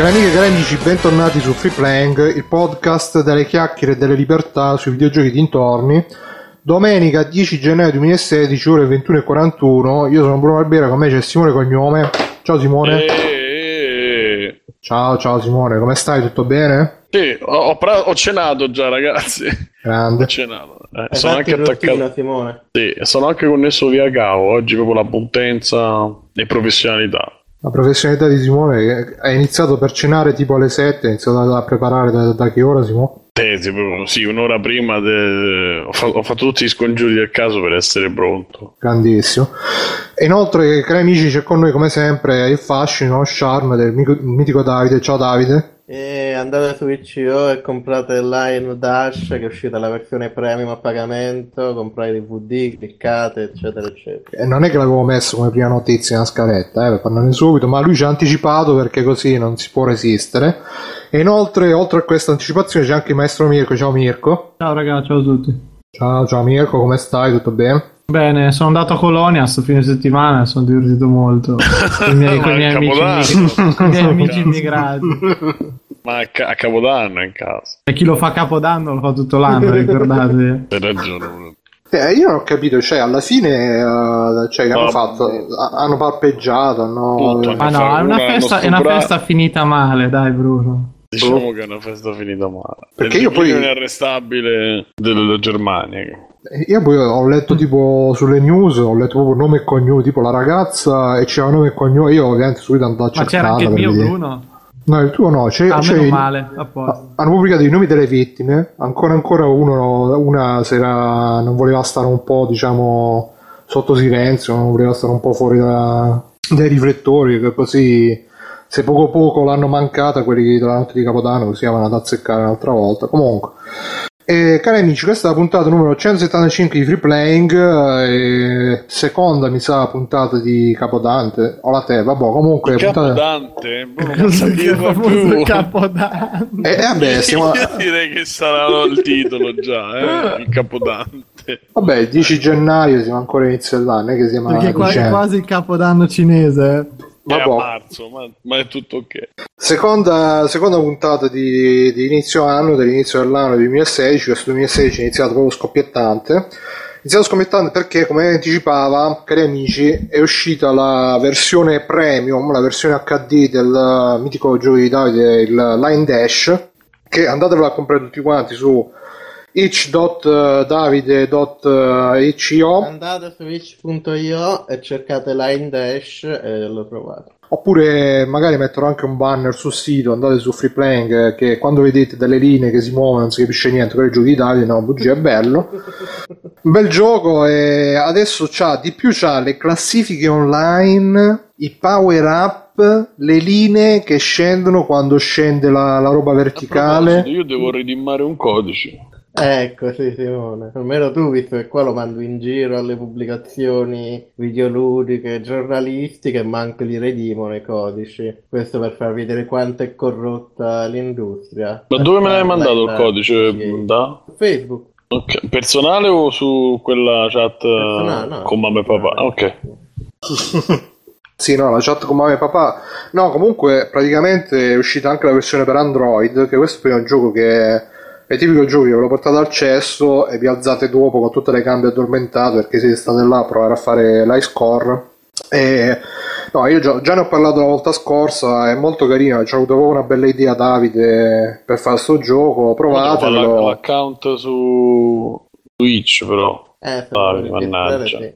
Cari amiche e cari amici, bentornati su Free Playing, il podcast delle chiacchiere e delle libertà sui videogiochi dintorni. Domenica 10 gennaio 2016, ore 21.41. Io sono Bruno Barbera, con me c'è Simone Cognome. Ciao Simone. Eh, Ciao, ciao Simone, come stai? Tutto bene? sì, ho, ho pra- ho cenato già, ragazzi. Ho Grande. cenato. Eh, sono anche attaccato. Simone. Sì, sono anche connesso via cavo. Oggi proprio la potenza e professionalità. La professionalità di Simone ha iniziato per cenare tipo alle 7, ha iniziato a preparare da, da che ora Simone? Sì, sì, proprio- sì, un'ora prima de- ho, fa- ho fatto tutti gli scongiuri del caso per essere pronto. Grandissimo. E inoltre, cari amici, c'è con noi come sempre il fascino, lo charme del mitico Davide. Ciao Davide. E andate su itch.io e comprate Line Dash che è uscita la versione premium a pagamento, comprate i DVD, cliccate, eccetera, eccetera. E non è che l'avevo messo come prima notizia nella scaletta, eh, per parlarne subito, ma lui ci ha anticipato perché così non si può resistere. E inoltre, oltre a questa anticipazione, c'è anche il maestro Mirko. Ciao Mirko. Ciao ragazzi, ciao a tutti. Ciao, ciao Mirko, come stai? Tutto bene? Bene, sono andato a Colonia sto fine settimana, sono divertito molto con i miei, Ma con i miei è amici, i miei amici immigrati. Ma a, ca- a Capodanno in casa. E chi lo fa a Capodanno lo fa tutto l'anno, ricordate? Hai ragione. Eh, io non ho capito, cioè, alla fine, eh, cioè, che hanno fatto? Ha- Hanno palpeggiato, hanno... Ma no, Fare è una, festa, è una festa finita male, dai Bruno. Diciamo che è una festa finita male. Perché È il io poi- declino inarrestabile della Germania. Io poi ho letto tipo sulle news, ho letto proprio nome e cognome, tipo la ragazza e c'era nome e cognome, io ovviamente subito andavo a Ma c'era anche il mio. Bruno? No, il tuo no, c'è, Ah, c'è il- male, hanno pubblicato i nomi delle vittime, ancora ancora uno, una si era- non voleva stare un po' diciamo sotto silenzio, non voleva stare un po' fuori da- dai riflettori, che così se poco poco l'hanno mancata quelli della notte di Capodanno così vanno ad azzeccare un'altra volta. Comunque, e, cari amici, questa è la puntata numero 175 di Free Playing, eh, seconda mi sa puntata di Capodante, o la te, vabbè, comunque puntata... Capodante? Bruno, non sa dirlo Il più. Capodanno. Eh, eh, vabbè, siamo... Io direi che sarà il titolo già, eh? il Capodante. Vabbè, il 10 gennaio siamo ancora inizio dell'anno, è che siamo Perché è quasi il Capodanno cinese. È a Vabbè. marzo, ma, ma è tutto ok. Seconda, seconda puntata di, di inizio anno, dell'inizio dell'anno 2016, questo 2016 è iniziato proprio scoppiettante. Iniziato scoppiettante perché, come anticipava, cari amici, è uscita la versione premium, la versione HD del mitico gioco di Davide, il Line Dash, che andatevela a comprare tutti quanti su itch.davide.io Andate su itch.io e cercate Line Dash e lo trovate. Oppure magari metterò anche un banner sul sito, andate su Free Playing, eh, che quando vedete delle linee che si muovono non si capisce niente, quello è il gioco di Davide, no, bugia, è bello. Un bel gioco e adesso c'ha, di più c'ha le classifiche online, i power up, le linee che scendono quando scende la, la roba verticale. io devo ridimmare un codice. Ecco, sì, Simone. Almeno tu, visto che qua lo mando in giro alle pubblicazioni videoludiche, giornalistiche, ma anche li redimono i codici. Questo per far vedere quanto è corrotta l'industria. Ma dove me l'hai mandato il codice? sì. Da? Su Facebook. Ok, Personale o su quella chat eh, Personale, no. con mamma e papà? Ok. Sì, no, la chat con mamma e papà. No, comunque praticamente è uscita anche la versione per Android, che questo è un gioco che è tipico gioco che ve lo portate al cesso e vi alzate dopo con tutte le gambe addormentate perché siete state là a provare a fare l'high score. E no, io già, già ne ho parlato la volta scorsa, è molto carino, c'ho avuto proprio una bella idea Davide per fare sto gioco, provatelo. l'account su Twitch però. Eh, Ah, registrare,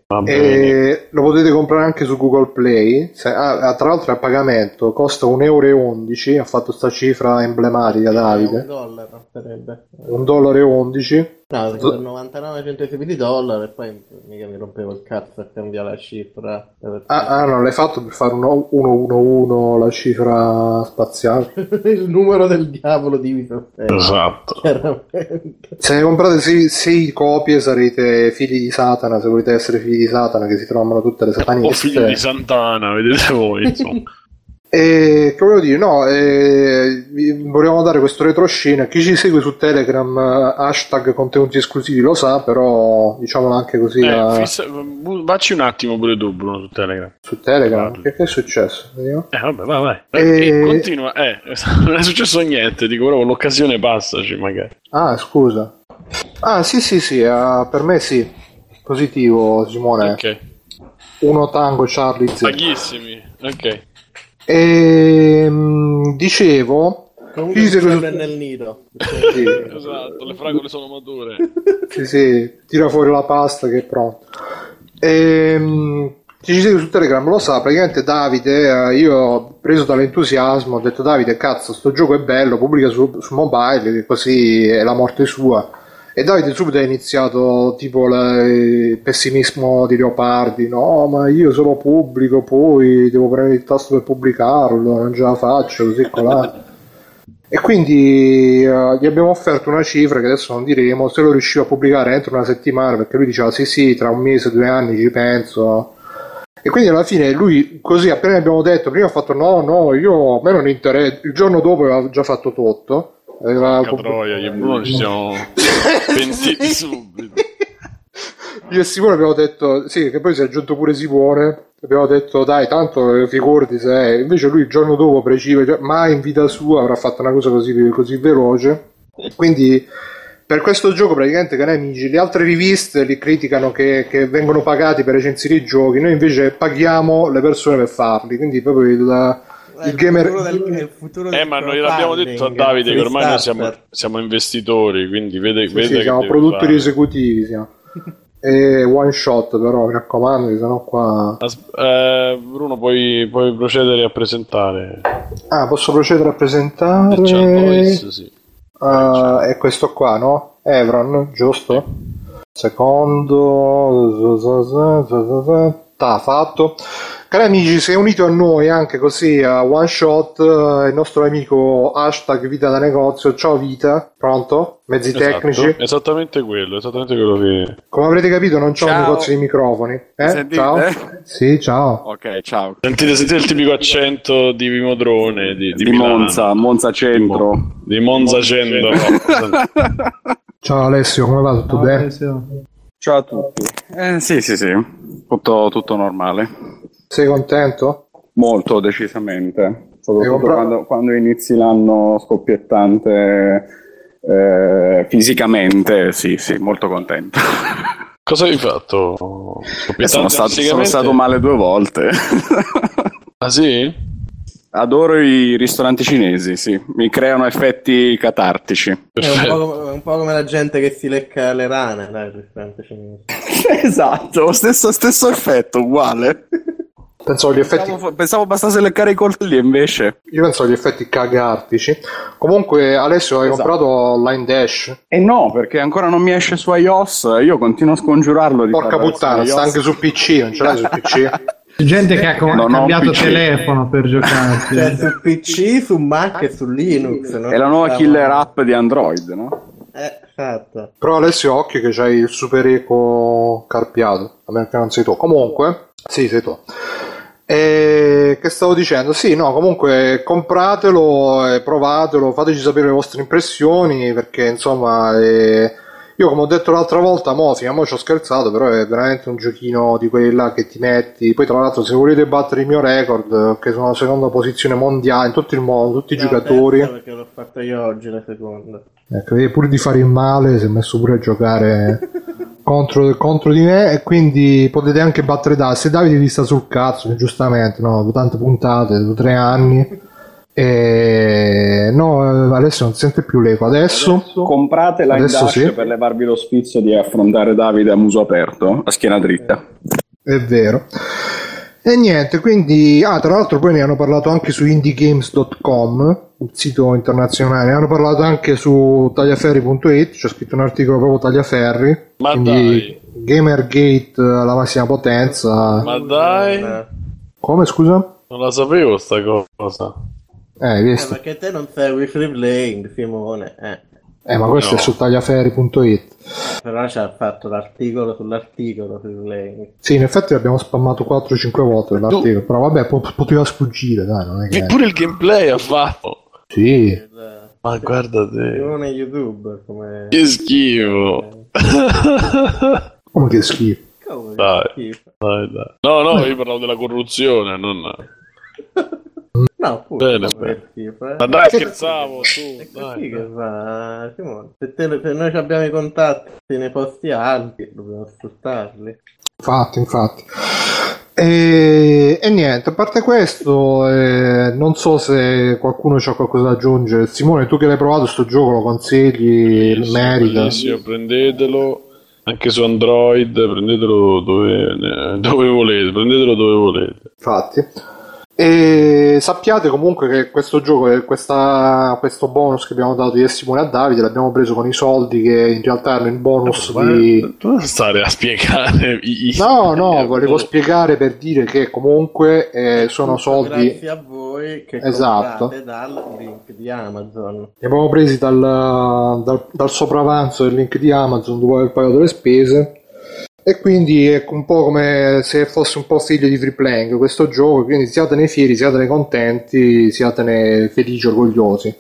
mannaggia. E lo potete comprare anche su Google Play. Se- ah, tra l'altro è a pagamento, costa 1,11 euro. Ha fatto sta cifra emblematica Un Davide. dollaro sarebbe. 1,11 dollaro. No, per 99 centesimi di dollaro e poi mica mi rompevo il cazzo a cambiare la cifra. Ah, ah, no, l'hai fatto per fare un 111 la cifra spaziale. il numero del diavolo diviso Esatto. Se ne comprate 6 copie sarete figli di Satana. Se volete essere figli di Satana, che si trovano tutte le O sataniste. figli di Santana, vedete voi, insomma. E che volevo dire, no, eh, volevamo dare questo retroscena. Chi ci segue su Telegram, eh, hashtag contenuti esclusivi lo sa, però diciamolo anche così Eh, a- fissa- bu- vacci un attimo pure tu, Bruno, su Telegram. su Telegram. Che, che è successo? Vediamo. Eh, vabbè, vai, vai. Eh, Eh, continua. Eh, non è successo niente, dico, però l'occasione passaci, magari. Ah, scusa. Ah, sì, sì, sì, eh, per me sì. Positivo, Simone. Ok. Uno tango Charlie Z. Paghissimi. Ok. Ehm, dicevo, Comunque si- c'è nel nido. sì, Esatto, le fragole sono mature. sì, sì, tira fuori la pasta che è pronta. Ehm, ci segue su Telegram lo sa, praticamente Davide, eh, io preso dall'entusiasmo ho detto Davide, cazzo, sto gioco è bello, pubblica su, su mobile, così è la morte sua. E Davide subito ha iniziato tipo il pessimismo di Leopardi, no, ma io solo pubblico, poi devo premere il tasto per pubblicarlo, non ce la faccio, così colà. E quindi eh, gli abbiamo offerto una cifra che adesso non diremo, se lo riusciva a pubblicare entro una settimana, perché lui diceva sì sì, tra un mese, due anni ci penso. E quindi alla fine lui, così appena abbiamo detto, prima ha fatto no, no, io a me non interessa, il giorno dopo aveva già fatto tutto. Aveva Porca troia, io e Bruno ci siamo pentiti subito. Io e Simone abbiamo detto, sì, che poi si è aggiunto pure Simone, abbiamo detto dai, tanto eh, figurati se... Invece lui il giorno dopo preciso, cioè, mai in vita sua avrà fatto una cosa così, così veloce. Quindi per questo gioco praticamente, cari amici, le altre riviste li criticano che, che vengono pagati per recensire i giochi, noi invece paghiamo le persone per farli, quindi proprio il, il gamer... futuro del- il futuro Eh, del ma noi l'abbiamo detto a Davide che ormai noi siamo, siamo investitori, quindi vede, Sì, vede sì, che siamo produttori fare. esecutivi, siamo. E one shot però, mi raccomando, che sennò qua... As- eh, Bruno, puoi, puoi procedere a presentare Ah, posso procedere a presentare... voice, sì. Ah, è questo qua, no? Evron, giusto? Secondo. Ta, fatto. Cari amici, si è unito a noi anche così a one shot eh, il nostro amico hashtag vita da negozio. Ciao vita, pronto? Mezzi Esatto, tecnici. esattamente quello, esattamente quello che... Come avrete capito non c'è un Ciao. negozio di microfoni. Eh? Sentite? Ciao. Sì, ciao. Ok, ciao. Sentite, sentite il tipico accento di Vimodrone, di, di, Di. Monza, Monza Centro. Di Monza Cento. Ciao Alessio, come va? Tutto No, bene? Alessio. Ciao a tutti. Eh, sì, sì, sì, tutto, tutto normale. Sei contento? Molto, decisamente. Soprattutto quando, quando inizi l'anno scoppiettante eh, fisicamente, sì, sì, molto contento. Cosa hai fatto? E Scoppiettante sono, stato, sono stato male due volte. Ah sì? Adoro i ristoranti cinesi, sì, mi creano effetti catartici. È un, po', un po' come la gente che si lecca le rane, dai, il ristorante cinese. esatto, stesso, stesso effetto, uguale. Pensavo agli effetti Pensavo, pensavo bastasse leccare i coltelli invece... Io penso agli effetti cagartici. Comunque, Alessio, hai Esatto. comprato Line Dash. E no, perché ancora non mi esce su iOS, io continuo a scongiurarlo di Porca puttana, sta anche su PC, non ce l'hai su PC? C'è gente che ha Non cambiato telefono per giocarci. Cioè, su PC, su Mac e su Linux. no? È la nuova killer app di Android, no? Eh, esatto. Però Alessio, occhio che c'hai il super eco carpiato, a meno che non sei tu. Comunque, sì, sei tu. E che stavo dicendo? Sì, no, comunque compratelo provatelo, fateci sapere le vostre impressioni perché insomma eh, io come ho detto l'altra volta, Mofi, mo ci ho scherzato, però è veramente un giochino di quelli là che ti metti. Poi tra l'altro se volete battere il mio record, eh, che sono la seconda posizione mondiale in tutto il mondo, tutti i No, giocatori. Perché l'ho fatto io oggi la seconda. Ecco, pur di fare il male si è messo pure a giocare contro, contro di me e quindi potete anche battere Davide. Se Davide vi sta sul cazzo, giustamente, no, dopo tante puntate, dopo tre anni. E... No, eh, Alessio non sente più l'eco. Adesso, Comprate la Adesso Dash sì. per levarvi lo sfizio di affrontare Davide a muso aperto, a schiena dritta. è vero. E niente, quindi, ah, tra l'altro poi ne hanno parlato anche su indiegames.com, il sito internazionale, ne hanno parlato anche su tagliaferri.it, c'è scritto un articolo proprio tagliaferri, Ma quindi Gamergate alla massima potenza. Ma dai, Eh, Come scusa? non la sapevo sta cosa. Eh, hai eh, visto? perché te non segui free playing, Simone. Eh. Eh, ma questo No. è su tagliaferri.it. Però ci ha fatto l'articolo sull'articolo su lei. Sì, in effetti l'abbiamo spammato 4-5 volte l'articolo, però vabbè, po- poteva sfuggire, dai, non è che... Pure il gameplay ha fatto. Sì, Il Ma guarda te. filone youtuber come... Che schifo. come che schifo. Come Dai. schifo. Dai, dai. No, no, io parlavo della corruzione, non... No, pure Bene, bene. eh. Ma dai, scherzavo, su, È così dai. che va, Simone. Se, te- se noi abbiamo i contatti nei posti alti, dobbiamo sfruttarli. Infatti, infatti. E, e niente, a parte questo, eh, non so se qualcuno ha qualcosa da aggiungere. Simone, tu che l'hai provato sto gioco, lo consigli, Bellissimo, merita? bellissimo, prendetelo anche su Android, prendetelo dove, ne- dove volete, prendetelo dove volete. Infatti. E sappiate comunque che questo gioco, eh, questa- questo bonus che abbiamo dato io e Simone a Davide, l'abbiamo preso con i soldi che in realtà erano il bonus di... Tu non stare a spiegare i, No, no, volevo spiegare per dire che comunque eh, sono soldi... Grazie a voi che Esatto. dal link di Amazon. Li abbiamo presi dal, dal, dal sopravanzo del link di Amazon dopo aver pagato le spese. E quindi è un po' come se fosse un po' figlio di free playing questo gioco. Quindi siatene fieri, siatene contenti, siatene felici, orgogliosi.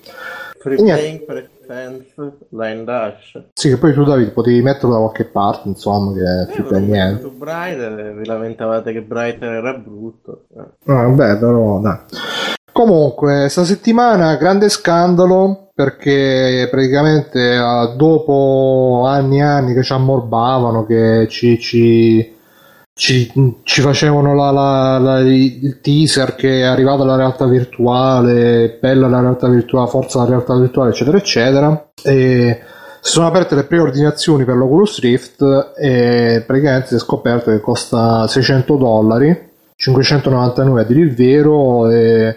Free. Playing Presents Line Dash. Sì, che poi tu, Davide, potevi metterlo da qualche parte, insomma, che è free play niente. Su Brighter vi lamentavate che Brighter era brutto. Eh. Ah, vabbè, però dai. Comunque, sta settimana grande scandalo perché praticamente eh, dopo anni e anni che ci ammorbavano, che ci, ci, ci, ci facevano la- la- la- il teaser che è arrivata la realtà virtuale, bella la realtà virtuale, forza la realtà virtuale, eccetera, eccetera. E si sono aperte le preordinazioni per l'Oculus Rift e praticamente si è scoperto che costa 600 dollari 599 a dire il vero e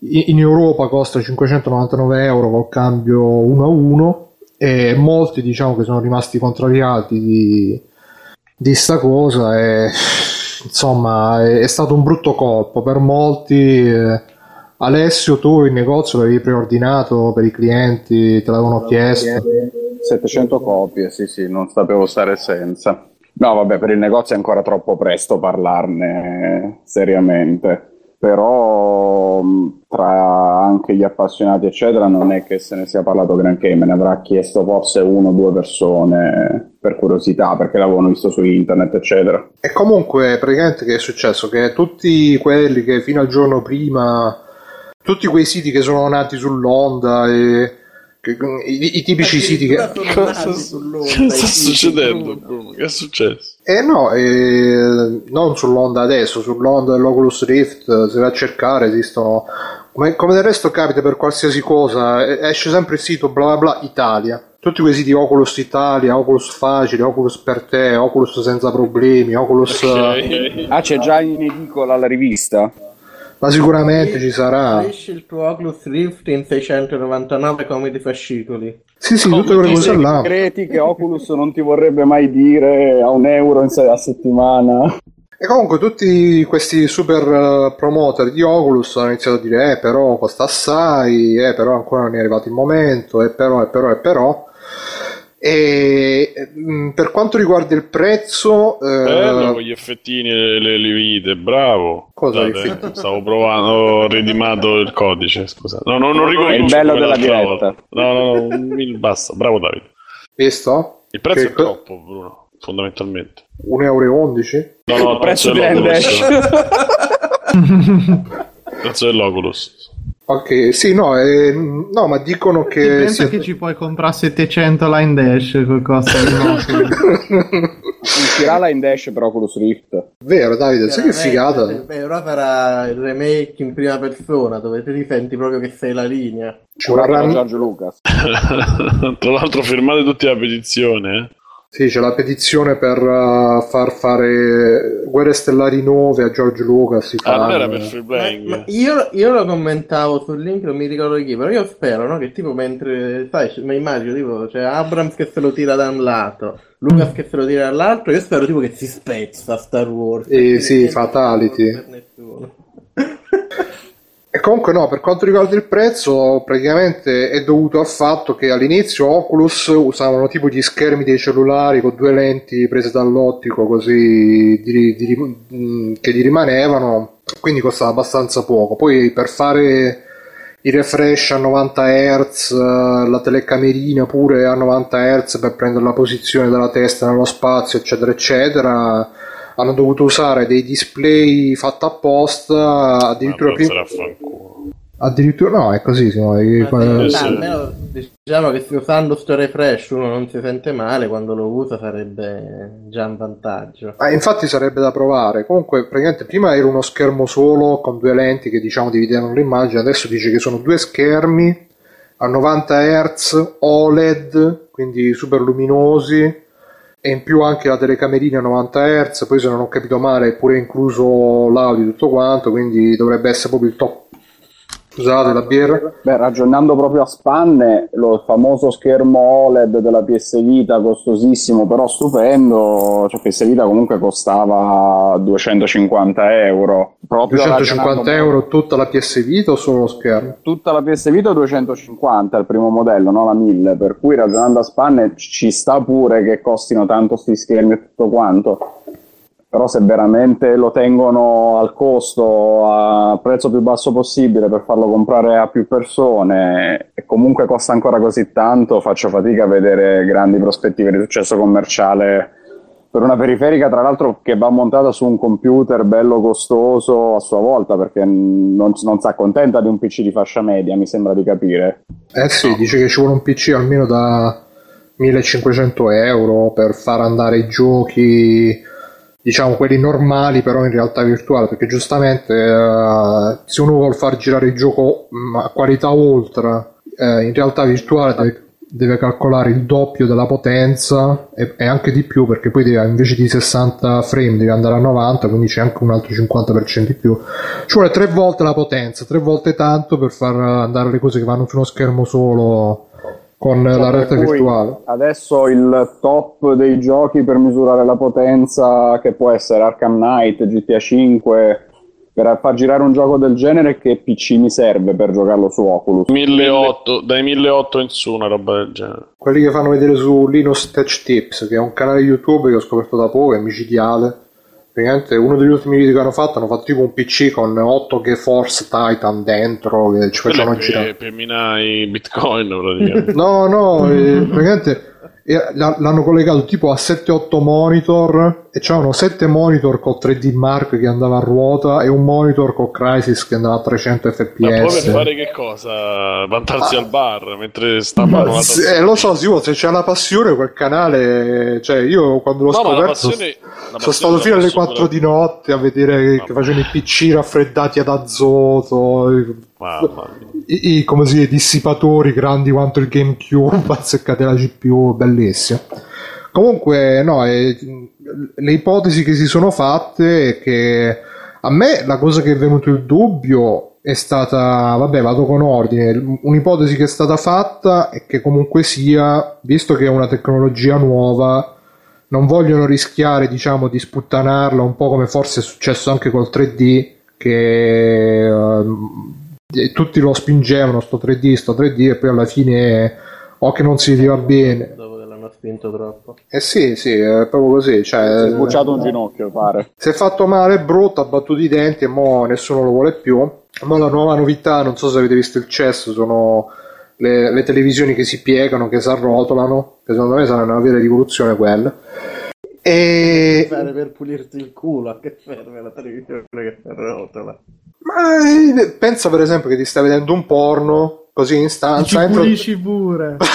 in Europa costa 599 euro col cambio 1 a 1 e molti diciamo che sono rimasti contrariati di, di sta cosa e insomma è, è stato un brutto colpo per molti eh, Alessio tu in negozio l'avevi preordinato per i clienti te l'avevano chiesto? 700 copie, sì, sì, non sapevo stare senza. No, vabbè, per il negozio è ancora troppo presto parlarne seriamente, però mh, tra anche gli appassionati, eccetera, non è che se ne sia parlato granché, me ne avrà chiesto forse uno o due persone per curiosità, perché l'avevano visto su internet, eccetera. E comunque, praticamente, che è successo? Che tutti quelli che fino al giorno prima, tutti quei siti che sono nati sull'onda e i, i tipici siti che. Cosa, che sta succedendo, Bruno. Che è successo? Eh no, eh, non sull'onda adesso, sull'onda dell'Oculus Rift, eh, se vai a cercare esistono, come, come del resto capita per qualsiasi cosa, eh, esce sempre il sito bla bla bla Italia. Tutti quei siti Oculus Italia, Oculus Facile, Oculus per te, Oculus senza problemi, Oculus... eh, Ok. Ah, c'è già in edicola la rivista? Ma sicuramente ci sarà. Esce il tuo Oculus Rift in 699 comodi fascicoli. Sì, sì, Come tutte quelle cose là. Segreti che Oculus non ti vorrebbe mai dire a un euro in se- a settimana. E comunque tutti questi super eh, promoter di Oculus hanno iniziato a dire eh però costa assai, eh però ancora non è arrivato il momento, e però, e però, e però. E mm, per quanto riguarda il prezzo, eh, con gli effettini e le, le vite, bravo. Cosa effetti? Stavo provando, ho ridimato il codice, scusa. No, no, non ricomincio È il bello della diretta. volta. No, no, no, basta, bravo Davide. visto? Il prezzo Che è troppo, Bruno, fondamentalmente. 1,11 euro? No, no, il prezzo dell'Oculus. Il prezzo dell'Oculus. Ok, sì, no, eh, no, ma dicono che... pensa sia- che ci puoi comprare 700 line dash col costo di. Uscirà in Dash per Oculus Rift. Vero, Davide, sai che figata? Beh, però farà il remake in prima persona dove ti senti proprio che sei la linea. Ci vorranno... Giorgio Lucas. Tra l'altro firmate tutti la petizione, eh? Sì, c'è la petizione per uh, far fare Guerre Stellari 9 a George Lucas. Si Ah, non era per free Ma- playing. ma io, io lo commentavo sul link, non mi ricordo chi, però io spero no, che tipo mentre, sai, mi immagino tipo, c'è Abrams che se lo tira da un lato, Lucas che se lo tira dall'altro, io spero tipo che si spezza Star Wars. Eh, sì, fatality. per nessuno. E comunque no, per quanto riguarda il prezzo, praticamente è dovuto al fatto che all'inizio Oculus usavano tipo gli schermi dei cellulari con due lenti prese dall'ottico così di, di, mh, che gli rimanevano, quindi costava abbastanza poco. Poi per fare i refresh a 90 Hz, la telecamerina pure a 90 Hz per prendere la posizione della testa nello spazio, eccetera, eccetera hanno dovuto usare dei display fatti apposta addirittura Ma prima addirittura no è così. Ma Eh, sì, sì. almeno diciamo che se usando sto refresh uno non si sente male, quando lo usa sarebbe già un vantaggio. Ah, infatti sarebbe da provare comunque praticamente prima era uno schermo solo con due lenti che diciamo dividevano l'immagine adesso dice che sono due schermi a 90 Hz OLED quindi super luminosi e in più anche la telecamerina a 90 Hz poi se non ho capito male è pure incluso l'audio e tutto quanto quindi dovrebbe essere proprio il top scusate la birra Beh, ragionando proprio a spanne, lo famoso schermo OLED della PS Vita, costosissimo, però stupendo, cioè PS Vita comunque costava 250 euro. Proprio 250 ragionando- euro tutta la PS Vita o solo lo schermo? Tutta la PS Vita 250 il primo modello, non la 1000, per cui ragionando a spanne ci sta pure che costino tanto sti schermi e tutto quanto. Però se veramente lo tengono al costo, a prezzo più basso possibile per farlo comprare a più persone e comunque costa ancora così tanto, faccio fatica a vedere grandi prospettive di successo commerciale per una periferica, tra l'altro, che va montata su un computer bello costoso a sua volta, perché non, non si accontenta di un PC di fascia media, mi sembra di capire. Eh sì, dice che ci vuole un PC almeno da 1500 euro per far andare i giochi, diciamo quelli normali, però in realtà virtuale, perché giustamente eh, se uno vuole far girare il gioco mm, a qualità ultra, eh, in realtà virtuale deve, deve calcolare il doppio della potenza e, e anche di più, perché poi deve, invece di 60 frame deve andare a 90, quindi c'è anche un altro 50% in più. Ci vuole tre volte la potenza, tre volte tanto per far andare le cose che vanno su uno schermo solo con la Cioè, per cui virtuale. Adesso il top dei giochi per misurare la potenza, che può essere Arkham Knight, GTA 5, per far girare un gioco del genere, che PC mi serve per giocarlo su Oculus? 1800, dai 1800 in su, una roba del genere. Quelli che fanno vedere su Linux Tech Tips, che è un canale YouTube che ho scoperto da poco, è micidiale. Praticamente uno degli ultimi video che hanno fatto hanno fatto tipo un PC con 8 GeForce Titan dentro che ci facevano girare. per, minare i bitcoin. No, no, eh, praticamente l'hanno collegato tipo a 7-8 monitor e c'erano 7 monitor con 3D Mark che andava a ruota e un monitor con Crysis che andava a 300 Ma poi per fps. fare che cosa? Vantarsi al bar mentre tastiera. eh, lo so, Simo, se c'è la passione quel canale, cioè io quando l'ho No, scoperto passione- sono, stato fino alle passione 4 la- di notte a vedere che, facevano i PC raffreddati ad azoto, Mamma mia. I, i- come si dice, dissipatori grandi quanto il GameCube, azzeccate la CPU, bellissimo. Comunque, no, eh, le ipotesi che si sono fatte è che a me la cosa che è venuto il dubbio è stata, vabbè, vado con ordine. Un'ipotesi che è stata fatta è che comunque sia, visto che è una tecnologia nuova, non vogliono rischiare, diciamo, di sputtanarla un po' come forse è successo anche col 3D, che ehm, e tutti lo spingevano sto 3D, sto 3D, e poi alla fine o che non si vedeva bene. Dopo che l'hanno spinto troppo. Eh sì, sì, è proprio così. Cioè, Si è sbucciato un ginocchio, pare. si è fatto male, brutto, ha battuto i denti e mo nessuno lo vuole più. Ma la nuova novità, non so se avete visto il cesso, sono le, le televisioni che si piegano, che si arrotolano, che secondo me sarà una vera rivoluzione quella. E... Fare per pulirti il culo, a che serve la televisione che si arrotola? Ma eh, pensa per esempio che ti stai vedendo un porno così in Ci stanza, entro- pulisci pure.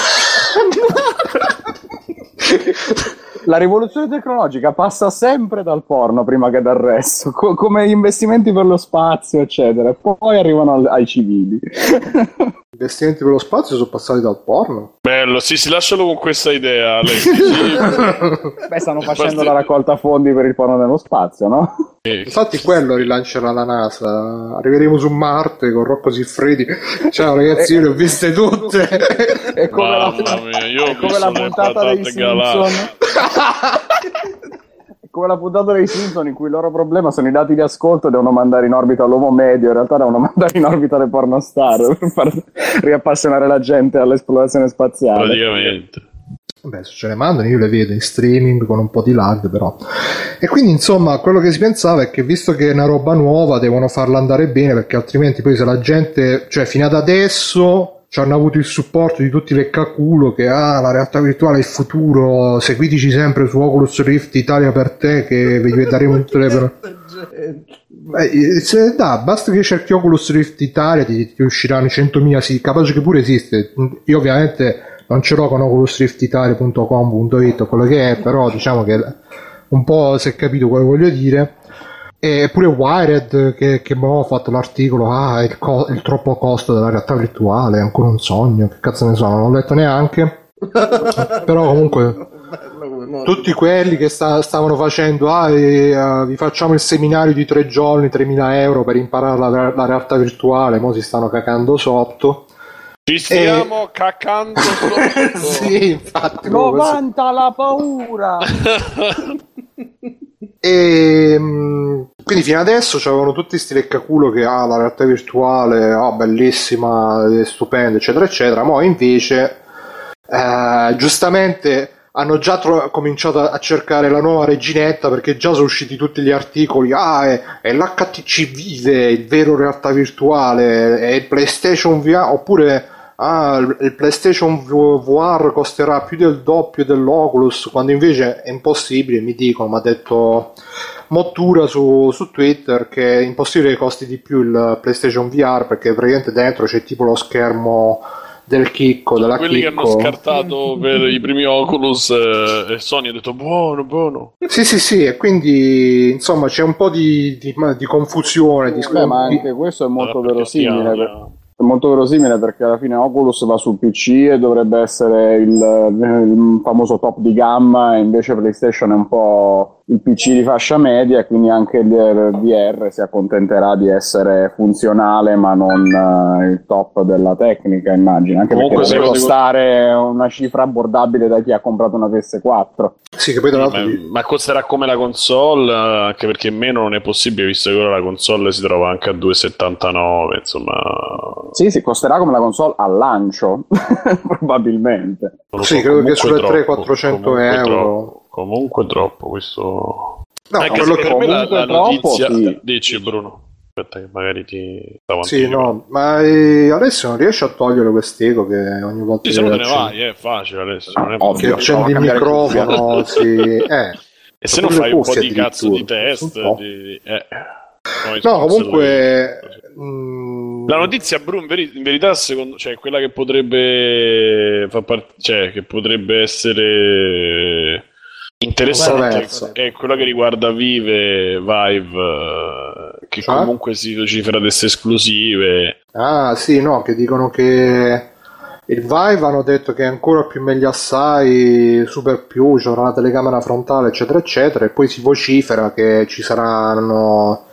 La rivoluzione tecnologica passa sempre dal porno prima che dal resto, co- come gli investimenti per lo spazio, eccetera. Poi arrivano al- ai civili. gli investimenti per lo spazio sono passati dal porno. Bello, sì, si lascialo con questa idea. Beh, stanno facendo la raccolta fondi per il porno nello spazio, no? Sì. Infatti quello rilancerà la NASA. Arriveremo su Marte con Rocco Siffredi. Ciao ragazzi, io le ho viste tutte. È come, la, Mamma mia, io è come la puntata dei Simpson. come la puntata dei Simpson in cui il loro problema sono i dati di ascolto e devono mandare in orbita l'uomo medio, in realtà devono mandare in orbita le pornostar per far riappassionare la gente all'esplorazione spaziale. Praticamente. Beh, se ce le mandano io le vedo in streaming con un po' di lag però. E quindi insomma quello che si pensava è che visto che è una roba nuova devono farla andare bene perché altrimenti poi se la gente, cioè fino ad adesso ci hanno avuto il supporto di tutti le caculo che ah la realtà virtuale è il futuro, seguiteci sempre su Oculus Rift Italia per te che vi daremo tutte le... Beh, se, da, basta che cerchi Oculus Rift Italia ti, ti usciranno 100.000 sì, capace che pure esiste. Io ovviamente non ce l'ho con oculusriftitalia.com.it o quello che è, però diciamo che un po' si è capito quello che voglio dire. E pure Wired che, che ho fatto l'articolo, ah, il, co- il troppo costo della realtà virtuale, è ancora un sogno, che cazzo ne so, non l'ho letto neanche. però comunque tutti quelli che sta, stavano facendo ah, e, uh, vi facciamo il seminario di tre giorni 3.000 euro per imparare la, la realtà virtuale mo si stanno cacando sotto Ci stiamo cacando sotto. sì infatti proprio così. 90 la paura! E mm, quindi fino adesso c'avevano tutti sti leccaculo che ah, la realtà virtuale, ah, bellissima, stupenda, eccetera, eccetera. Ma invece, eh, giustamente, hanno già tro- cominciato a cercare la nuova reginetta perché già sono usciti tutti gli articoli. Ah, è, è l'HTC Vive, il vero realtà virtuale, è il PlayStation VR, oppure ah, il PlayStation VR costerà più del doppio dell'Oculus, quando invece è impossibile, mi dicono, mi ha detto Mottura su, su Twitter che è impossibile che costi di più il PlayStation VR perché praticamente dentro c'è tipo lo schermo del chicco, della Quelli che hanno chicco. scartato per i primi Oculus eh, e Sony ha detto buono, buono. Sì, sì, sì, e quindi insomma c'è un po' di, di- di confusione, di Beh, ma anche questo è molto Allora, verosimile. per- È molto verosimile perché alla fine Oculus va sul PC e dovrebbe essere il, il famoso top di gamma, e invece PlayStation è un po' il PC di fascia media, e quindi anche il VR si accontenterà di essere funzionale, ma non eh, il top della tecnica, immagino. Anche Comunque, perché deve costare una cifra abbordabile da chi ha comprato una PS4. Sì, che poi tra Ma, di- ma costerà come la console, eh, anche perché meno non è possibile, visto che ora la console si trova anche a 2,79. Insomma, Sì, sì, costerà come la console al lancio, probabilmente. non Sì, so, credo che sulle troppo, 300-400 comunque euro. Troppo, comunque troppo questo. No, Anche quello che... per me la, la troppo, notizia. sì. Dici, Bruno. Aspetta, che magari ti stavo Sì, no, ma eh, Alessio non riesce a togliere quest'eco che ogni volta Sì, se no te ne vai, è facile adesso. Non è Ovvio. accendi il microfono, sì. Eh. E se no Oppure fai un po' di cazzo di test. Di- eh. No, comunque... mm, La notizia, Bruno, in, veri- in verità, secondo cioè, quella che potrebbe far part- cioè, che potrebbe essere interessante è quella che riguarda Vive, Vive, eh, che Cioè? comunque si vocifera queste esclusive. Ah, sì, no, che dicono che il Vive hanno detto che è ancora più meglio assai, super più, c'è una telecamera frontale, eccetera, eccetera, e poi si vocifera che ci saranno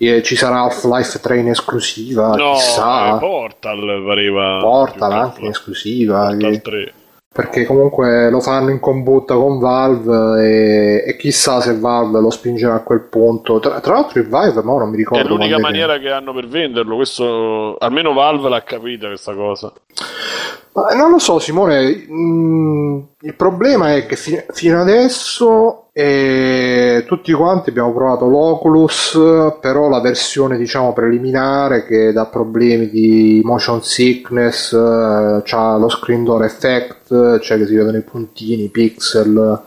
eh, ci sarà Half-Life 3 in esclusiva, no, chissà, eh, Portal pareva. Portal anche in esclusiva, Portal che- 3. Perché comunque lo fanno in combutta con Valve e, e chissà se Valve lo spingerà a quel punto. Tra, tra l'altro il Vive, ma non mi ricordo. È l'unica maniera che hanno per venderlo. Questo almeno Valve l'ha capita questa cosa. Ma non lo so, Simone. mm, il problema è che fi- fino adesso eh, tutti quanti abbiamo provato l'Oculus, però la versione diciamo preliminare che dà problemi di motion sickness, eh, c'ha lo screen door effect, cioè che si vedono i puntini, i pixel,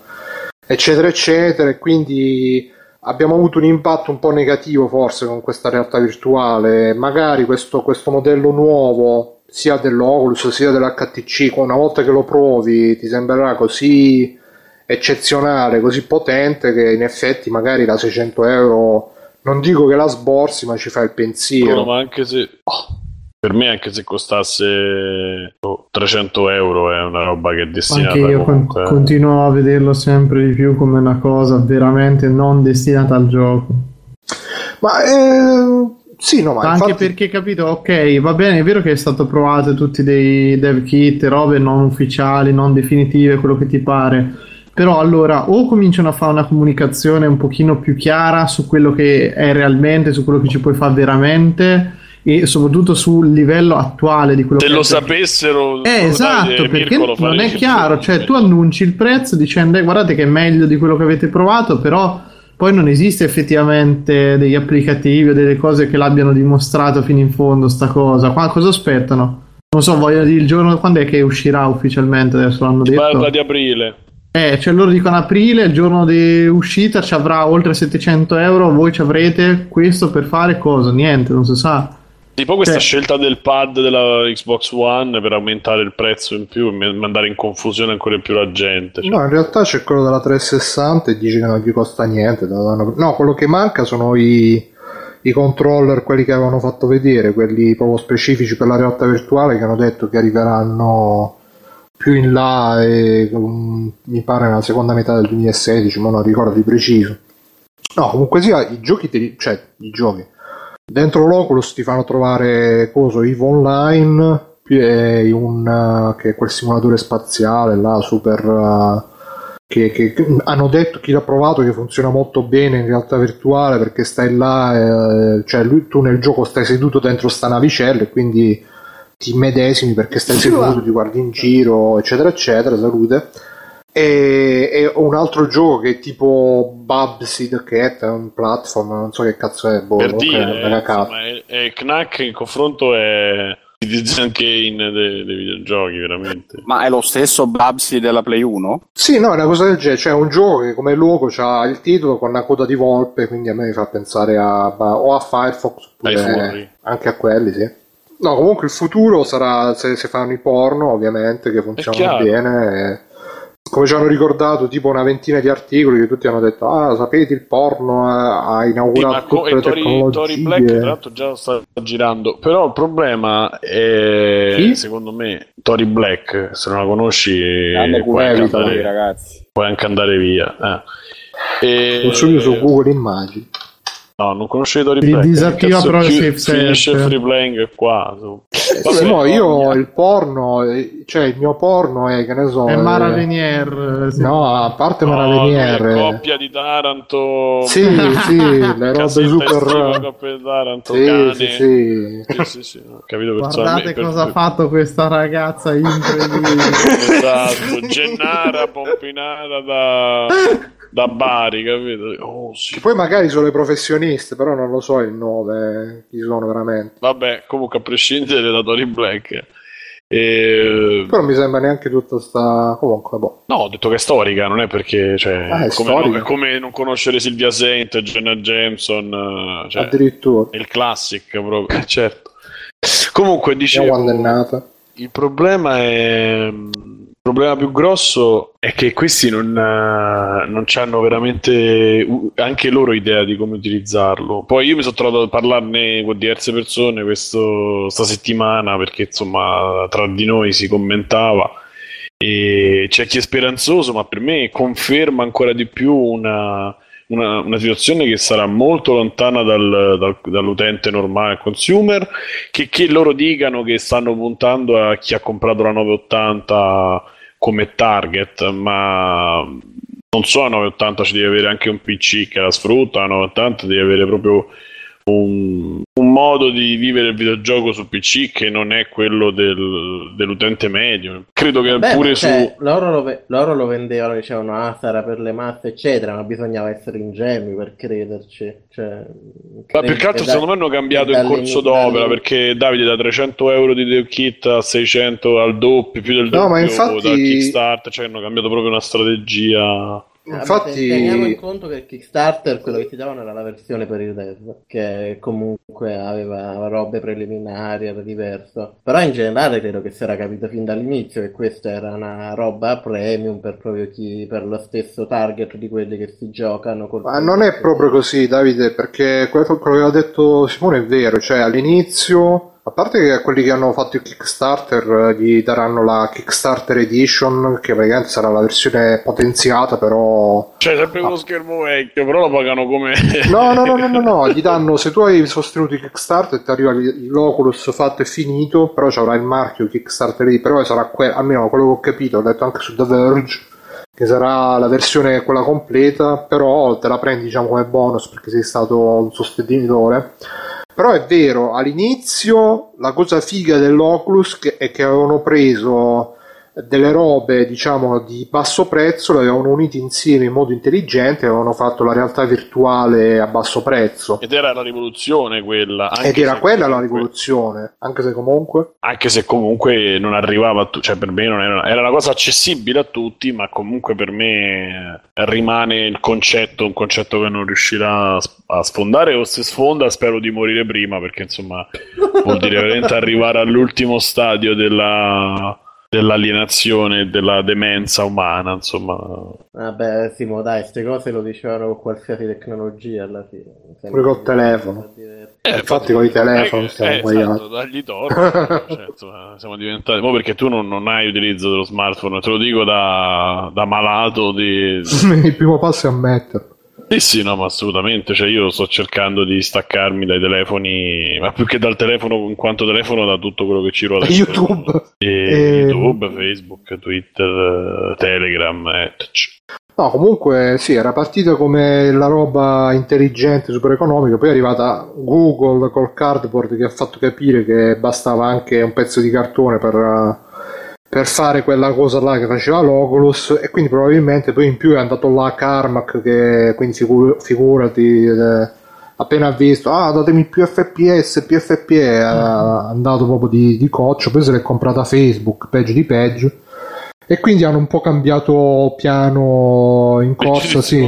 eccetera, eccetera. Quindi abbiamo avuto un impatto un po' negativo forse con questa realtà virtuale. Magari questo, questo modello nuovo, sia dell'Oculus sia dell'HTC, una volta che lo provi ti sembrerà così eccezionale, così potente che in effetti magari da 600 euro non dico che la sborsi, ma ci fa il pensiero. No, ma anche se oh, per me, anche se costasse oh, 300 euro, è una roba che è destinata Anche io comunque. continuo a vederlo sempre di più come una cosa veramente non destinata al gioco. Ma eh, sì, no, ma Anche infatti- perché, capito, ok, va bene, è vero che è stato provato tutti dei dev kit, robe non ufficiali, non definitive, quello che ti pare. però allora o cominciano a fare una comunicazione un pochino più chiara su quello che è realmente, su quello che ci puoi fare veramente e soprattutto sul livello attuale di quello Se che lo è. sapessero, Eh, esatto, perché Mirko lo non è chiaro, cioè tu annunci il prezzo dicendo "Eh, guardate che è meglio di quello che avete provato, però poi non esiste effettivamente degli applicativi o delle cose che l'abbiano dimostrato fino in fondo sta cosa. Qua cosa aspettano? Non so, vogliono dire il giorno quando è che uscirà ufficialmente, adesso l'hanno detto. parla di aprile. Eh, cioè loro dicono aprile, il giorno di uscita ci avrà oltre 700 euro, voi ci avrete questo per fare cosa? Niente, non si sa. Tipo questa Cioè- scelta del pad della Xbox One per aumentare il prezzo in più e mandare in confusione ancora più la gente. Cioè, No, in realtà c'è quello della 360 e dice che non gli costa niente. No, quello che manca sono i, i controller, quelli che avevano fatto vedere, quelli proprio specifici per la realtà virtuale, che hanno detto che arriveranno più in là e mm, mi pare nella seconda metà del 2016, ma non ricordo di preciso. No, comunque sia, i giochi, te li- cioè i giochi. Dentro l'Oculus ti fanno trovare coso EVE Online, più- e un, eh, che è quel simulatore spaziale là, super... eh, che, che- che hanno detto chi l'ha provato che funziona molto bene in realtà virtuale perché stai là, eh, cioè lui- tu nel gioco stai seduto dentro sta navicella e quindi ti medesimi perché stai seduto, ti guardi in giro, eccetera, eccetera. Salute. E, e un altro gioco che è tipo Bubsy the Cat, è un platform, non so che cazzo è, boh, per dire, è cazzo. insomma, è, è Knack in confronto è Citizen Kane dei, dei videogiochi, veramente. Ma è lo stesso Babsy della Play 1? Sì, no, è una cosa del genere, cioè è un gioco che come logo ha il titolo con una coda di volpe, quindi a me mi fa pensare a, o a Firefox oppure anche a quelli, sì. No, comunque il futuro sarà se, se fanno i porno, ovviamente, che funzionano bene. e- come ci hanno ricordato tipo una ventina di articoli che tutti hanno detto ah sapete il porno ha, ha Sì, inaugurato ma co- tutte le Tori, tecnologie Tori Black tra l'altro già sta girando però il problema è Chi? secondo me Tori Black se non la conosci Grande puoi anche, andare, ragazzi. puoi anche andare via eh. E- Lo su Google Immagini no non conosci Tori Li Black disattiva però il safe finisce free playing qua Vabbè, no, io il porno eh, cioè il mio porno è che ne so È eh, Mara Venier. eh, sì. no a parte no, Mara è Venier coppia di Taranto Sì, sì, le robe super. coppia di Taranto Sì, cane sì, sì. Sì, sì, sì, capito Guardate cosa ha fatto questa ragazza incredibile. Esatto, Gennara Pompinara da, da Bari, capito? Oh, sì. Poi magari sono le professioniste, però non lo so il nome, chi sono veramente. Vabbè, comunque a prescindere da Tori Black. E... Però non mi sembra neanche tutta sta. Comunque, boh. No, ho detto che è storica, non è perché, cioè, Ah, è come, è come non conoscere Silvia Saint, Jenna Jameson, eh, cioè, Addirittura. il classic proprio, eh, certo. Comunque, quando è dicevo, nata. il problema è... Il problema più grosso è che questi non, eh, non hanno veramente anche loro idea di come utilizzarlo. Poi io mi sono trovato a parlarne con diverse persone questo, sta settimana perché insomma tra di noi si commentava e c'è chi è speranzoso, ma per me conferma ancora di più una, una, una situazione che sarà molto lontana dal- dal- dall'utente normale consumer. Che, che loro dicano che stanno puntando a chi ha comprato la 980 come target, ma non so, la 980 ci devi avere anche un PC che la sfrutta, la 980 devi avere proprio un, un modo di vivere il videogioco su PC che non è quello del- dell'utente medio. Credo che Beh, pure ma su... cioè, loro, lo ve- loro lo vendevano, dicevano, ah, sarà per le masse, eccetera, ma bisognava essere ingenui per crederci. Cioè, Ma più che altro secondo me hanno cambiato il corso d'opera perché Davide da 300 euro di Dev Kit a 600 al doppio, più del No, doppio ma infatti- da Kickstarter, cioè hanno cambiato proprio una strategia. Infatti, teniamo in conto che il Kickstarter quello che ti davano era la versione per il dev, che comunque aveva robe preliminari, era diverso. Però in generale credo che si era capito fin dall'inizio che questa era una roba premium per proprio chi, per lo stesso target di quelli che si giocano. col Ma non è proprio così, Davide, perché quello quello che ha detto Simone è vero, cioè all'inizio, a parte che quelli che hanno fatto il Kickstarter eh, gli daranno la Kickstarter Edition, che praticamente sarà la versione potenziata, però... Cioè, sempre uno schermo vecchio, però lo pagano come. No, no, no, no, no, no, gli danno, se tu hai sostenuto il Kickstarter ti arriva l'Oculus fatto e finito, però ci avrà il marchio Kickstarter lì, però sarà almeno quello che ho capito, ho letto anche su The Verge, che sarà la versione quella completa, però te la prendi diciamo come bonus perché sei stato un sostenitore. Però è vero, all'inizio la cosa figa dell'Oculus è che avevano preso delle robe diciamo di basso prezzo le avevano unite insieme in modo intelligente e avevano fatto la realtà virtuale a basso prezzo. Ed era la rivoluzione quella ed era quella comunque, la rivoluzione anche se comunque. Anche se comunque non arrivava a tutti cioè per me non era, era una cosa accessibile a tutti ma comunque per me rimane il concetto un concetto che non riuscirà a sfondare o se sfonda spero di morire prima perché insomma vuol dire veramente arrivare all'ultimo stadio della dell'alienazione e della demenza umana, insomma. Vabbè, Simo, dai, queste cose lo dicevano con qualsiasi tecnologia alla fine. Pure col telefono. Eh, infatti con i telefoni eh, stiamo eh, esatto, dagli torno, insomma, siamo diventati... Mo perché tu non, non, hai utilizzo dello smartphone, te lo dico da, da malato di... Il primo passo è ammetterlo. Sì, sì, no, ma assolutamente. Cioè, io sto cercando di staccarmi dai telefoni, ma più che dal telefono, in quanto telefono, da tutto quello che ci ruota. YouTube. E, e... YouTube, Facebook, Twitter, Telegram, etc. No, comunque sì, era partita come la roba intelligente, super economica, poi è arrivata Google col cardboard che ha fatto capire che bastava anche un pezzo di cartone per per fare quella cosa là che faceva l'Oculus e quindi probabilmente poi in più è andato là Carmack che quindi figur- figurati eh, appena ha visto ah datemi più FPS più FPS è andato proprio di, di coccio poi se l'è comprata Facebook peggio di peggio e quindi hanno un po' cambiato piano in corsa, sì.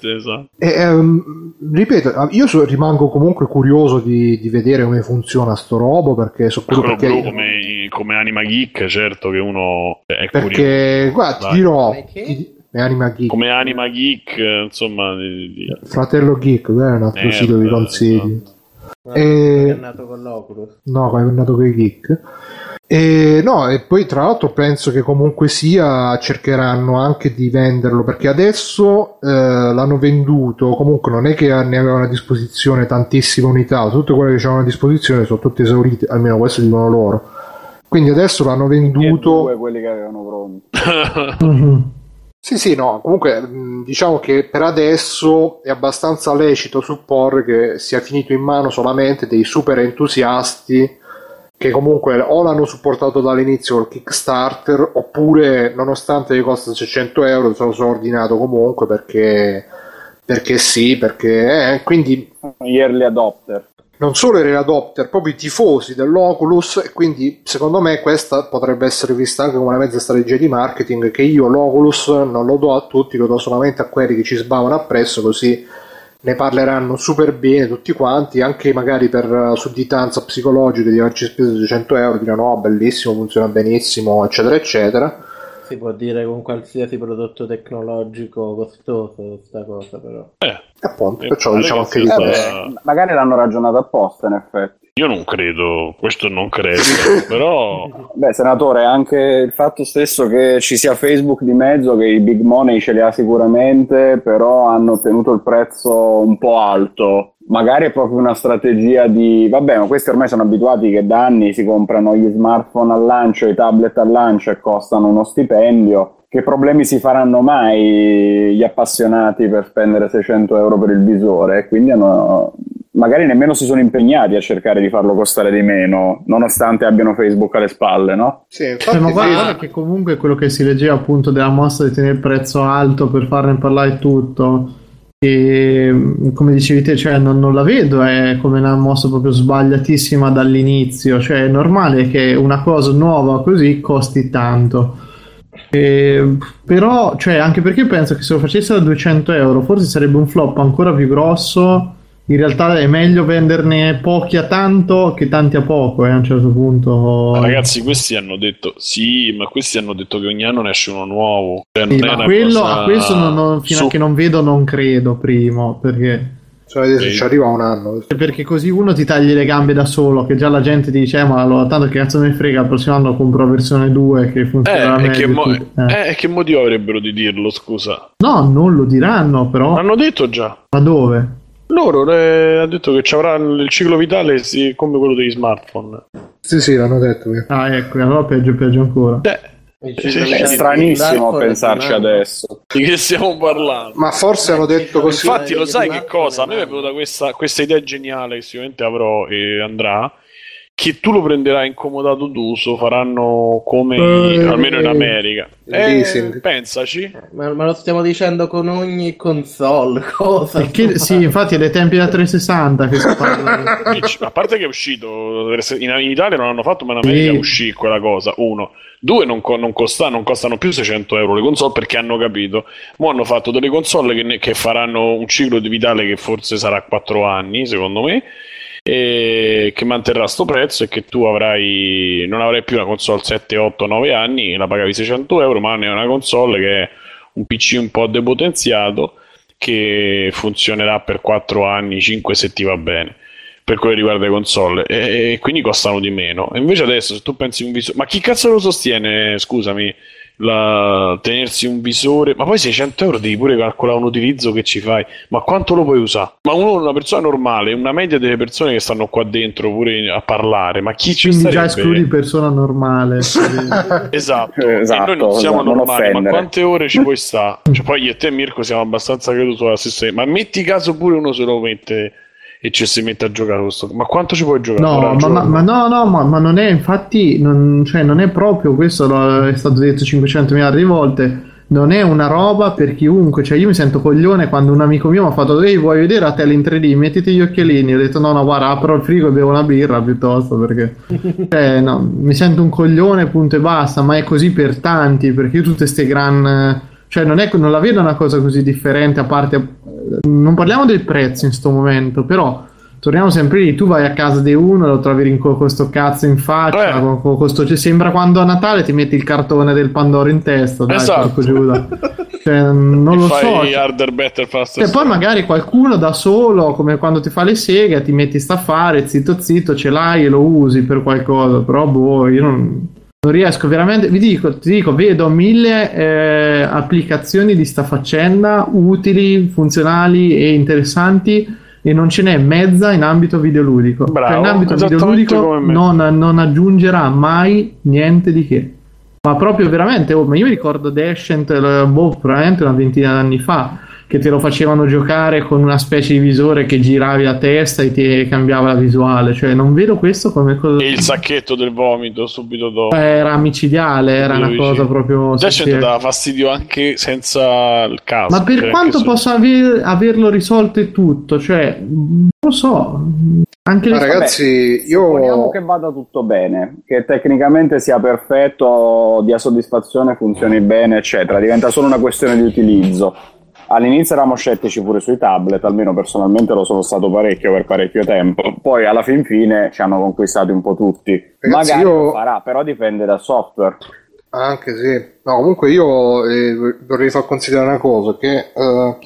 Esatto. E, um, ripeto, io so, rimango comunque curioso di, di, vedere come funziona sto robo perché so quello perché... come, come, Anima Geek, certo che uno è perché, curioso. guarda, ti dirò... Ti, Anima Geek. Come Anima Geek, insomma... Di, di... Fratello Geek, è un altro eh, sito di consigli. Esatto. E... È nato con l'Oculus. No, è nato con i Geek. E, no, e poi tra l'altro penso che comunque sia cercheranno anche di venderlo perché adesso eh, l'hanno venduto, comunque non è che ne avevano a disposizione tantissime unità, tutte quelle che c'erano a disposizione sono tutte esaurite, almeno questo dicono loro. Quindi adesso l'hanno venduto. Due quelli che avevano pronti. Sì, sì, no, comunque diciamo che per adesso è abbastanza lecito supporre che sia finito in mano solamente dei super entusiasti che comunque o l'hanno supportato dall'inizio col Kickstarter oppure nonostante gli costa 600 euro se lo sono ordinato comunque perché, perché sì, perché eh, quindi early adopter. non solo i early adopter, proprio i tifosi dell'Oculus e quindi secondo me questa potrebbe essere vista anche come una mezza strategia di marketing che io l'Oculus non lo do a tutti, lo do solamente a quelli che ci sbavano appresso così ne parleranno super bene tutti quanti, anche magari per sudditanza psicologica di averci speso 200 euro, diranno oh bellissimo, funziona benissimo, eccetera, eccetera. Si può dire con qualsiasi prodotto tecnologico costoso questa cosa però. Eh, appunto, perciò diciamo anche di eh, Magari l'hanno ragionato apposta in effetti. Io non credo, questo non credo, però... Beh, senatore, anche il fatto stesso che ci sia Facebook di mezzo, che i big money ce li ha sicuramente, però hanno ottenuto il prezzo un po' alto. Magari è proprio una strategia di, vabbè, ma questi ormai sono abituati che da anni si comprano gli smartphone al lancio, i tablet al lancio e costano uno stipendio che problemi si faranno mai gli appassionati per spendere 600 euro per il visore? Quindi hanno, magari nemmeno si sono impegnati a cercare di farlo costare di meno, nonostante abbiano Facebook alle spalle, no? Sì, infatti, ma guarda che comunque quello che si leggeva appunto della mossa di tenere il prezzo alto per farne parlare tutto. E come dicevi te, cioè, non, non, la vedo è come una mossa proprio sbagliatissima dall'inizio. Cioè, è normale che una cosa nuova così costi tanto. E, però, cioè, anche perché penso che se lo facessero a 200 euro, forse sarebbe un flop ancora più grosso in realtà è meglio venderne pochi a tanto che tanti a poco eh, a un certo punto. Ma ragazzi, questi hanno detto sì, ma questi hanno detto che ogni anno ne esce uno nuovo. Cioè, sì, ma quello, cosa... a questo non, non, fino su... a che non vedo non credo, primo, perché... Cioè, adesso ci arriva un anno. Perché così uno ti tagli le gambe da solo, che già la gente dice, eh, ma allora, tanto che cazzo ne frega, il prossimo anno compro la versione 2 che funziona eh, meglio. Che, mo- eh. eh, che motivo avrebbero di dirlo, scusa? No, non lo diranno, però. L'hanno detto già. Ma dove? Loro le, ha detto che ci avrà il ciclo vitale sì, come quello degli smartphone. Sì, sì, l'hanno detto. Ah, ecco, allora peggio, peggio ancora. Eh, È stranissimo pensarci adesso. Di che stiamo parlando? Ma forse hanno detto così. Infatti, lo sai che cosa? A me è venuta questa, questa idea geniale che sicuramente avrò e andrà. Che tu lo prenderai incomodato d'uso, faranno come Eh, almeno in America. Eh, pensaci. Ma, ma lo stiamo dicendo con ogni console, cosa? Perché, sì, infatti è dai tempi da 360 che si parla. A parte che è uscito in, in Itadia non hanno fatto, ma in America Sì. uscì quella cosa. Uno, due, non, non costa- non costano più 600 euro le console perché hanno capito. Mo' hanno fatto delle console che, ne- che faranno un ciclo di vitale che forse sarà 4 anni, secondo me. E che manterrà sto prezzo e che tu avrai non avrai più una console 7, 8, 9 anni, la pagavi 600 euro, ma ne è una console che è un PC un po' depotenziato che funzionerà per 4 anni, 5 se ti va bene per quello che riguarda le console e, e quindi costano di meno. E invece adesso se tu pensi un visore, ma chi cazzo lo sostiene, scusami, la- tenersi un visore, ma poi 600 euro devi pure calcolare un utilizzo che ci fai, ma quanto lo puoi usare? Ma uno, una persona normale, una media delle persone che stanno qua dentro pure a parlare, ma chi ci Quindi già escludi persona normale. Esatto, Esatto, e noi non siamo non normali, ma offendere. quante ore ci puoi stare? Cioè, poi io e te, Mirko, siamo abbastanza credo sulla stessa. Ma metti caso pure uno se lo mette e ci si mette a giocare con sto. Ma quanto ci puoi giocare? No, ma, ma- ma no, no, ma, ma non è, infatti, non, cioè, non è proprio questo, lo- è stato detto 500 miliardi di volte. Non è una roba per chiunque, cioè io mi sento coglione quando un amico mio mi ha fatto Ehi vuoi vedere la tele in 3D, mettiti gli occhialini, ho detto no no guarda apro il frigo e bevo una birra piuttosto perché cioè, no, mi sento un coglione punto e basta, ma è così per tanti perché io tutte queste gran... Cioè non, è, non la vedo una cosa così differente a parte... Non parliamo del prezzo in sto momento, però torniamo sempre lì, tu vai a casa di uno lo trovi rin- con questo cazzo in faccia, Eh. con, con questo- cioè, sembra quando a Natale ti metti il cartone del Pandoro in testa, dai, Esatto. Giuda. Cioè, non lo so. cioè- harder, better, faster. e poi magari qualcuno da solo, come quando ti fa le seghe, ti metti sta a fare, zitto zitto, ce l'hai e lo usi per qualcosa, però boh, io non, non riesco veramente, vi dico, ti dico, vedo mille eh, applicazioni di sta faccenda utili, funzionali e interessanti e non ce n'è mezza in ambito videoludico. Bravo, Cioè, in ambito videoludico non, non aggiungerà mai niente di che. Ma proprio veramente, oh, ma io mi ricordo Descent, eh, boh, probabilmente una ventina d'anni fa, che te lo facevano giocare con una specie di visore che giravi la testa e ti cambiava la visuale. Cioè, non vedo questo come cosa. E il sacchetto del vomito subito dopo. Era miciciale, era una Subito cosa proprio. Descent sì. dava fastidio anche senza il caso. Ma per cioè, quanto possa aver- averlo risolto e tutto, cioè, non lo so. Anche Ma le ragazzi, Supponiamo io che vada tutto bene, che tecnicamente sia perfetto, dia soddisfazione, funzioni bene, eccetera. Diventa solo una questione di utilizzo. All'inizio eravamo scettici pure sui tablet, almeno personalmente lo sono stato parecchio per parecchio tempo. Poi alla fin fine ci hanno conquistati un po' tutti. Ragazzi, Magari io- lo farà, però dipende dal software. Anche sì. No, comunque io eh, vorrei far considerare una cosa, che eh,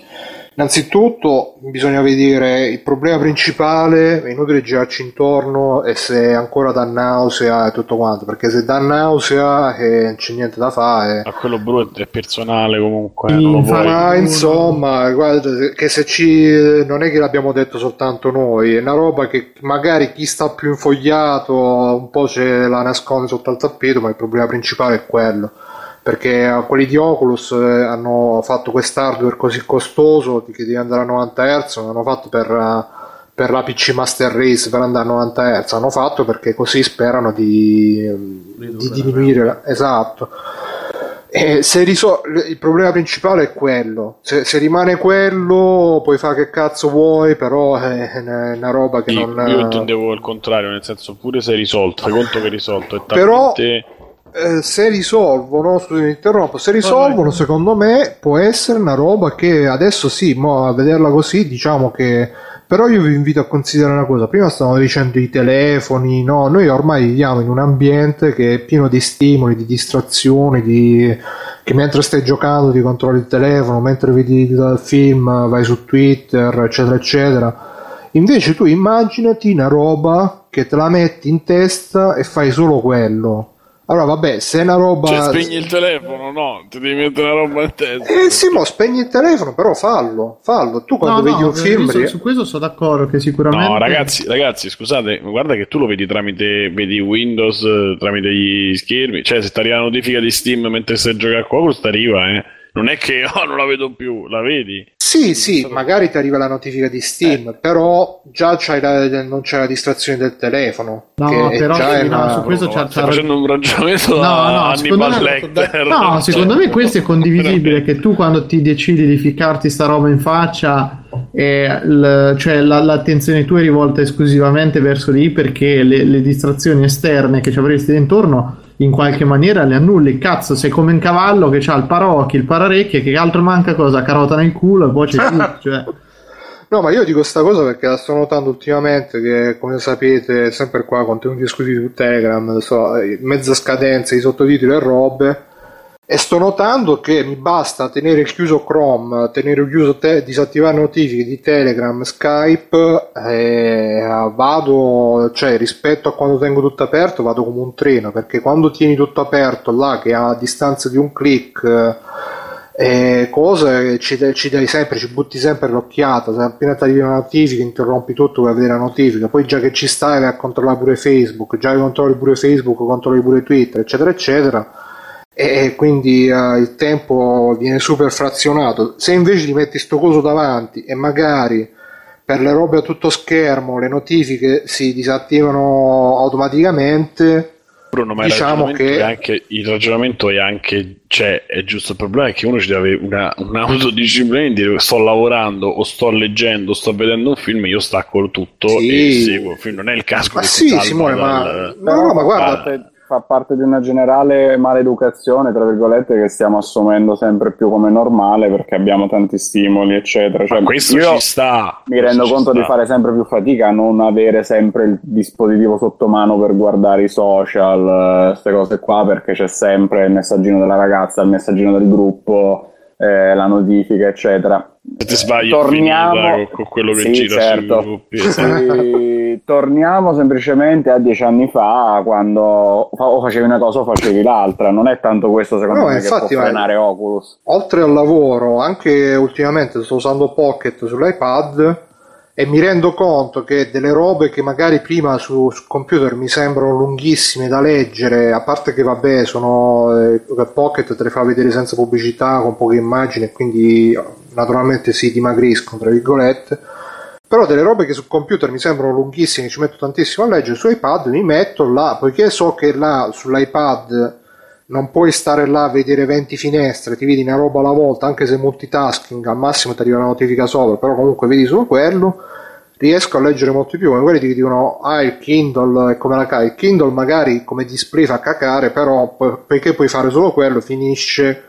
innanzitutto bisogna vedere il problema principale, è inutile girarci intorno e se ancora dà nausea e tutto quanto, perché se dà nausea e non c'è niente da fare. Ma quello brutto è personale comunque, Sì, non lo infatti. vuoi. Ma insomma, guarda, che se ci non è che l'abbiamo detto soltanto noi, è una roba che magari chi sta più infogliato un po' ce la nasconde sotto al tappeto, ma il problema principale è quello. Perché eh, quelli di Oculus eh, hanno fatto quest'hardware così costoso che deve andare a 90 Hz, non hanno fatto per, eh, per la PC Master Race per andare a 90 Hz, hanno fatto perché così sperano di, di diminuire. la- Esatto. Se risol- il problema principale è quello. Se, se rimane quello, puoi fare che cazzo vuoi, però è una roba che Sì, non. Io intendevo il contrario, nel senso pure se è risolto, fai conto che è risolto. È Però- talmente... Eh, se risolvono, scusi, mi interrompo, se risolvono, secondo me può essere una roba che adesso sì, mo a vederla così, diciamo che. Però io vi invito a considerare una cosa, prima stavamo dicendo i telefoni, no, noi ormai viviamo in un ambiente che è pieno di stimoli, di distrazioni, di... che mentre stai giocando ti controlli il telefono, mentre vedi il film vai su Twitter, eccetera, eccetera. Invece tu immaginati una roba che te la metti in testa e fai solo quello. Allora, vabbè, se è una roba. Cioè, spegni il telefono, no, ti devi mettere una roba in testa. Eh sì, mo spegni il telefono, però fallo, fallo. Tu quando No, vedi no, un film. su, ri- su questo sono d'accordo che sicuramente No, ragazzi, ragazzi, scusate, guarda che tu lo vedi tramite vedi Windows, eh, tramite gli schermi. Cioè, se ti arriva la notifica di Steam mentre stai giocando a qualcosa, ti arriva, eh. Non è che oh, non la vedo più, la vedi? Sì, sì, magari ti arriva la notifica di Steam, Eh. però già c'hai la- non c'è la distrazione del telefono. No, che però già sì, no, una- su questo Stai c'ha- facendo un ragionamento No, no, secondo me- Lecter. No, secondo Cioè, me questo è condivisibile, che tu quando ti decidi di ficcarti sta roba in faccia, eh, l- cioè la- l'attenzione tua è rivolta esclusivamente verso lì perché le, le distrazioni esterne che ci avresti intorno in qualche maniera le annulli. Cazzo, sei come un cavallo che ha il paraocchi, il pararecchie, che altro manca cosa? Carota nel culo e poi c'è tutto. Cioè. No, ma io dico sta cosa perché la sto notando ultimamente che, come sapete, sempre qua contenuti esclusivi su Telegram, so, eh, mezza scadenza, i sottotitoli e robe. E sto notando che mi basta tenere chiuso Chrome, tenere chiuso te- disattivare notifiche di Telegram, Skype e eh, vado, cioè rispetto a quando tengo tutto aperto, vado come un treno perché quando tieni tutto aperto là che a distanza di un click eh, e cose ci, dai- ci dai sempre, ci butti sempre l'occhiata. Se appena ti arriva una notifica, interrompi tutto per vedere la notifica. Poi, già che ci stai, vai a controllare pure Facebook. Già che controlli pure Facebook, controlli pure Twitter, eccetera, eccetera. E quindi eh, il tempo viene super frazionato. Se invece ti metti sto coso davanti e magari per le robe a tutto schermo le notifiche si disattivano automaticamente. Bruno, ma Diciamo che- anche, il ragionamento è anche, cioè, è giusto. Il problema è che uno ci deve avere una, un'autodisciplina di dire sto lavorando o sto leggendo, sto vedendo un film, io stacco tutto Sì. e seguo il film. Non è il caso Ma che sì, Simone, ma, dal- no, no, ma guarda, parte, fa parte di una generale maleducazione, tra virgolette, che stiamo assumendo sempre più come normale perché abbiamo tanti stimoli, eccetera. Cioè, Ma questo ci sta. mi rendo questo conto sta. di fare sempre più fatica a non avere sempre il dispositivo sotto mano per guardare i social, queste cose qua, perché c'è sempre il messaggino della ragazza, il messaggino del gruppo, eh, la notifica, eccetera. Se ti sbagli, Torniamo- con, quello che Sì, gira certo. sui torniamo semplicemente a dieci anni fa quando o facevi una cosa o facevi l'altra. Non è tanto questo, secondo No, me, infatti, che può frenare Oculus. oltre al lavoro, anche ultimamente sto usando Pocket sull'iPad e mi rendo conto che delle robe che magari prima su, su computer mi sembrano lunghissime da leggere, a parte che vabbè, sono eh, Pocket te le fa vedere senza pubblicità, con poche immagini, e quindi naturalmente si dimagriscono, tra virgolette. Però delle robe che sul computer mi sembrano lunghissime, ci metto tantissimo a leggere, su iPad mi metto là, poiché so che là sull'iPad non puoi stare là a vedere 20 finestre, ti vedi una roba alla volta, anche se multitasking, al massimo ti arriva una notifica sopra, però comunque vedi solo quello, riesco a leggere molto più, come quelli ti dicono, ah il Kindle è come la cai, il Kindle magari come display fa cacare, però po- poiché puoi fare solo quello, finisce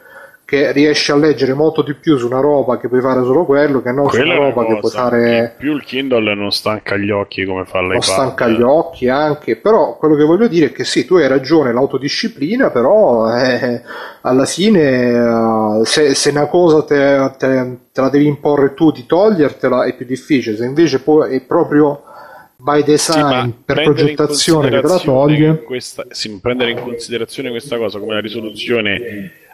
che riesci a leggere molto di più su una roba che puoi fare solo quello, che non su Quella una è una roba che puoi fare In più il Kindle non stanca gli occhi come fa l'iPad. non stanca gli occhi anche, però quello che voglio dire è che sì, tu hai ragione, l'autodisciplina, però eh, alla fine eh, se, se una cosa te, te- te la devi imporre tu di togliertela è più difficile, se invece poi è proprio by Sì, design, ma per progettazione che te la toglie. questa- sì, prendere in considerazione questa cosa come la risoluzione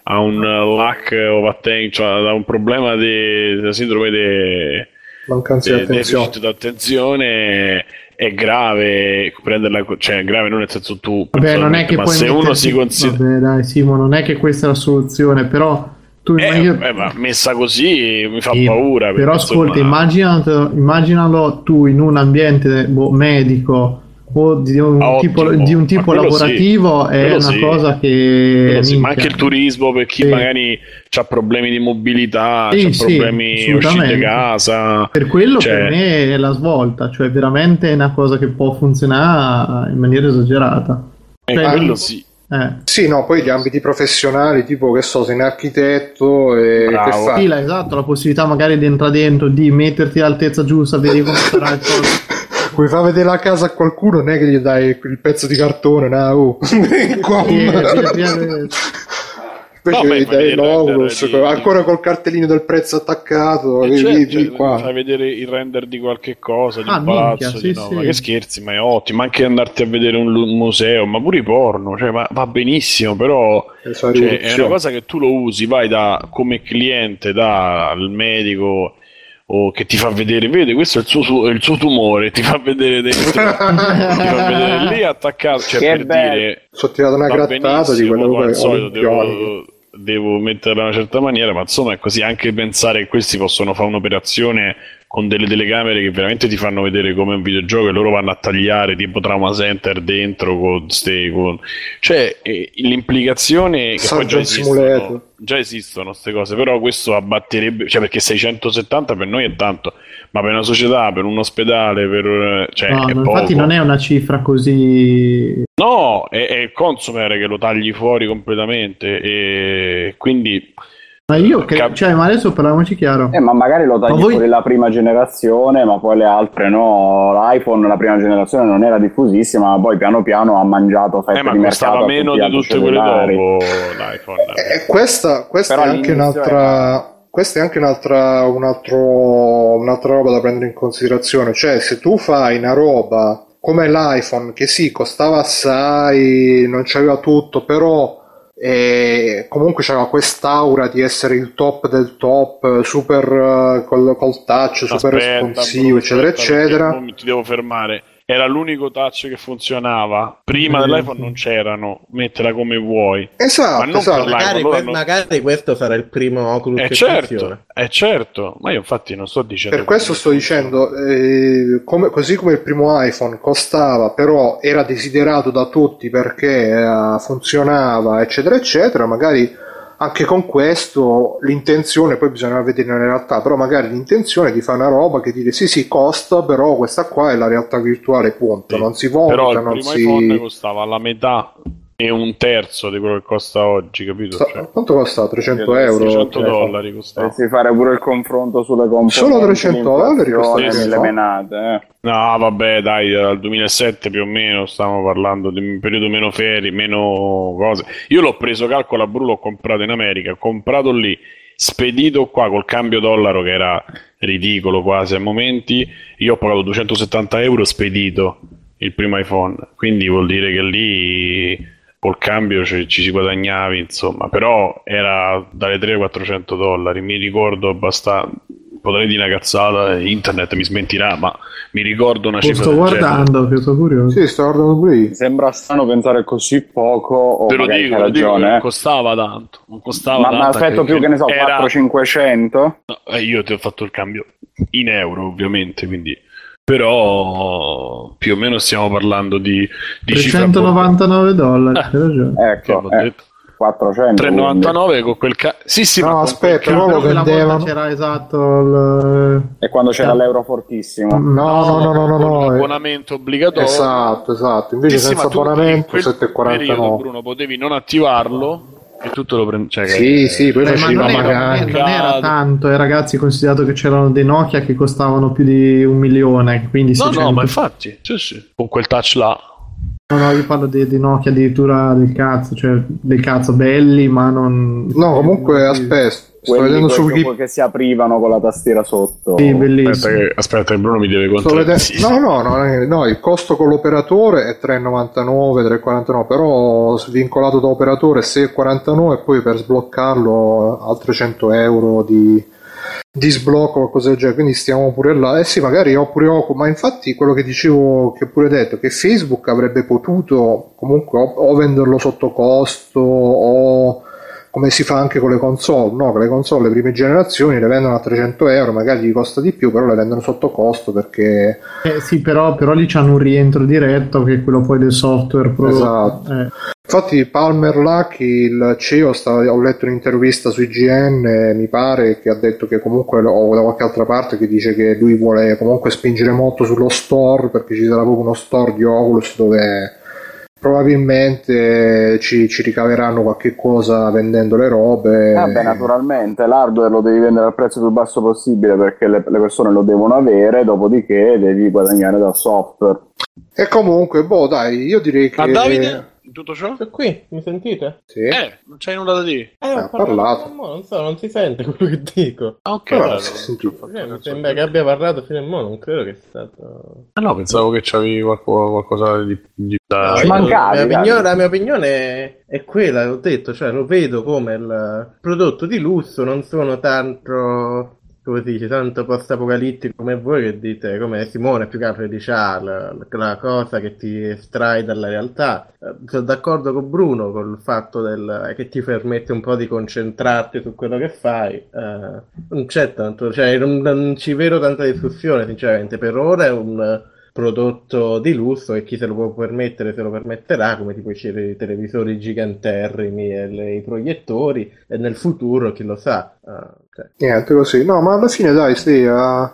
a un uh, lack of attention, cioè da un problema di sindrome di Mancanza di attenzione. deficit d'attenzione è grave prenderla cioè grave non nel senso tu Vabbè, non è che ma se uno si considera Vabbè, dai, Simo, non è che questa è la soluzione, però tu eh, io- eh, ma messa così mi fa Sì, paura Però ascolta, immaginalo, immaginalo tu in un ambiente boh, medico o di un Ah, tipo, di un tipo lavorativo sì, è quello una sì. cosa che sì, ma anche il turismo per chi Sì. magari ha problemi di mobilità, Sì, ha sì, problemi uscite di casa. Per quello Cioè- per me è la svolta, cioè veramente è una cosa che può funzionare in maniera esagerata. E Cioè, quello sì. Eh. Sì, no, poi gli ambiti professionali, tipo che so, sei un architetto e Bravo. che fai? Sì, la- esatto, la possibilità magari di entrare dentro, di metterti all'altezza giusta, vedi come sarà il coso. Vuoi far vedere la casa a qualcuno, non è che gli dai il pezzo di cartone, no, oh. Qua. Invece No, dai l'Oculus, ancora col cartellino del prezzo attaccato, Eh, vedi, certo, cioè, qua. fai vedere il render di qualche cosa, di Ah, un palazzo, minchia, di sì, no, sì. ma che scherzi, ma è ottimo, anche andarti a vedere un, museo, ma pure i porno, cioè, ma va benissimo, però E cioè, è una cosa che tu lo usi, vai da, come cliente dal medico o che ti fa vedere, vede, questo è il suo, su- il suo tumore, ti fa vedere dentro, ti fa vedere lì attaccato, cioè Che per bello. dire Sono tirato una grattata di quello al che solito olimpioni. devo, devo metterla in una certa maniera, ma insomma è così anche pensare che questi possono fare un'operazione con delle telecamere che veramente ti fanno vedere come un videogioco e loro vanno a tagliare tipo Trauma Center dentro con ste con... cioè eh, l'implicazione che poi già esistono già esistono queste cose però questo abbatterebbe cioè perché 670 per noi è tanto ma per una società per un ospedale per eh, cioè No, è no, poco. infatti non è una cifra così... No, è, è il consumer che lo tagli fuori completamente e quindi Ma io, che, Cap- cioè, ma adesso parliamoci chiaro. Eh, ma magari lo tagli Ma voi- fuori la prima generazione, ma poi le altre no. L'iPhone, la prima generazione non era diffusissima, ma poi piano piano ha mangiato fette eh, ma di mercato. meno di altri tutte quelle cellulari. dopo l'iPhone. Eh, questa, questa Però è anche un'altra. Questa è anche un'altra, un altro- un'altra roba da prendere in considerazione. Cioè, se tu fai una roba come l'iPhone, che sì, costava assai, non c'aveva tutto, però eh, comunque c'aveva quest'aura di essere il top del top, super eh, col, col touch, super Aspetta, responsivo, Bruno, eccetera, aspetta, eccetera. mo Ti devo fermare. Era l'unico touch che funzionava. Prima Mm. dell'iPhone non c'erano. Mettela come vuoi. Esatto, Ma non esatto. Magari, que- hanno- magari questo sarà il primo Oculus È che certo, funziona. è certo. Ma io infatti non sto dicendo. Per questo sto dicendo, eh, come- così come il primo iPhone costava, però era desiderato da tutti perché eh, funzionava, eccetera, eccetera, magari anche con questo l'intenzione, poi bisogna vedere nella realtà, però magari l'intenzione è di fare una roba che dire sì sì costa, però questa qua è la realtà virtuale, punto, Sì. non si Però vomita, il non primo si... iPhone costava la metà e un terzo di quello che costa oggi, capito? Sta- Cioè, Quanto costa? 300 euro? 300 Cioè, dollari costava. Dovresti fare pure il confronto sulle componenti. Solo 300 dollari costa- le menate. eh. No, vabbè, dai, dal 2007 più o meno stiamo parlando di un periodo meno ferie, meno cose. Io l'ho preso, calcola, Bru, l'ho comprato in America, ho comprato lì, spedito qua col cambio dollaro che era ridicolo quasi a momenti, io ho pagato 270 euro spedito il primo iPhone, quindi vuol dire che lì col cambio ci, ci si guadagnavi, insomma, però era dalle 300-400 dollari, mi ricordo abbastanza, potrei dire una cazzata, internet mi smentirà, ma mi ricordo una cifra sto guardando, che sono curioso. Sì, sto guardando pure io. Sembra strano pensare così poco, o Te lo dico, lo dico, ragione. non eh. costava tanto, non costava Ma, ma tanto. aspetto più che ne so, era- 400-500? No, eh, io ti ho fatto il cambio in euro, ovviamente, quindi però più o meno stiamo parlando di, di cifra 399 dollari, Eh. hai ragione. Ecco, l'ho eh, detto. 400. quindi. 3,99 con quel ca- Sì, sì, No, aspetta, ca- lo vendevano. c'era esatto il... E quando c'era Eh. l'euro fortissimo. No, no, no, no, no, con no. eh. l'abbonamento obbligatorio. Esatto, esatto. Invece senza abbonamento in quel periodo, 7,49. Bruno, potevi non attivarlo e tutto lo prendi. Cioè, Sì, che- sì, poi Beh, ma facevi non era, magana. non era tanto, eh, ragazzi, considerato che c'erano dei Nokia che costavano più di un milione, quindi No, 600. no, ma infatti, sì, sì, con quel touch là. No, no, io parlo di, di Nokia addirittura del cazzo, cioè del cazzo belli, ma non... No, comunque aspetta, sto Quelli vedendo su quei- Wiki. che si aprivano con la tastiera sotto. Sì, Aspetta bellissimo. che, aspetta, che Bruno mi deve vedendo... controllare. No, no, no, no, il costo con l'operatore è 3,99, 3,49, però svincolato da operatore 6,49 e poi per sbloccarlo altre 100 euro di, di sblocco o qualcosa del genere, quindi stiamo pure là. Eh sì, magari ho pure Oculus, ma infatti quello che dicevo, che ho pure detto, che Facebook avrebbe potuto comunque o, o venderlo sotto costo o come si fa anche con le console, no? Le console, le prime generazioni le vendono a 300 euro, magari gli costa di più, però le vendono sotto costo perché Eh, sì, però, però lì c'hanno un rientro diretto che è quello poi del software prodotto. Esatto. Eh, Infatti Palmer Lucky, il CEO, sta- ho letto un'intervista su IGN, mi pare, che ha detto che comunque, o da qualche altra parte, che dice che lui vuole comunque spingere molto sullo store, perché ci sarà proprio uno store di Oculus dove probabilmente ci, ci ricaveranno qualche cosa vendendo le robe. Vabbè, naturalmente l'hardware lo devi vendere al prezzo più basso possibile perché le, le persone lo devono avere, dopodiché devi guadagnare dal software. E comunque, boh, dai, io direi che... Ma Davide? In tutto ciò? Sto qui, mi sentite? Sì. Eh, non c'hai nulla da dire. Eh, ho ha parlato. mo', non so, non si sente quello che dico. Ah, ok. Però dai, si è non- sentito. Eh, mi sembra che abbia parlato fino a mo', non credo che sia stato... Ah, no, pensavo che c'avevi qualco- qualcosa di, di da... No, mancavi, la, mia opinione, la mia opinione è, è quella, ho detto, cioè lo vedo come il prodotto di lusso, non sono tanto, come dice, tanto post-apocalittico come voi che dite, come Simone più che altro dice, ah, la, la cosa che ti estrae dalla realtà. Eh, Sono d'accordo con Bruno col fatto del, che ti permette un po' di concentrarti su quello che fai. Eh, non c'è tanto, cioè non, non ci vedo tanta discussione, sinceramente. Per ora è un prodotto di lusso e chi se lo può permettere se lo permetterà, come tipo i televisori giganterrimi e le- i proiettori, e nel futuro chi lo sa. Cioè, Niente così. No, ma alla fine dai, sì, eh,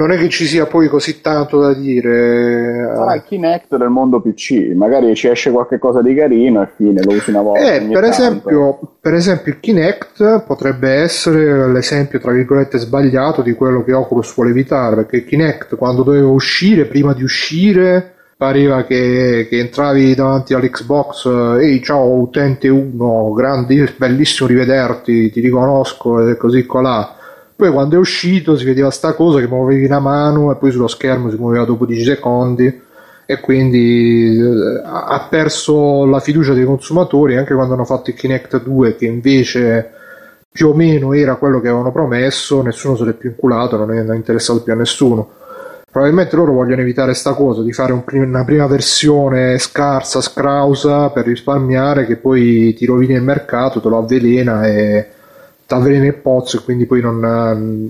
non è che ci sia poi così tanto da dire. eh. Sarà il Kinect del mondo PC, magari ci esce qualche cosa di carino e fine, lo usi una volta. Eh, per esempio, per esempio il Kinect potrebbe essere l'esempio tra virgolette sbagliato di quello che Oculus vuole evitare, perché il Kinect quando doveva uscire, prima di uscire, pareva che, che entravi davanti all'Xbox, eh, ehi ciao utente 1, grandi, bellissimo rivederti, ti riconosco e così colà. Poi quando è uscito si vedeva sta cosa che muovevi una mano e poi sullo schermo si muoveva dopo 10 secondi e quindi eh, ha perso la fiducia dei consumatori anche quando hanno fatto il Kinect 2 che invece più o meno era quello che avevano promesso, nessuno se l'è più inculato, non è interessato più a nessuno. Probabilmente loro vogliono evitare sta cosa di fare un prim- una prima versione scarsa, scrausa per risparmiare che poi ti rovini il mercato, te lo avvelena e ti avvelena il pozzo e quindi poi non,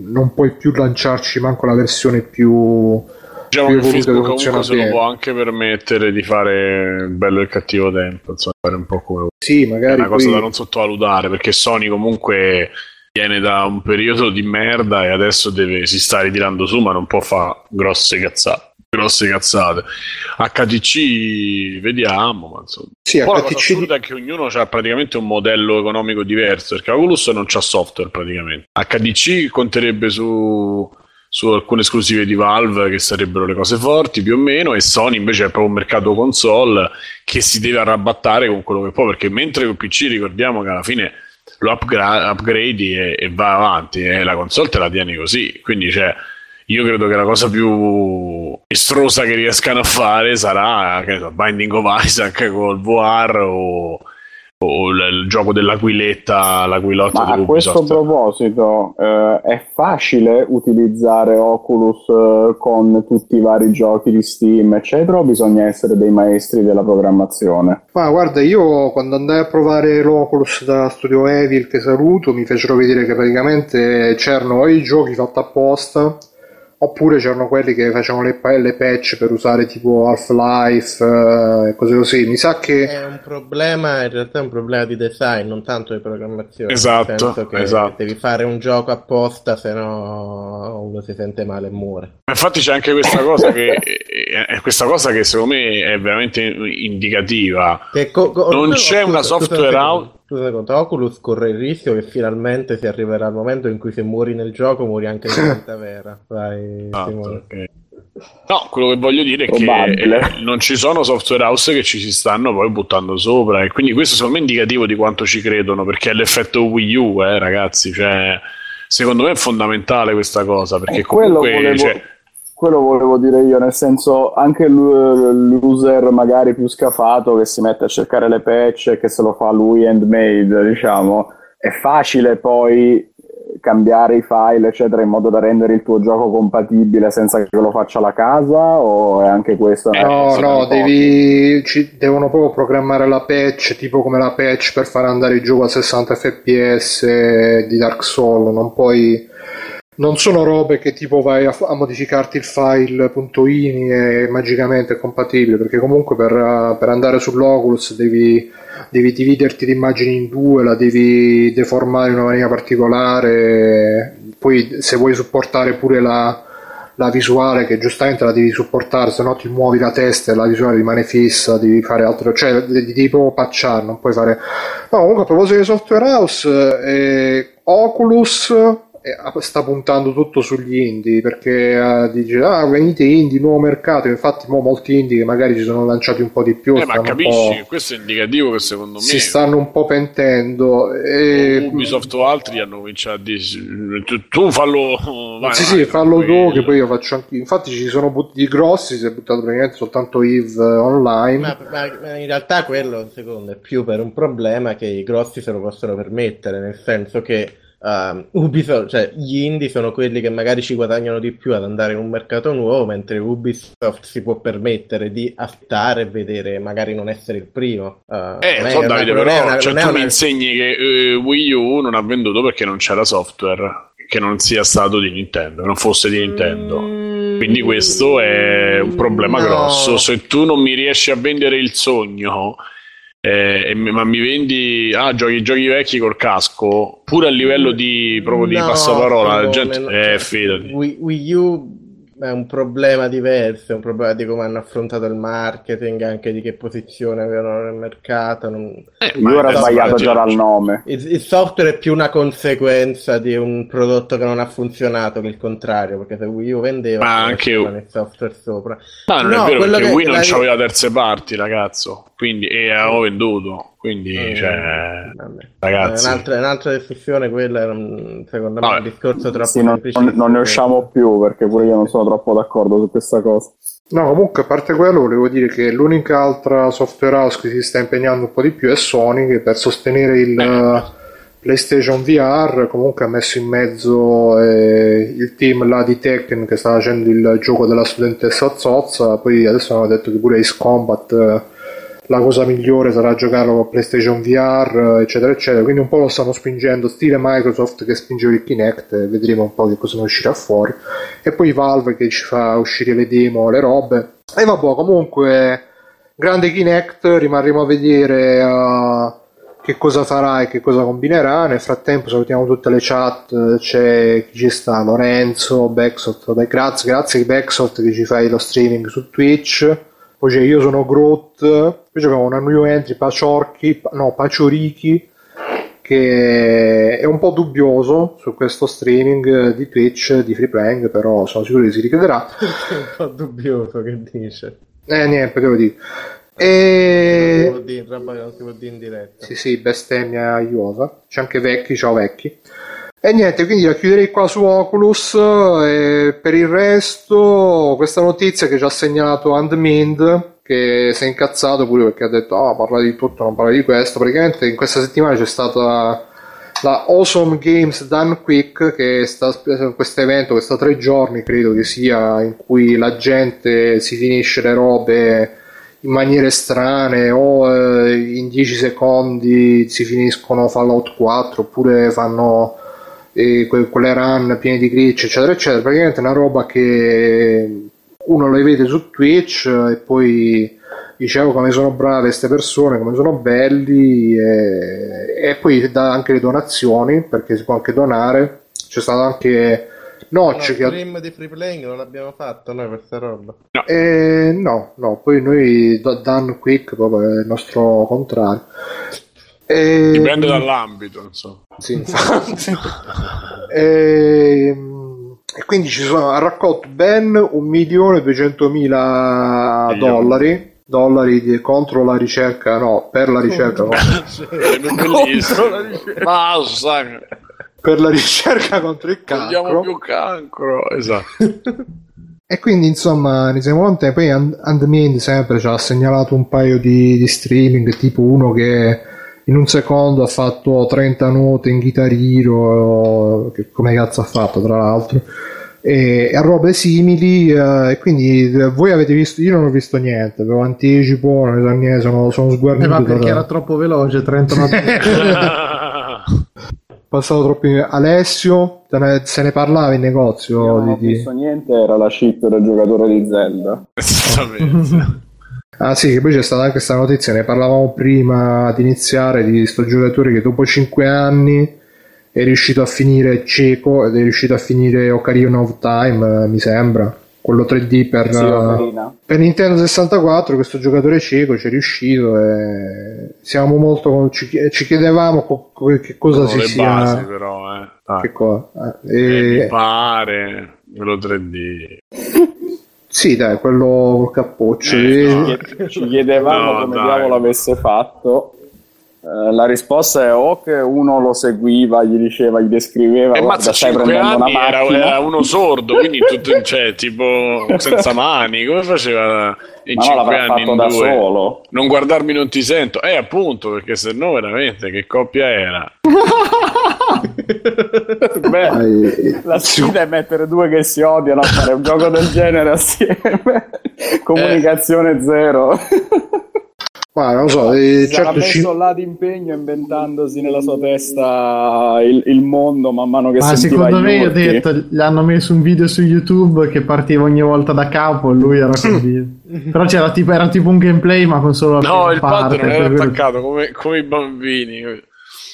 non puoi più lanciarci manco la versione più Diciamo che Facebook comunque se lo può anche permettere di fare il bello e il cattivo tempo, insomma, fare un po' come. Sì, È magari una cosa poi- da non sottovalutare perché Sony comunque viene da un periodo di merda e adesso deve, si sta ritirando su ma non può fare grosse cazzate. Grosse cazzate. HTC vediamo, ma insomma. Sì, Poi la HTC è che ognuno ha praticamente un modello economico diverso perché Oculus non c'ha software praticamente. HDC conterebbe su, su alcune esclusive di Valve che sarebbero le cose forti più o meno e Sony invece è proprio un mercato console che si deve arrabattare con quello che può perché mentre con PC ricordiamo che alla fine lo upgra- upgradi e, e va avanti e la console te la tieni così. Quindi cioè io credo che la cosa più estrosa che riescano a fare sarà che Binding of Isaac col VR o, o l- il gioco dell'aquiletta, l'aquilotto Ma a questo proposito, eh, è facile utilizzare Oculus eh, con tutti i vari giochi di Steam, eccetera, o bisogna essere dei maestri della programmazione? Ma guarda, io quando andai a provare l'Oculus da Studio Evil, che saluto, mi fecero vedere che praticamente c'erano i giochi fatti apposta, oppure c'erano quelli che facevano le, le patch per usare tipo Half-Life eh, e cose così. Mi sa che È un problema, in realtà è un problema di design, non tanto di programmazione. Esatto, nel senso che esatto. devi fare un gioco apposta, se no uno si sente male e muore. Infatti c'è anche questa cosa che è questa cosa che secondo me è veramente indicativa. Che co- co- Non no, c'è una software house- Scusa secondo, Oculus corre il rischio che finalmente si arriverà al momento in cui se muori nel gioco muori anche nella vita vera. Vai, Ah, Simone. ok. No, quello che voglio dire è Probabile. che eh, non ci sono software house che ci si stanno poi buttando sopra e quindi questo secondo me è indicativo di quanto ci credono perché è l'effetto Wii U, eh, ragazzi, cioè secondo me è fondamentale questa cosa perché E quello comunque volevo- cioè, Quello volevo dire io, nel senso anche l'user magari più scafato che si mette a cercare le patch e che se lo fa lui handmade, diciamo, è facile poi cambiare i file, eccetera, in modo da rendere il tuo gioco compatibile senza che lo faccia la casa o è anche questo? No, no, devi, ci- devono proprio programmare la patch, tipo come la patch per far andare il gioco a 60 fps di Dark Souls, non puoi... Non sono robe che tipo vai a, a modificarti il file .ini e magicamente è compatibile, perché comunque per, per andare sull'Oculus devi, devi dividerti l'immagine in due, la devi deformare in una maniera particolare, poi se vuoi supportare pure la, la visuale che giustamente la devi supportare, se no ti muovi la testa e la visuale rimane fissa, devi fare altro, cioè devi, devi proprio patchare, non puoi fare... No, comunque a proposito di software house, eh, Oculus sta puntando tutto sugli indie perché uh, dice ah venite indie nuovo mercato. Infatti mo molti indie che magari ci sono lanciati un po' di più eh, ma capisci questo è indicativo che secondo me si stanno un po' pentendo e... Ubisoft o altri hanno cominciato a dire tu, tu fallo vai, sì vai, sì fallo tu che poi io faccio anche infatti ci sono buttati grossi si è buttato praticamente soltanto Eve online. Ma, ma, ma in realtà quello secondo è più per un problema che i grossi se lo possono permettere nel senso che Uh, Ubisoft, cioè gli indie sono quelli che magari ci guadagnano di più ad andare in un mercato nuovo, mentre Ubisoft si può permettere di aspettare e vedere, magari non essere il primo. Uh, eh, so, Davide, però una, cioè, tu una... mi insegni che uh, Wii U non ha venduto perché non c'era software che non sia stato di Nintendo, che non fosse di Nintendo. Mm, Quindi questo è un problema no. grosso. Se tu non mi riesci a vendere il sogno eh, ma mi vendi ah, giochi, giochi vecchi col casco pure a livello di proprio di no, passaparola la gente eh, fidati Wii, Wii U è un problema diverso, è un problema di come hanno affrontato il marketing, anche di che posizione avevano nel mercato. Non... Eh, Io ero sbagliato già dal nome. Il, il, software è più una conseguenza di un prodotto che non ha funzionato che il contrario, perché se Wii U vendeva, ma anche il software sopra. Ma non no, è vero perché che Wii non la... c'aveva terze parti, ragazzo, quindi e avevo venduto. Quindi, eh, cioè, ragazzi, è un'altra, un'altra discussione. Quella secondo me è un discorso troppo sì, non, non, non, ne usciamo più perché pure io non sono troppo d'accordo su questa cosa. No, comunque, a parte quello, volevo dire che l'unica altra software house che si sta impegnando un po' di più è Sony, che per sostenere il eh. PlayStation VR comunque ha messo in mezzo eh, il team là di Tekken che sta facendo il gioco della studentessa Zozza. Poi adesso hanno detto che pure Ace Combat. La cosa migliore sarà giocarlo con PlayStation VR, eccetera, eccetera. Quindi un po' lo stanno spingendo, stile Microsoft che spingeva il Kinect, vedremo un po' che cosa ne uscirà fuori. E poi Valve che ci fa uscire le demo, le robe. E vabbè, comunque, grande Kinect, rimarremo a vedere uh, che cosa farà e che cosa combinerà. Nel frattempo salutiamo tutte le chat, c'è chi ci sta, Lorenzo, Backsoft, grazie, grazie Backsoft che ci fai lo streaming su Twitch poi c'è Io sono Groot, poi abbiamo una new entry Paciorchi, no, Paciorichi, che è un po' dubbioso su questo streaming di Twitch di free playing, però sono sicuro che si richiederà. un po' dubbioso che dice. Eh, niente, devo dire. E... Non si può dire in diretta. Sì, sì, bestemmia iosa. C'è anche vecchi, ciao vecchi. E niente, quindi la chiuderei qua su Oculus e per il resto questa notizia che ci ha segnalato Andmind che si è incazzato pure perché ha detto ah parla di tutto, non parla di questo. Praticamente in questa settimana c'è stata la Awesome Games Done Quick che sta questo evento che tre giorni credo che sia in cui la gente si finisce le robe in maniere strane o eh, in 10 secondi si finiscono Fallout 4 oppure fanno e que- quelle run piene di glitch eccetera eccetera praticamente è una roba che uno le vede su Twitch e poi dicevo come sono brave queste persone come sono belli e, e poi dà anche le donazioni perché si può anche donare. C'è stato anche Notch no, che stream di free playing non l'abbiamo fatto noi questa roba. No, eh, no, no poi noi Dan Quick proprio è il nostro contrario e... Dipende dall'ambito, insomma. Sì, infatti. e... e, quindi ci sono, ha raccolto ben 1.200.000 dollari dollari di, contro la ricerca, no, per la ricerca, no. contro la ricerca. Basta. Per la ricerca contro il cancro. Vogliamo più cancro, esatto. E quindi insomma ne siamo contenti. Poi Andmind sempre ci ha segnalato un paio di, di streaming, tipo uno che in un secondo ha fatto 30 note in chitarrino, che come cazzo ha fatto tra l'altro, e, a robe simili. Eh, e quindi eh, voi avete visto, io non ho visto niente, avevo anticipo, non so niente, sono, sono sguarnito. Eh, ma perché da... era troppo veloce, 30 note. passato troppo in... Alessio se ne parlava in negozio Io non di, ho visto niente era la cheat del giocatore di Zelda esattamente Ah sì, che poi c'è stata anche questa notizia, ne parlavamo prima di iniziare, di questo giocatore che dopo 5 anni è riuscito a finire cieco ed è riuscito a finire Ocarina of Time, mi sembra. quello 3D per, Sì, per Nintendo 64 questo giocatore cieco ci è riuscito e siamo molto ci, ci chiedevamo co- co- che cosa Sono si le sia basi però, eh. Che cosa eh, Eh, mi e- pare quello 3D. Sì dai quello col cappuccio Eh, E- no. Ci chiedevamo No, come dai. diavolo avesse fatto. Eh, la risposta è o che uno lo seguiva, gli diceva, gli descriveva, E guarda, mazza, stai 5 prendendo anni una era, macchina. era uno sordo, quindi tutto, cioè, tipo senza mani, come faceva in Ma no, 5 l'avrà anni in da due? solo. Non guardarmi non ti sento. Eh, appunto, perché se no veramente che coppia era? Beh, la sfida è mettere due che si odiano a fare un gioco del genere assieme. Comunicazione zero. ma non so eh, Si sarà certo ci- messo là d'impegno inventandosi nella sua testa il, il mondo man mano che Ma sentiva secondo me, ho detto, gli hanno messo un video su YouTube che partiva ogni volta da capo e lui era così. Però c'era tipo, era tipo un gameplay, ma con solo la No, prima il parte, non per era attaccato come, come i bambini.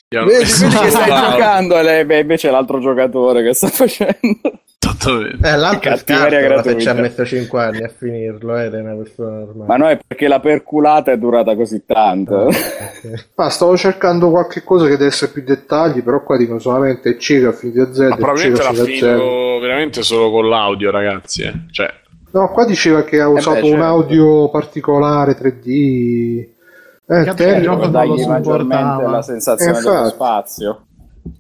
Vedi, vedi che stai giocando e lei, beh, invece è l'altro giocatore che sta facendo. Esattamente. Eh, l'altro se ci ha messo 5 anni a finirlo, ed è una persona normale. Ma no, è perché la perculata è durata così tanto. Ok. ma stavo cercando qualche cosa che deve essere più dettagli però qua dicono solamente cieco a finito a Z Ma probabilmente l'ha finito veramente solo con l'audio, ragazzi. eh. Cioè, No, qua diceva che ha usato beh, un certo. audio particolare 3D. Eh, Che Terry- gioco non lo supportava. la sensazione Eh, dello infatti. spazio.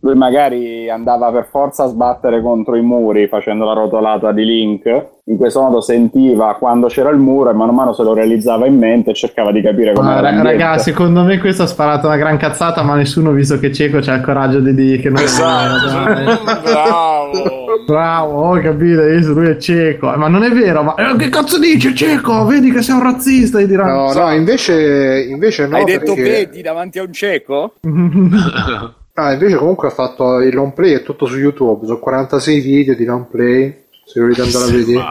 Lui magari andava per forza a sbattere contro i muri facendo la rotolata di Link. In questo modo sentiva quando c'era il muro e man mano se lo realizzava in mente e cercava di capire come Ma, era raga, secondo me questo ha sparato una gran cazzata, ma nessuno, visto che Cieco c'ha il coraggio di dire che non esatto. è. Bravo. Bravo, ho capito, lui è cieco. Ma non è vero, ma eh, che cazzo dici cieco? Vedi che sei un razzista, gli diranno. No, no, invece, invece no. Hai detto perché... vedi davanti a un cieco? Ah, invece comunque ha fatto il long play, è tutto su YouTube. Sono 46 video di long play. Se volete andare a vedere,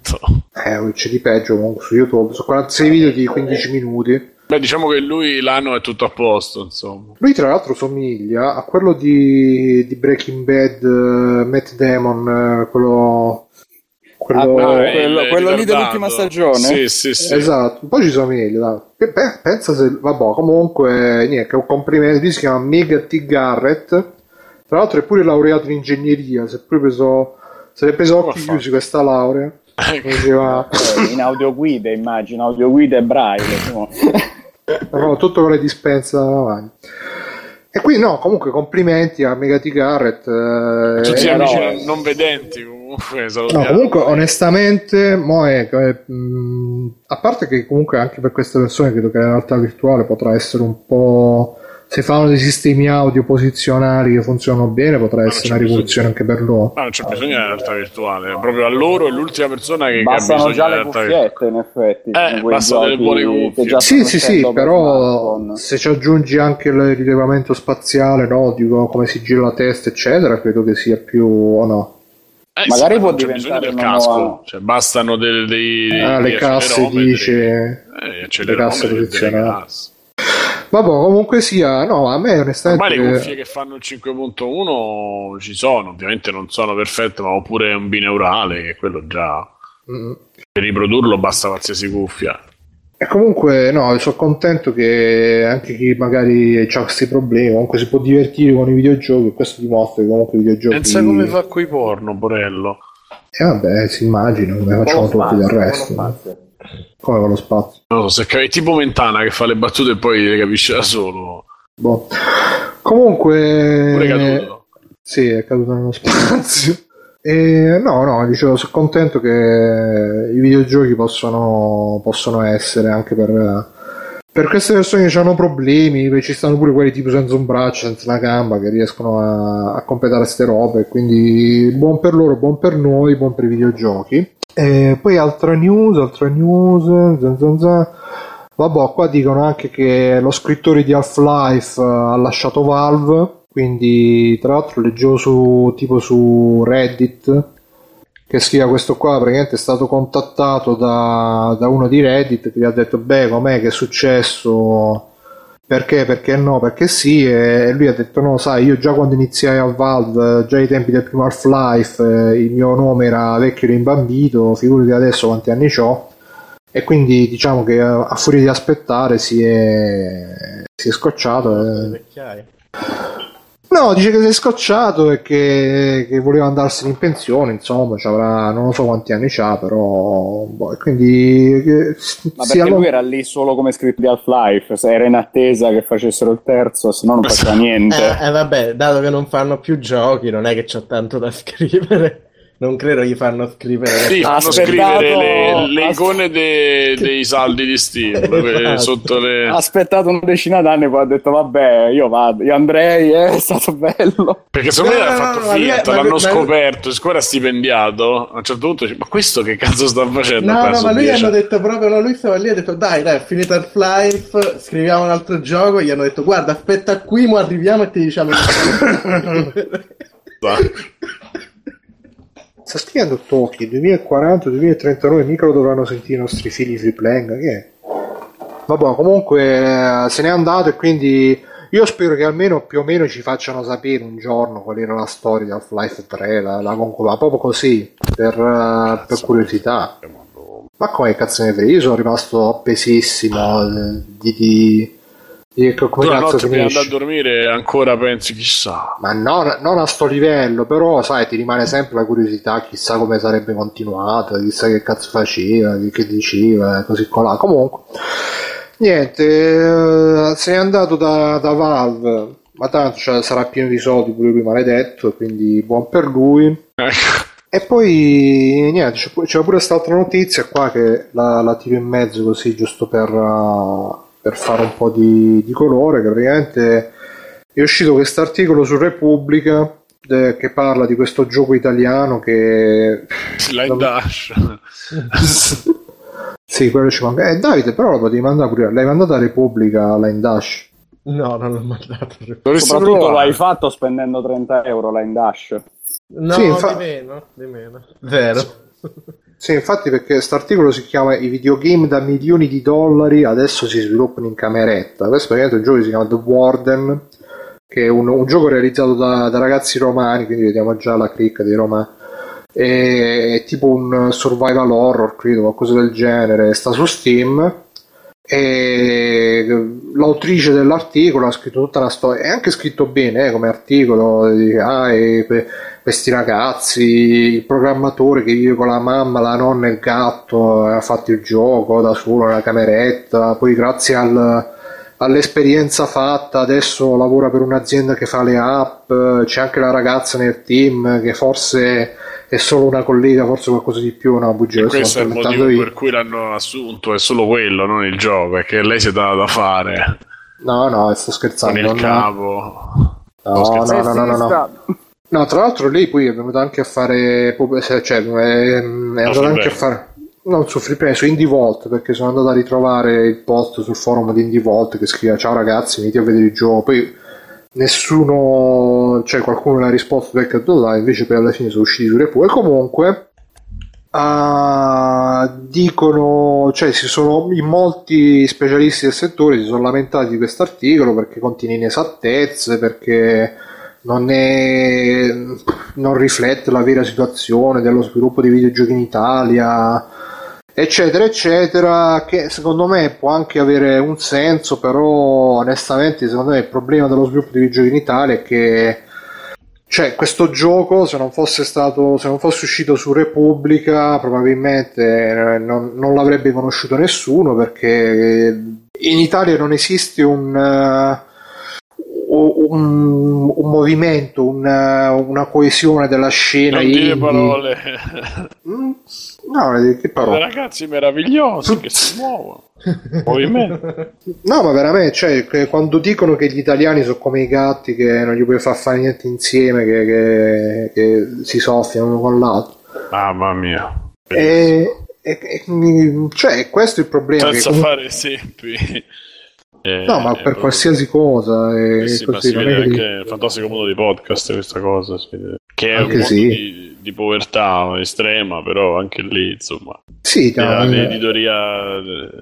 Fatto. eh, c'è di peggio comunque su YouTube. Sono 46 video di 15 minuti. Beh, diciamo che lui l'anno è tutto a posto, insomma. Lui, tra l'altro, somiglia a quello di, di Breaking Bad, eh, Matt Damon, eh, quello. quello... Ah, quello- il quello lì dell'ultima stagione? Sì, sì, sì. Esatto, un po' ci somiglia, beh, pensa se. Vabbè, comunque, niente, un complimento. Lui si chiama Mega T. Garrett. Tra l'altro, è pure laureato in ingegneria. Si è pure preso. Se l'è preso occhi chiusi questa laurea. Diceva, Eh, in audioguide immagino, audioguide e braille. no, tutto con le dispense davanti. E qui no, comunque complimenti a Mega T. Garrett. eh, Tutti Eh, amici no. non vedenti, comunque. No, comunque onestamente, mo è, eh, mh, a parte che comunque anche per queste persone credo che la realtà virtuale potrà essere un po'... Se fanno dei sistemi audio posizionali che funzionano bene, potrà essere c'è una bisogno. rivoluzione anche per loro. Ma non c'è bisogno della realtà virtuale, proprio a loro è l'ultima persona che, che ha Bastano bisogno le realtà virtuale. cuffiette, in effetti. Eh, bastano delle buone cuffie. Sì, sì, sì, però se ci aggiungi anche il rilevamento spaziale, no, dico come si gira la testa, eccetera, credo che sia più o no. Eh, Magari ma può bisogno diventare del una casco, nuova- cioè bastano dei, dei, Ah, dei le casse dice- eh, le casse posizionali. Vabbè, comunque sia, no, a me onestamente... Ormai le cuffie che fanno il 5.1 ci sono, ovviamente non sono perfette, ma oppure un bineurale, che quello già Mm. per riprodurlo basta qualsiasi cuffia. E comunque, no, sono contento che anche chi magari ha questi problemi, comunque si può divertire con i videogiochi. e Questo dimostra che comunque i videogiochi. Pensa come fa coi porno, Borello. Eh, vabbè, si immagina come facciamo tutti del resto. Come con lo spazio. Non lo so, capi- tipo Mentana che fa le battute e poi le capisce da solo. Boh. Comunque. Pure caduto. Sì, è caduto nello spazio. E, no, no, dicevo, sono contento che i videogiochi possono, possono essere anche per, per queste persone che hanno problemi, ci stanno pure quelli tipo senza un braccio, senza una gamba, che riescono a, a completare queste robe, quindi buon per loro, buon per noi, buon per i videogiochi. E poi altra news, altra news, zan zan zan. Vabbè, qua dicono anche che lo scrittore di Half-Life eh, ha lasciato Valve, quindi tra l'altro leggevo su tipo su Reddit che scrive questo qua praticamente è stato contattato da, da uno di Reddit che gli ha detto beh com'è che è successo perché, perché no, perché sì, e lui ha detto no, sai, io già quando iniziai a Valve, già ai tempi del primo Half-Life, eh, il mio nome era vecchio e rimbambito, figurati adesso quanti anni ho, e quindi diciamo che a, a furia di aspettare si è, si è scocciato. E... Vecchiai. No, dice che si è scocciato e che, che voleva andarsene in pensione, insomma, c'avrà, non lo so quanti anni c'ha, però... Boh, quindi... che- Ma perché lui era lì solo come scritto di Half-Life, se era in attesa che facessero il terzo, se no non faceva niente. Eh, eh, vabbè, dato che non fanno più giochi, non è che c'ho tanto da scrivere. Non credo gli fanno scrivere. Sì, fanno aspettato- scrivere le, le icone de- dei saldi di Steam Esatto. sotto le... Ha aspettato una decina d'anni e poi ha detto vabbè io vado, io andrei, eh, è stato bello. Perché secondo me No, l'ha fatto no, lui- l'hanno ma scoperto, siccome era stipendiato, a un certo punto dice, ma questo che cazzo sta facendo? No, no, ma lui 10. hanno detto proprio, no, lui stava lì e ha detto dai, dai, è finito il life, scriviamo un altro gioco, gli hanno detto guarda, aspetta qui, mo arriviamo e ti diciamo Sta scrivendo Toki 2040-2039 mica lo dovranno sentire i nostri figli free playing che è? Vabbè comunque eh, se n'è andato e quindi io spero che almeno più o meno ci facciano sapere un giorno qual era la storia di Half-Life 3 la, la conclusione proprio così per, eh, per curiosità. Ma come cazzo ne frega io sono rimasto appesissimo eh, di, di, di come Tu la notte prima di andare a dormire ancora pensi chissà. ma non, non a sto livello, però sai, ti rimane sempre la curiosità, chissà come sarebbe continuata, chissà che cazzo faceva, che, che diceva, così colà. Comunque, niente, eh, se n'è andato da, da Valve, ma tanto cioè, sarà pieno di soldi pure lui maledetto, quindi buon per lui. Ecco. E poi niente, c'è pure quest'altra notizia qua che la, la tiro in mezzo così giusto per, uh, per fare un po' di, di colore, che praticamente è uscito questo articolo su Repubblica eh, che parla di questo gioco italiano che... Line dash. sì, quello ci manca. Eh Davide, però lo potevi mandare pure, l'hai mandata a Repubblica la in dash. No, non l'ho mandato. Soprattutto provare. l'hai fatto spendendo 30 euro là in Dash. No, Sì, infa- di meno, di meno. Vero. Sì, infatti perché questo articolo si chiama I videogame da milioni di dollari adesso si sviluppano in cameretta. Questo è un gioco che si chiama The Warden, che è un, un gioco realizzato da, da ragazzi romani, quindi vediamo già la cricca dei romani. È, è tipo un survival horror, credo, qualcosa del genere. Sta su Steam. E l'autrice dell'articolo ha scritto tutta una storia, è anche scritto bene eh, come articolo. di- Ah, e questi ragazzi, il programmatore che vive con la mamma, la nonna e il gatto, ha fatto il gioco da solo nella cameretta, poi grazie al- all'esperienza fatta adesso lavora per un'azienda che fa le app, c'è anche la ragazza nel team che forse è solo una collega, forse qualcosa di più, no, bugia, questo è il motivo io. per cui l'hanno assunto, è solo quello, non il gioco, è che lei si dà da fare No, no, sto con scherzando. il non- capo. No, Sto no, no, no, no, no. No, tra l'altro lei poi è venuta anche a fare, cioè è, è andata anche a fare, non su Freeplay, su Indie Vault, perché sono andato a ritrovare il post sul forum di Indie Vault che scrive ciao ragazzi, venite a vedere il gioco, poi nessuno, cioè qualcuno le ha risposto perché detto là, invece poi alla fine sono usciti su Repu e comunque ah, dicono, cioè si sono in molti specialisti del settore si sono lamentati di questo articolo perché contiene inesattezze, perché non, è, non riflette la vera situazione dello sviluppo dei videogiochi in Italia, eccetera, eccetera, che secondo me può anche avere un senso, però onestamente secondo me il problema dello sviluppo dei videogiochi in Italia è che cioè, questo gioco, se non fosse stato, se non fosse uscito su Repubblica, probabilmente non, non l'avrebbe conosciuto nessuno perché in Italia non esiste un, un, un movimento, una, una coesione della scena Non dire parole. Mm, No, che parole? ragazzi meravigliosi che si muovono. Movimento. No, ma veramente, cioè, quando dicono che gli italiani sono come i gatti che non gli puoi far fare niente insieme, che, che- che si soffiano uno con l'altro. Mamma mia. E, e- e- cioè, questo è il problema. Senza comunque- fare esempi. Eh, No, ma per eh, qualsiasi cosa. eh È sì, ma così, si vede anche nel fantastico mondo di podcast questa cosa. Che è Anche un mondo sì. di, di povertà estrema, però anche lì, insomma, Sì, no, eh, nell'editoria,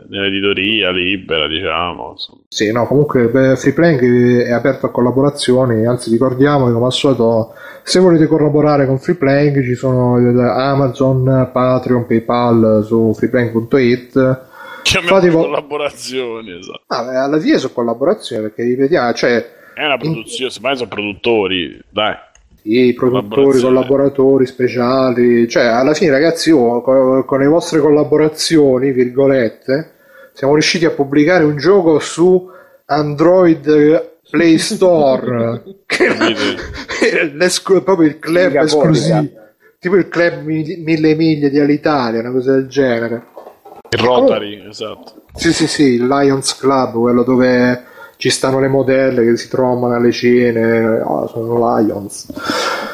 nell'editoria libera, diciamo. insomma. Sì, no, comunque Free Playing è aperto a collaborazioni, anzi ricordiamo che come al solito se volete collaborare con Free Playing ci sono Amazon, Patreon, PayPal su freeplaying.it. Chiamiamo Fate vo- collaborazioni, esatto. Ah, beh, alla fine sono collaborazioni perché ripetiamo, cioè È una produzione, semmai sono produttori, dai. i produttori, Collaborazione. collaboratori speciali, cioè alla fine ragazzi io co- con, le vostre collaborazioni, virgolette, siamo riusciti a pubblicare un gioco su Android Play Store, che l'esco- proprio il club esclusivo, tipo il club mi- mille miglia di Alitalia, una cosa del genere. Il Rotary, esatto. Sì, sì, sì, il Lions Club, quello dove ci stanno le modelle che si trovano alle cene, oh, sono Lions.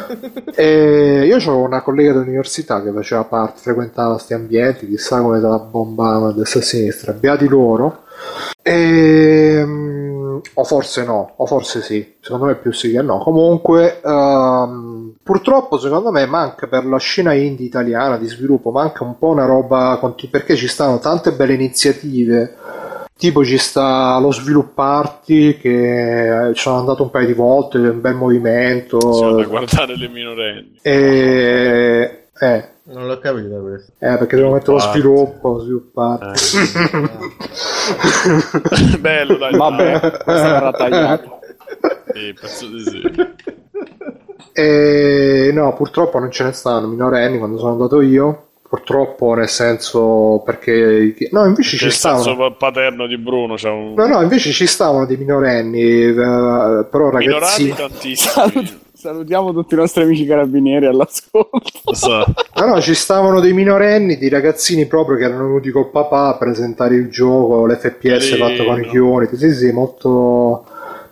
e io avevo una collega dell'università che faceva parte, frequentava questi ambienti, chissà come la bombavano a destra e a sinistra, beati loro. Ehm, o forse no, o forse sì, secondo me più sì che no. Comunque, ehm, purtroppo secondo me manca per la scena indie italiana di sviluppo, manca un po' una roba, perché ci stanno tante belle iniziative. Tipo ci sta lo svilupparti che eh, ci sono andato un paio di volte, è un bel movimento. Siamo da guardare le minorenni. E, eh, Non l'ho capito questo. eh, perché devo mettere lo sviluppo, svilupparti. Eh. Bello, dai. Vabbè, questa verrà tagliata. Sì, penso di sì. E no, purtroppo non ce ne stanno minorenni quando sono andato io. Purtroppo, nel senso, perché no, invece ci Nel senso stavano. pa- paterno di Bruno c'è un No, no, invece ci stavano dei minorenni, eh, però minorati ragazzi. tantissimi. Salutiamo tutti i nostri amici carabinieri all'ascolto. Esatto. No, no, ci stavano dei minorenni, di ragazzini proprio che erano venuti col papà a presentare il gioco, l'FPS Carino. fatto con i Unity. Sì, sì, molto,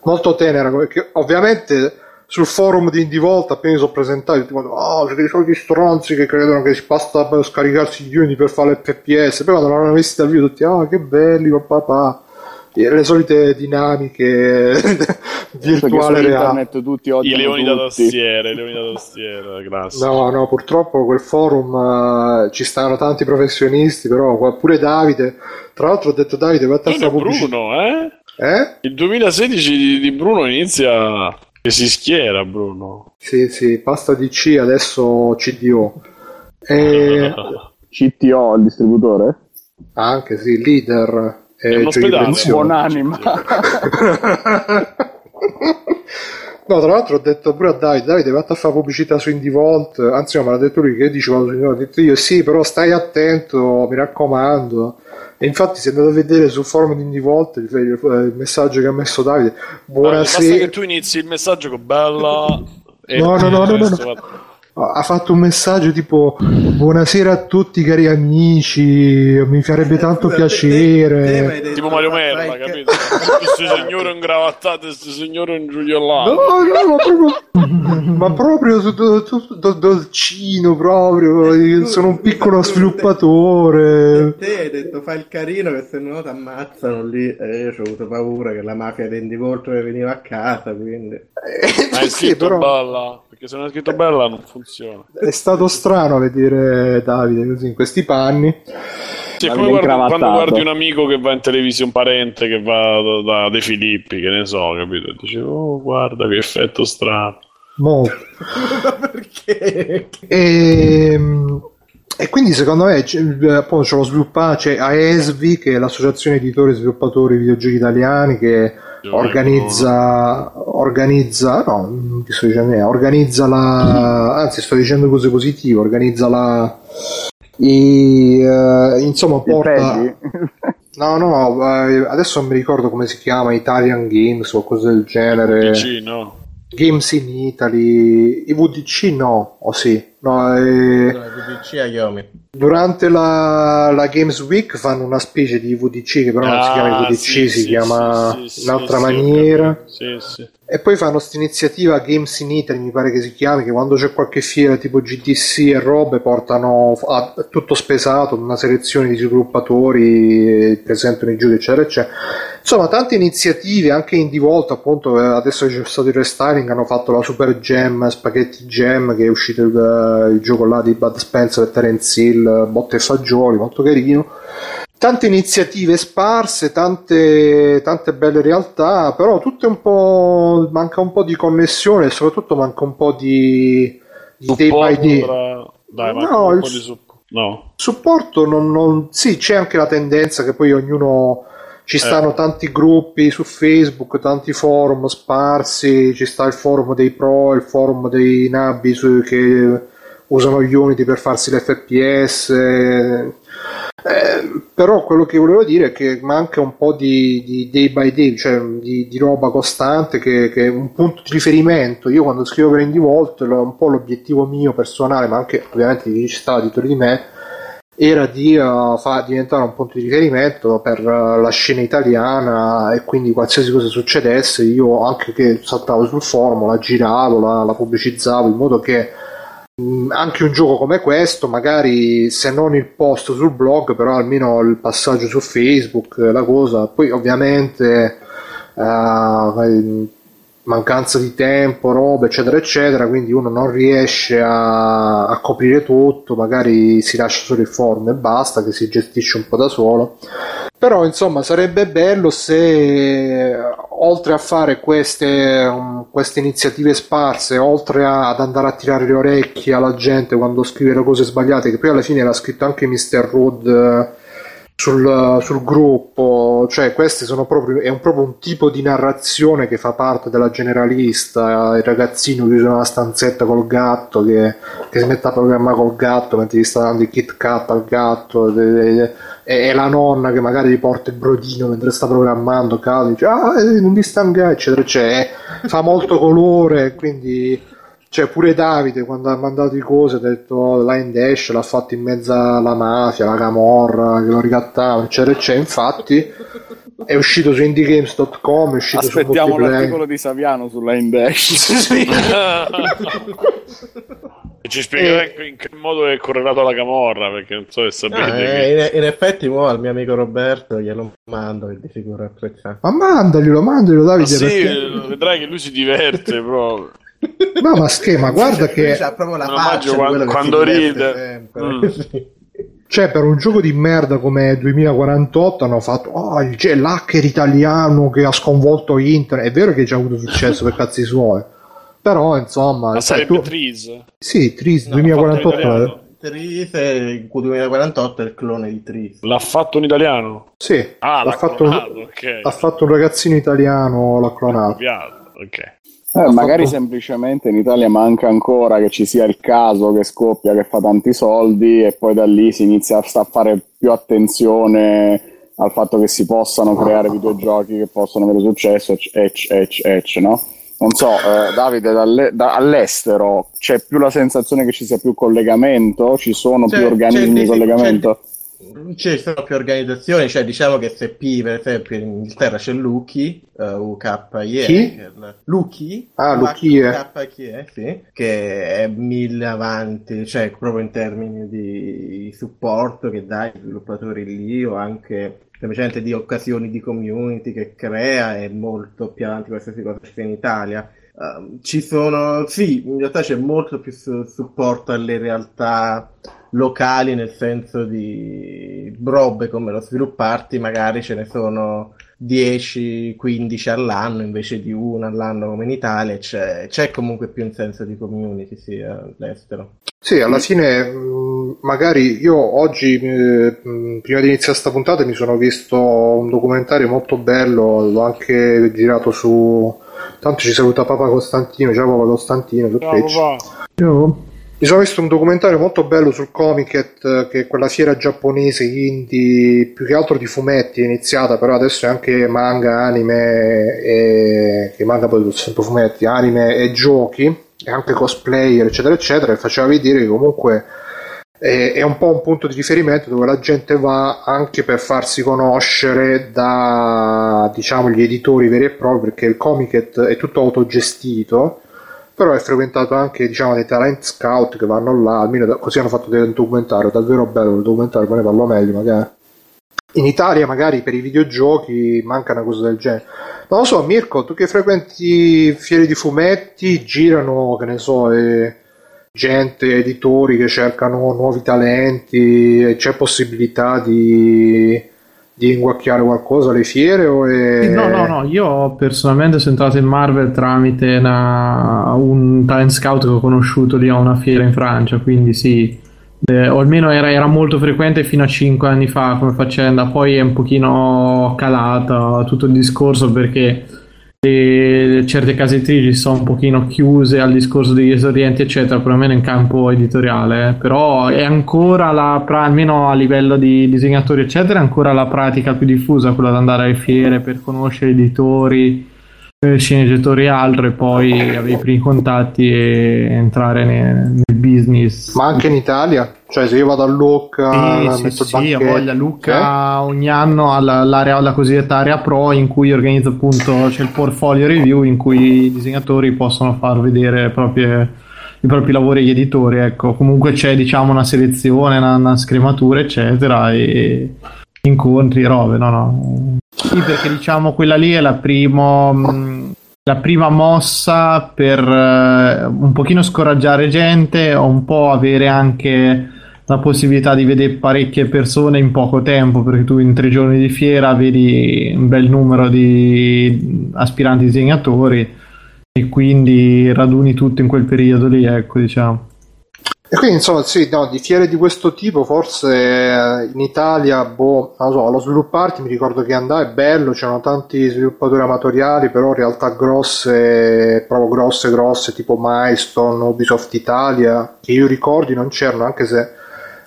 molto tenera. Perché ovviamente sul forum di Indie Vault appena mi sono presentato, tutti quanti, oh, siete i soliti stronzi che credono che si basta scaricarsi gli Unity per fare l'FPS. Poi quando l'hanno visti dal video tutti, ah, che belli papà. Le solite dinamiche virtuale reale. internet tutti I leoni da tutti. tastiera, i leoni da tastiera, grazie. No, no, purtroppo quel forum eh, ci stanno tanti professionisti, però pure Davide. Tra l'altro ho detto Davide, va a Bruno, eh? Eh? Il 2016 di, di Bruno inizia che si schiera, Bruno. Sì, sì, pasta DC, adesso CDO. E CTO, il distributore? anche sì, leader. È E un giochi ospedale. pensione. Buonanima. No, tra l'altro ho detto pure a Davide, Davide vai a fare pubblicità su Indie Vault, anzi no, me l'ha detto lui che Vault, ho detto io sì, però stai attento, mi raccomando. E infatti se andate a vedere sul forum di Indie Vault il, il- il messaggio che ha messo Davide, Basta che buonasera, tu inizi il messaggio con bella. No, no, no, no, no, no. Ha fatto un messaggio tipo buonasera a tutti cari amici, mi farebbe tanto piacere. Tipo Mario Merla, capito? Questo signore ingravattato, questo signore No, ingioiallato. no, ma proprio, ma proprio do- do- do- dolcino proprio, io sono un piccolo sviluppatore. Te hai detto fa il carino che se no ti ammazzano lì e io ho avuto paura che la mafia di Indivolto veniva a casa, quindi... Hai Eh, sì, scritto però bella? Perché se non hai scritto bella non funziona. è stato strano vedere Davide così in questi panni. Sì, è come guardi- quando guardi un amico che va in televisione, un parente che va da, da De Filippi, che ne so, capito? E dici, oh, guarda che effetto strano. Molto. Perché? E, e quindi secondo me c'è, appunto, c'è lo sviluppato, c'è AESVI che è l'associazione editori e sviluppatori videogiochi italiani che organizza organizza no che sto dicendo organizza la anzi sto dicendo cose positive organizza la i, eh, insomma porta no no no eh, adesso non mi ricordo come si chiama Italian Games o cose del genere DC, no? Games in Italy i VDC no o sì no eh, No, VDC a Yomi. Durante la, la, Games Week fanno una specie di VDC che però non si chiama Ah, VDC, sì, si sì, chiama sì, in un'altra maniera. E poi fanno questa iniziativa Games in Italy, mi pare che si chiami, che quando c'è qualche fiera tipo GDC e robe portano a, tutto spesato, una selezione di sviluppatori, presentano i giochi, eccetera, eccetera. Insomma, tante iniziative, anche in di volta, appunto, eh, adesso che c'è stato il restyling, hanno fatto la Super Gem, Spaghetti Gem, che è uscito il, il gioco là di Bud Spencer e Terence Hill, Botte e Fagioli, molto carino tante iniziative sparse, tante, tante belle realtà, però tutte un po'. manca un po' di connessione e soprattutto manca un po' di, di day by Supporto day. Dai, No, un il po' di supporto. No. Supporto non, non- sì, c'è anche la tendenza che poi ognuno ci stanno tanti gruppi su Facebook, tanti forum sparsi, ci sta il forum dei pro, il forum dei nabbi su- che usano gli Unity per farsi l'FPS. eh, eh, però quello che volevo dire è che manca un po' di, di day by day, cioè di, di roba costante che, che è un punto di riferimento. Io quando scrivo per Indie Vault, un po' l'obiettivo mio personale, ma anche ovviamente di chi ci stava dietro di me, era di uh, fa- diventare un punto di riferimento per uh, la scena italiana e quindi qualsiasi cosa succedesse io anche che saltavo sul forum la giravo, la, la pubblicizzavo in modo che anche un gioco come questo magari se non il post sul blog però almeno il passaggio su Facebook la cosa. Poi ovviamente eh, mancanza di tempo, roba, eccetera, eccetera, quindi uno non riesce a, a coprire tutto, magari si lascia solo il forum e basta, che si gestisce un po' da solo. Però insomma sarebbe bello se oltre a fare queste, um, queste iniziative sparse, oltre a- ad andare a tirare le orecchie alla gente quando scrive le cose sbagliate, che poi alla fine l'ha scritto anche Mr. Eh, sul, sul gruppo, cioè proprio, è un, proprio un tipo di narrazione che fa parte della generalista, il ragazzino usa una stanzetta col gatto che, che si mette a programmare col gatto mentre gli sta dando il Kit Kat al gatto e, e- la nonna che magari gli porta il brodino mentre sta programmando, cade, dice ah eh, non mi sta eccetera, eh, fa molto colore, quindi cioè pure Davide quando ha mandato i cose ha detto Line Dash l'ha fatto in mezzo alla mafia, la camorra che lo ricattava eccetera eccetera infatti è uscito su indiegames.com è uscito Aspettiamo su multiplayer l'articolo di Saviano sulla Indash. e ci spiegherà Eh. in che modo è correlato alla camorra, perché non so se sapete Ah, che... in, in effetti, mo al mio amico Roberto glielo mando che di sicuro apprezza. ma mandaglielo mandaglielo Ma Davide sì, perché... vedrai che lui si diverte proprio. No ma schema guarda che C'ha proprio la Non faccia quando- quando ride. Mm. Cioè, per un gioco di merda come 2048 hanno fatto oh, il c'è l'hacker italiano che ha sconvolto internet. È vero che c'ha avuto successo per cazzi suoi. Però, insomma, Ma sai, sarebbe tu... Tris. Sì, Tris No, 2048. fatto in italiano. Tris è il Q2048 è il clone di Tris. L'ha fatto un italiano? Sì, Ah, l'ha l'ha fatto, clonato, ok. ha fatto un ragazzino italiano, l'ha clonato. Ok. Eh, magari fatto- semplicemente in Italia manca ancora che ci sia il caso che scoppia, che fa tanti soldi e poi da lì si inizia a fare più attenzione al fatto che si possano creare videogiochi che possono avere successo, ec, ec, ec, ec, no? Non so, eh, Davide, dalle- da- all'estero c'è più la sensazione che ci sia più collegamento? Ci sono C'è- più organismi c'è- di collegamento? Ci sono più organizzazioni, cioè diciamo che SP per esempio in Inghilterra c'è Lucky, uh, UKIE, Chi? che è il- Lucky, Ah, Lukie. UKIE, sì, che è mille avanti, cioè proprio in termini di supporto che dà ai sviluppatori lì o anche semplicemente di occasioni di community che crea è molto più avanti qualsiasi cosa c'è in Italia. Um, ci sono, sì, in realtà c'è molto più su- supporto alle realtà locali, nel senso di robe come lo svilupparti, magari ce ne sono 10-15 all'anno invece di una all'anno come in Italia, c'è, c'è comunque più un senso di community sì, all'estero. Sì, alla fine mh, magari io oggi, eh, mh, prima di iniziare sta puntata, mi sono visto un documentario molto bello, l'ho anche girato su... Tanto ci saluta Papa Costantino, ciao Papa Costantino Ciao, Twitch. papà. Mi sono visto un documentario molto bello sul Comiket, eh, che è quella fiera giapponese indie, più che altro di fumetti, è iniziata, però adesso è anche manga, anime, e... che manga poi sempre fumetti, anime e giochi, e anche cosplayer, eccetera, eccetera, e faceva vedere che comunque è, è un po' un punto di riferimento dove la gente va anche per farsi conoscere da diciamo gli editori veri e propri perché il Comiket è tutto autogestito però è frequentato anche diciamo dai talent scout che vanno là almeno così hanno fatto del documentario davvero bello il documentario poi ne parlo meglio magari. In Italia magari per i videogiochi manca una cosa del genere. Non lo so Mirko tu che frequenti fiere di fumetti girano che ne so e gente, editori che cercano nuovi talenti, c'è possibilità di, di inguacchiare qualcosa alle fiere? O è... No, no, no, io personalmente sono entrato in Marvel tramite una, un talent scout che ho conosciuto lì a una fiera in Francia, quindi sì, eh, o almeno era, era, molto frequente fino a 5 anni fa come faccenda, poi è un pochino calata tutto il discorso perché e certe case editrici sono un pochino chiuse al discorso degli esordienti eccetera perlomeno in campo editoriale eh. però è ancora la almeno a livello di disegnatori eccetera è ancora la pratica più diffusa quella di andare alle fiere per conoscere editori sceneggiatori e altro e poi avere i primi contatti e entrare nel, nel business ma anche in Italia? Cioè, se io vado a Lucca, sì, sì, sì, voglia. Lucca eh? ogni anno ha l'area, la cosiddetta area pro in cui organizza appunto c'è il portfolio review in cui i disegnatori possono far vedere proprie, i propri lavori agli editori. Ecco, comunque c'è diciamo una selezione, una, una scrematura, eccetera, e incontri, robe, no, no. Sì, perché diciamo quella lì è la prima la prima mossa per uh, un pochino scoraggiare gente o un po' avere anche la possibilità di vedere parecchie persone in poco tempo, perché tu in tre giorni di fiera vedi un bel numero di aspiranti disegnatori e quindi raduni tutto in quel periodo lì, ecco, diciamo. E quindi insomma sì, no, di fiere di questo tipo forse eh, in Italia, boh, non so, allo svilupparti mi ricordo che andai, è bello, c'erano tanti sviluppatori amatoriali, però realtà grosse, proprio grosse grosse, tipo Milestone, Ubisoft Italia, che io ricordi non c'erano, anche se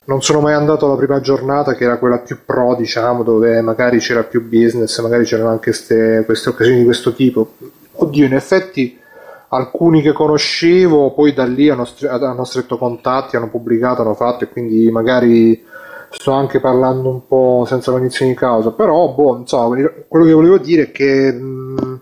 non sono mai andato alla prima giornata che era quella più pro diciamo dove magari c'era più business magari c'erano anche ste, queste occasioni di questo tipo. Oddio in effetti alcuni che conoscevo poi da lì hanno, hanno stretto contatti hanno pubblicato hanno fatto e quindi magari sto anche parlando un po' senza cognizione di causa. Però boh insomma quello che volevo dire è che mh,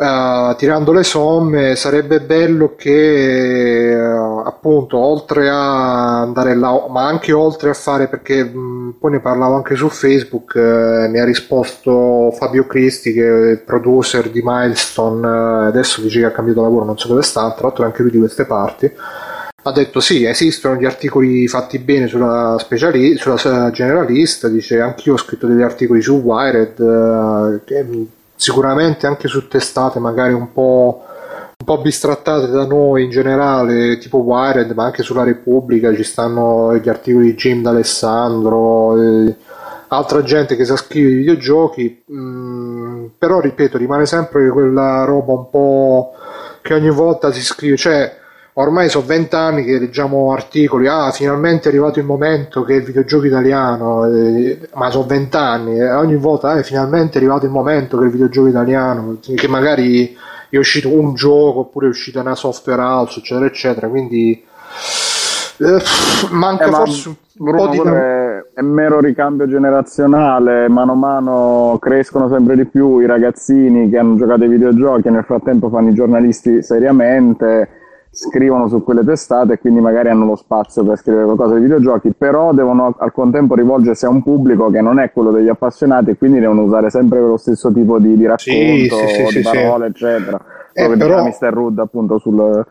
Uh, tirando le somme sarebbe bello che uh, appunto oltre a andare là ma anche oltre a fare perché mh, poi ne parlavo anche su Facebook uh, mi ha risposto Fabio Cristi che è il producer di Milestone adesso dice che ha cambiato lavoro non so dove sta tra l'altro è anche lui di queste parti. Ha detto sì esistono gli articoli fatti bene sulla, speciali- sulla generalista dice anch'io ho scritto degli articoli su Wired che sicuramente anche su testate magari un po', un po' bistrattate da noi in generale, tipo Wired, ma anche sulla Repubblica ci stanno gli articoli di Jim D'Alessandro, altra gente che sa scrivere videogiochi, mh, mm, però ripeto, rimane sempre quella roba un po' che ogni volta si scrive, cioè ormai sono vent'anni che leggiamo articoli, ah finalmente è arrivato il momento che il videogioco italiano, eh, ma sono vent'anni, e ogni volta eh, finalmente è arrivato il momento che il videogioco italiano, che magari è uscito un gioco oppure è uscita una software house, eccetera, eccetera, quindi eh, manca eh, forse un po' di... È mero ricambio generazionale, mano a mano crescono sempre di più i ragazzini che hanno giocato ai videogiochi e nel frattempo fanno i giornalisti seriamente scrivono su quelle testate e quindi magari hanno lo spazio per scrivere qualcosa di videogiochi, però devono al contempo rivolgersi a un pubblico che non è quello degli appassionati e quindi devono usare sempre lo stesso tipo di, di racconto, sì, sì, sì, di parole, eccetera. Eh, Come però... Mr. Rudd appunto sul,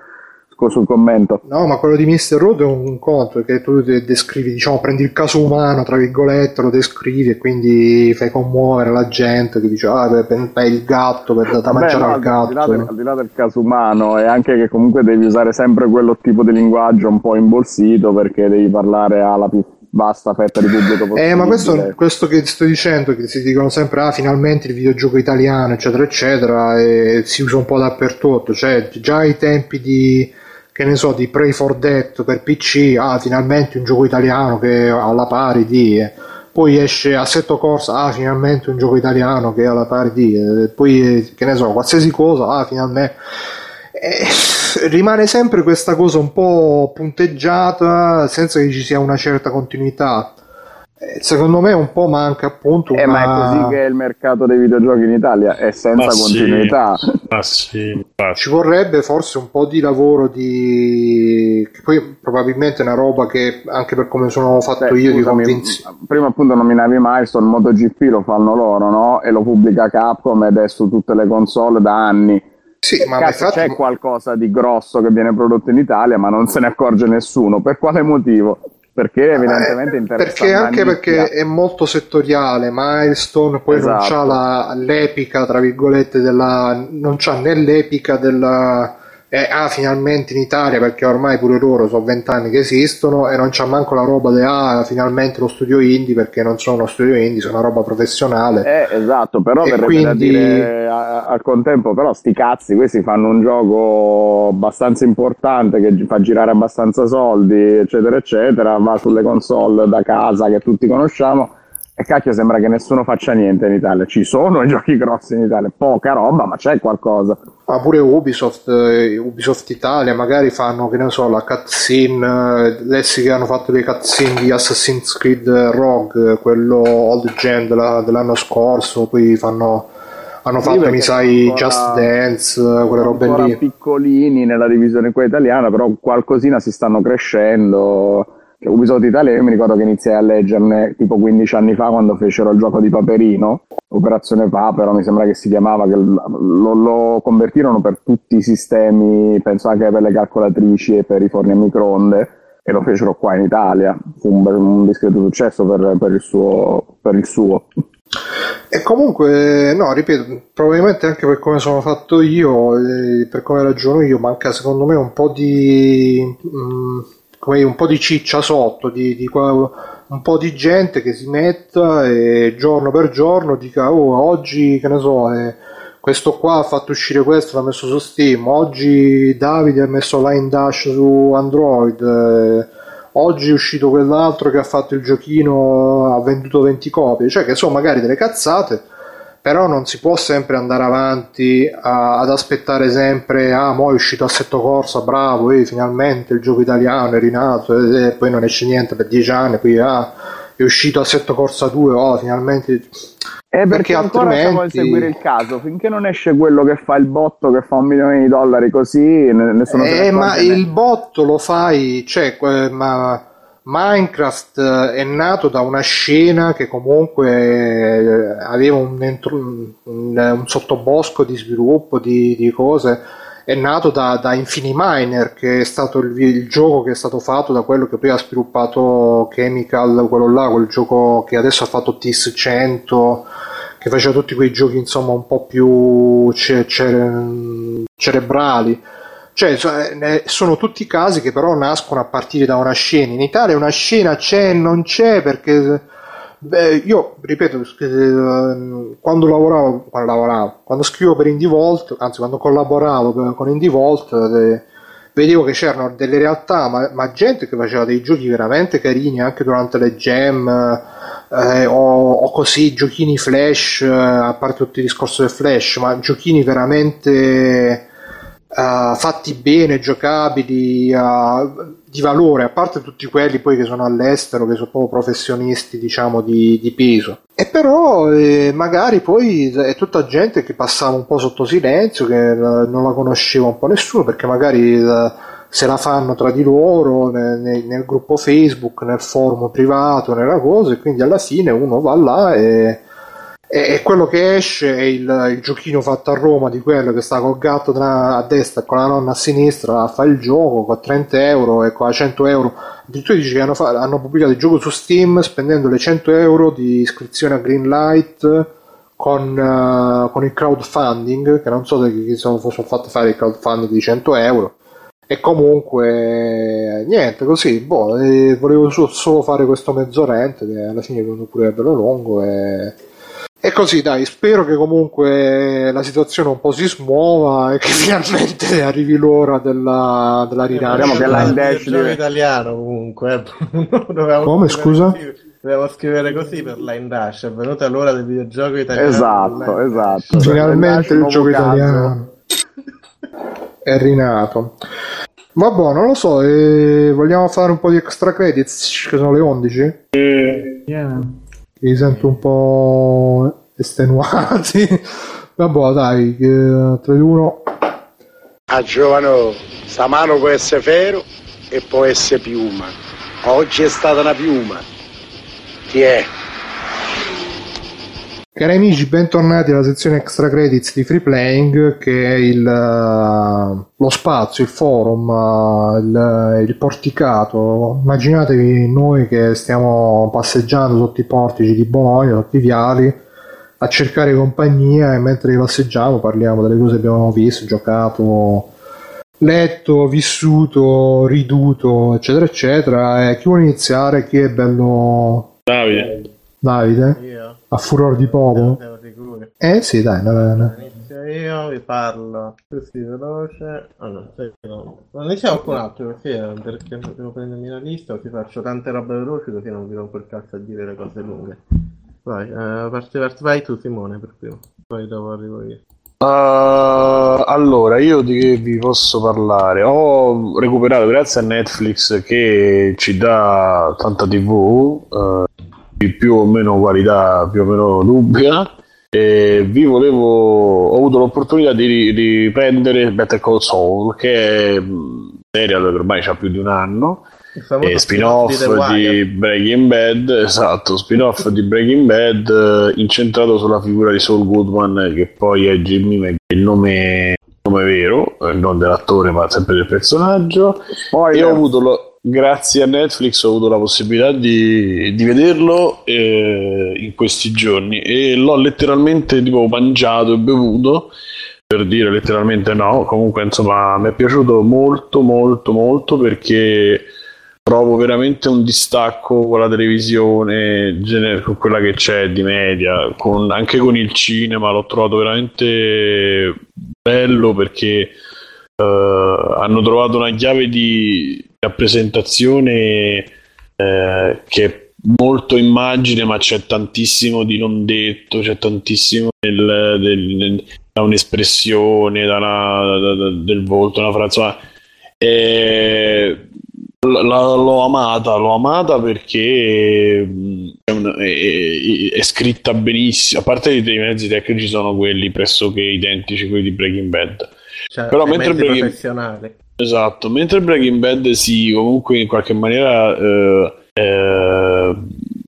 sul commento. No, ma quello di Mr. Road è un conto che tu descrivi, diciamo, prendi il caso umano, tra virgolette, lo descrivi e quindi fai commuovere la gente che dice, ah, fai il gatto per da mangiare no, al gatto. Al di, là del, al di là del caso umano è anche che comunque devi usare sempre quello tipo di linguaggio un po' imbolsito perché devi parlare alla più vasta fetta di pubblico possibile. Eh, ma questo, questo, che sto dicendo, che si dicono sempre, ah, finalmente il videogioco italiano, eccetera, eccetera, e si usa un po' dappertutto, cioè già ai tempi di che ne so, di Pray for Death per PC, ah, finalmente un gioco italiano che è alla pari di... Eh. Poi esce Assetto Corsa, ah, finalmente un gioco italiano che è alla pari di... Eh. Poi, che ne so, qualsiasi cosa, ah, finalmente... eh, rimane sempre questa cosa un po' punteggiata senza che ci sia una certa continuità. Eh, secondo me un po' manca appunto una... Eh, ma è così che è il mercato dei videogiochi in Italia, è senza Ma sì. continuità. Ma sì, infatti. Ci vorrebbe forse un po' di lavoro di... che poi probabilmente è una roba che anche per come sono fatto Beh, io di scusami, convinzione. prima appunto nominavi Milestone, MotoGP lo fanno loro, no? E lo pubblica Capcom ed è su tutte le console da anni. Sì, ma Cazzo, infatti... c'è qualcosa di grosso che viene prodotto in Italia, ma non se ne accorge nessuno. Per quale motivo? Perché evidentemente Eh, interessa perché anche perché è molto settoriale Milestone poi non Esatto. c'ha la- l'epica tra virgolette della non c'ha né l'epica della eh, ah finalmente in Italia perché ormai pure loro sono vent'anni che esistono e non c'ha manco la roba di ah finalmente lo studio indie perché non sono uno studio indie sono una roba professionale. Eh, esatto, però E verrebbe da quindi- dire a- al contempo, però sti cazzi, questi fanno un gioco abbastanza importante che fa girare abbastanza soldi, eccetera, eccetera, va sulle console da casa che tutti conosciamo e cacchio sembra che nessuno faccia niente in Italia. Ci sono i giochi grossi in Italia, poca roba, ma c'è qualcosa. ma pure Ubisoft eh, Ubisoft Italia magari fanno che ne so la cutscene eh, lessi che hanno fatto le cutscene di Assassin's Creed Rogue quello old gen della- dell'anno scorso poi fanno hanno Sì, fatto perché mi sai ancora- Just Dance eh, quelle robe lì piccolini nella divisione qua italiana, però qualcosina si stanno crescendo. Ubisoft Italia, io mi ricordo che iniziai a leggerne tipo 15 anni fa quando fecero il gioco di Paperino, Operazione Papero, mi sembra che si chiamava, che lo, lo convertirono per tutti i sistemi, penso anche per le calcolatrici e per i forni a microonde, e lo fecero qua in Italia. Fu un, un discreto successo per, per il suo. Per il suo. E comunque, no, ripeto, probabilmente anche per come sono fatto io, eh, per come ragiono io, manca secondo me un po' di, mm, dire, un po' di ciccia sotto, di, di un po' di gente che si metta e giorno per giorno dica, oh, oggi, che ne so, eh, questo qua ha fatto uscire questo, l'ha messo su Steam, oggi Davide ha messo Line Dash su Android, eh, oggi è uscito quell'altro che ha fatto il giochino, ha venduto 20 copie, cioè che sono magari delle cazzate, però non si può sempre andare avanti a- ad aspettare sempre, ah, mo è uscito Assetto Corsa, bravo, eh, finalmente il gioco italiano è rinato, e e poi non esce niente per 10 anni, poi ah, è uscito Assetto Corsa 2, oh, finalmente... Eh, perché, Perché ancora siamo a altrimenti- seguire il caso, finché non esce quello che fa il botto che fa un milione di dollari così, ne- nessuno Eh, ma il botto lo fai, cioè, ma Minecraft eh, è nato da una scena che comunque eh, aveva un, un- un sottobosco di sviluppo di, di cose. È nato da, da Infiniminer, che è stato il, il gioco che è stato fatto da quello che poi ha sviluppato Chemical, quello là, quel gioco che adesso ha fatto TIS 100, che faceva tutti quei giochi insomma un po' più ce- cere- cerebrali. Cioè, eh, sono tutti casi che però nascono a partire da una scena. In Italia una scena c'è e non c'è perché beh, io ripeto, eh, quando lavoravo, quando lavoravo, quando scrivo per Indie Vault, anzi quando collaboravo con Indie Vault, eh, vedevo che c'erano delle realtà, ma, ma gente che faceva dei giochi veramente carini anche durante le jam eh, o, o così, giochini flash, eh, a parte tutto il discorso del flash, ma giochini veramente eh, fatti bene, giocabili, eh, di valore, a parte tutti quelli poi che sono all'estero, che sono proprio professionisti, diciamo, di, di peso. E però eh, magari poi è tutta gente che passava un po' sotto silenzio, che eh, non la conosceva un po' nessuno, perché magari eh, se la fanno tra di loro nel, nel- nel gruppo Facebook, nel forum privato, nella cosa, e quindi alla fine uno va là e e quello che esce è il, il giochino fatto a Roma di quello che sta col gatto tra- a destra e con la nonna a sinistra a fare il gioco con 30 euro e con 100 euro. Addirittura dice che hanno, fa- hanno pubblicato il gioco su Steam spendendo le 100 euro di iscrizione a Greenlight con, eh, con il crowdfunding che non so da chi sono, sono fatto fare il crowdfunding di 100 euro. E comunque niente così boh, volevo solo fare questo mezz'orente che alla fine è venuto pure bello lungo e e così dai, spero che comunque la situazione un po' si smuova e che finalmente arrivi l'ora della, della Speriamo che rinascita. Gioco deve- italiano comunque. eh. Dovevamo Come, scusa? Dobbiamo scrivere così per Line Dash. È venuta l'ora del videogioco italiano. Esatto, esatto. Finalmente il gioco caso. italiano. è rinato. Vabbè, non lo so, eh, vogliamo fare un po' di extra credits, che sono le 11? Yeah. Mi sento un po' estenuati. Vabbè, dai, 3 2 1. A giovano, sta mano può essere ferro e può essere piuma. Oggi è stata una piuma. Chi è? Cari amici, bentornati alla sezione extra credits di Free Playing, che è il, uh, lo spazio, il forum, uh, il, il porticato. Immaginatevi noi che stiamo passeggiando sotto i portici di Bologna, sotto i viali, a cercare compagnia e mentre passeggiamo parliamo delle cose che abbiamo visto, giocato, letto, vissuto, riduto, eccetera, eccetera. E chi vuole iniziare? Chi è bello? Davide. Davide? Io? A furor di sicuri. Eh sì, dai, no, no, no. Inizio io, vi parlo così veloce. Allora, sei no. Ma iniziamo con un altro, così eh, perché devo prendermi la lista, così faccio tante robe veloci, così non vi rompo il cazzo a dire le cose lunghe. Vai, eh, parte, parte- vai tu Simone per primo, poi dopo arrivo io. Uh, allora, io di che vi posso parlare? Ho recuperato grazie a Netflix che ci dà tanta TV eh, di più o meno qualità, più o meno dubbia. E vi volevo, ho avuto l'opportunità di ri- riprendere Better Call Saul, che è un serial che ormai ha più di un anno. E spin-off Wire. di Breaking Bad, esatto, spin-off di Breaking Bad eh, incentrato sulla figura di Saul Goodman, che poi è Jimmy il nome, il nome vero, eh, non dell'attore, ma sempre del personaggio. E ho avuto, lo- grazie a Netflix, ho avuto la possibilità di, di vederlo eh, in questi giorni e l'ho letteralmente tipo mangiato e bevuto. Per dire letteralmente no, comunque insomma mi è piaciuto molto molto molto perché trovo veramente un distacco con la televisione, con quella che c'è di media, con- anche con il cinema, l'ho trovato veramente bello perché hanno trovato una chiave di rappresentazione eh, che è molto immagine, ma c'è tantissimo di non detto, c'è tantissimo del- del- del- da un'espressione, da una- da- da- del volto, una frase. eh, l'ho amata, l'ho amata perché mh, è, un- è- è- scritta benissimo. A parte i, mezzi tecnici sono quelli pressoché identici quelli di Breaking Bad. Cioè, Però mentre Breaking-. Esatto, mentre Breaking Bad si comunque in qualche maniera eh, eh,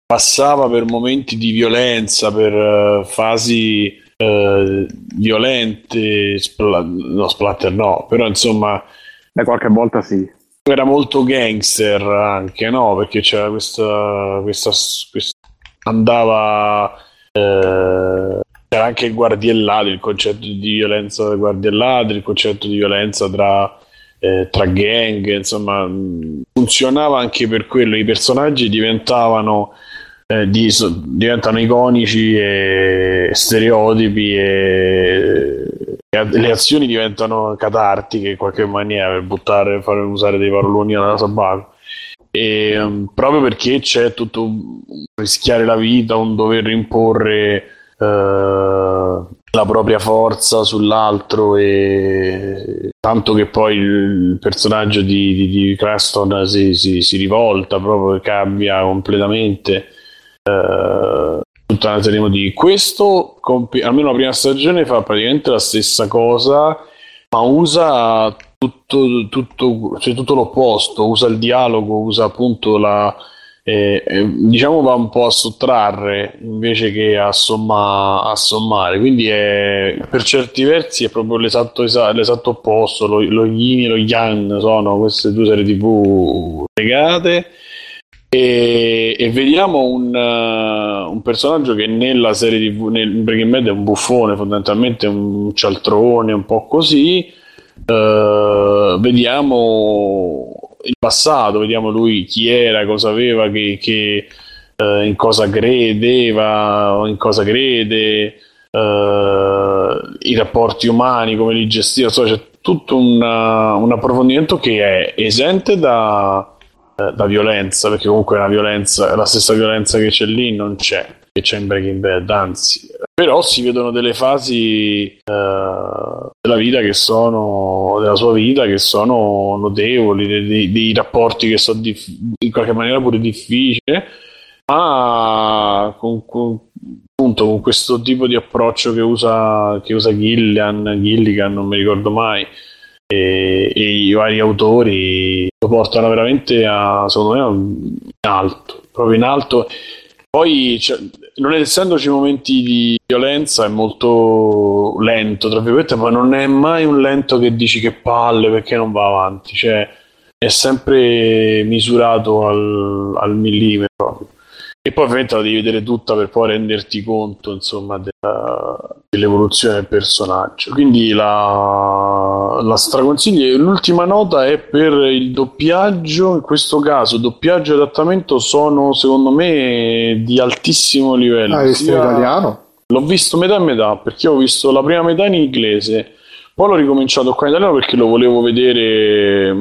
passava per momenti di violenza, per eh, fasi eh, violente, spla- no, splatter no, però insomma E qualche volta sì. era molto gangster anche, no? Perché c'era questa, questa, questa- andava eh, c'era anche il guardiellato, il concetto di violenza del guardiellato, il concetto di violenza tra, eh, tra gang, insomma, mh, funzionava anche per quello. I personaggi diventavano, eh, di- diventano iconici e stereotipi e, e le azioni diventano catartiche in qualche maniera per buttare, fare usare dei paroloni alla Sabaco. E, um, proprio perché c'è tutto un rischiare la vita, un dover imporre la propria forza sull'altro e tanto che poi il personaggio di, di, di Cranston si, si, si rivolta proprio cambia completamente eh, tutta una serie di motivi questo compi- almeno la prima stagione fa praticamente la stessa cosa ma usa tutto, tutto, cioè tutto l'opposto usa il dialogo usa appunto la eh, diciamo va un po' a sottrarre invece che a, somma- a sommare. Quindi è, per certi versi è proprio l'esatto, esa- l'esatto opposto. Lo, lo yin e lo yang sono queste due serie tv legate. E, e vediamo un, eh, un personaggio che nella serie tv nel Breaking Bad è un buffone fondamentalmente un cialtrone un po' così. Eh, vediamo il passato, vediamo lui chi era, cosa aveva, che, che, eh, in cosa credeva o in cosa crede, eh, i rapporti umani, come li gestiva, insomma, c'è tutto una- un approfondimento che è esente da, eh, da violenza, perché comunque la violenza, la stessa violenza che c'è lì non c'è. Che c'è in Breaking Bad, anzi, però si vedono delle fasi eh, della vita che sono della sua vita che sono notevoli, dei, dei, rapporti che sono dif- in qualche maniera pure difficili, ma con, con, appunto, con questo tipo di approccio che usa, che usa Gillian, Gilligan, non mi ricordo mai, e, e, i vari autori lo portano veramente a, secondo me, in alto, proprio in alto. Poi, cioè, non essendoci momenti di violenza, è molto lento, tra virgolette, ma non è mai un lento che dici che palle perché non va avanti, cioè è sempre misurato al, al millimetro. E poi ovviamente la devi vedere tutta per poi renderti conto, insomma, della, dell'evoluzione del personaggio. Quindi la, la straconsiglio. L'ultima nota è per il doppiaggio. In questo caso, doppiaggio e adattamento sono, secondo me, di altissimo livello. Hai visto in italiano? L'ho visto metà e metà, perché ho visto la prima metà in inglese. Poi l'ho ricominciato qua in italiano perché lo volevo vedere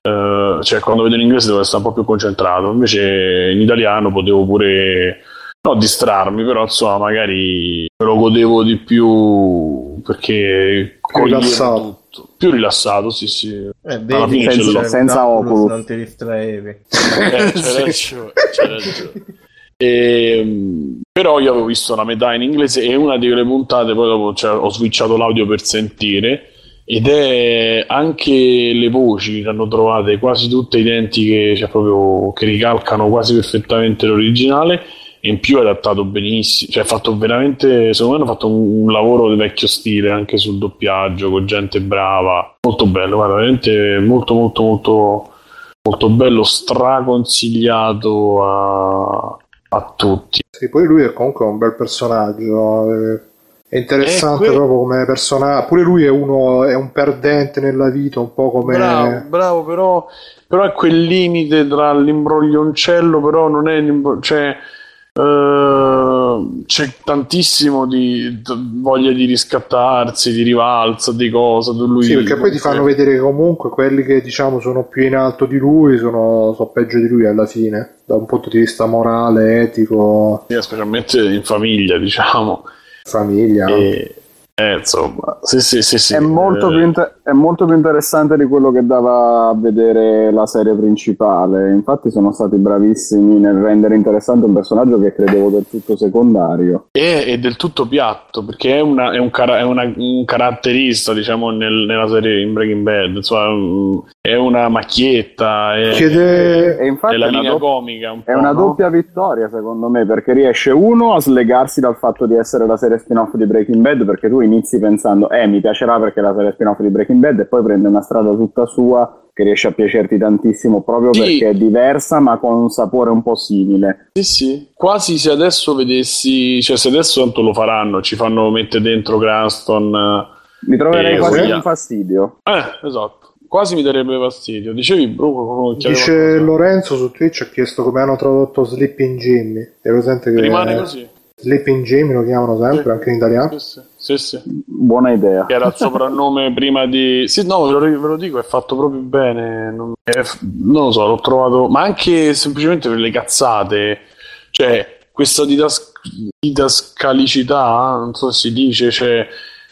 Uh, cioè quando vedo in inglese devo essere un po' più concentrato, invece in italiano potevo pure no, distrarmi, però insomma magari me lo godevo di più perché più rilassato. Tutto. Più rilassato, sì, sì. Eh, vedi, senza, senza Oculus. Non ti distraevi. Eh, c'è ragione, c'è ragione. E, ehm, però io avevo visto la metà in inglese e una delle puntate poi dopo cioè, ho switchato l'audio per sentire ed è anche le voci che hanno trovate quasi tutte identiche, cioè proprio che ricalcano quasi perfettamente l'originale e in più è adattato benissimo, cioè fatto veramente, secondo me hanno fatto un, un, lavoro di vecchio stile anche sul doppiaggio con gente brava, molto bello, guarda, veramente molto molto molto molto bello, straconsigliato a, a tutti. Sì, poi lui è comunque un bel personaggio, eh, è interessante que- proprio come personaggio. Pure lui è uno è un perdente nella vita, un po' come. Bravo, bravo, però, però è quel limite tra l'imbroglioncello, però non è. Cioè, uh, c'è tantissimo di, di, voglia di riscattarsi, di rivalsa, di cosa. Di lui, sì, perché poi ti fanno vedere che comunque quelli che diciamo sono più in alto di lui sono, sono peggio di lui alla fine, da un punto di vista morale, etico. Sì, specialmente in famiglia, diciamo famiglia. E, eh, insomma, sì, sì, sì, sì. È, molto inter- è, molto più interessante di quello che dava a vedere la serie principale. Infatti, sono stati bravissimi nel rendere interessante un personaggio che credevo del tutto secondario. E è del tutto piatto perché è, una, è, un, cara- è una, un, caratterista, diciamo, nel, nella serie in Breaking Bad. Insomma, è una macchietta. È, Chiede... è, infatti è la linea do- comica. Un è una no? doppia vittoria, secondo me, perché riesce uno a slegarsi dal fatto di essere la serie spin-off di Breaking Bad perché tu inizi pensando, eh, mi piacerà perché è la serie spin-off di Breaking Bad, e poi prende una strada tutta sua che riesce a piacerti tantissimo proprio sì. perché è diversa ma con un sapore un po' simile. Sì, sì, quasi se adesso vedessi, cioè se adesso tanto lo faranno, ci fanno mettere dentro Cranston. Mi troverei eh, quasi un fastidio. Eh, esatto. Quasi mi darebbe fastidio. Dicevi, Bruco, Dice Lorenzo su Twitch ha chiesto come hanno tradotto Sleeping Jimmy. È presente che rimane così. Sleeping Jimmy lo chiamano sempre, sì. anche in italiano. Sì, sì, sì, Buona idea. Che era il soprannome prima di... Sì, no, ve lo, ve lo, dico, è fatto proprio bene. Non, è... non lo so, l'ho trovato... Ma anche semplicemente per le cazzate. Cioè, questa didas... didascalicità, non so se si dice, cioè...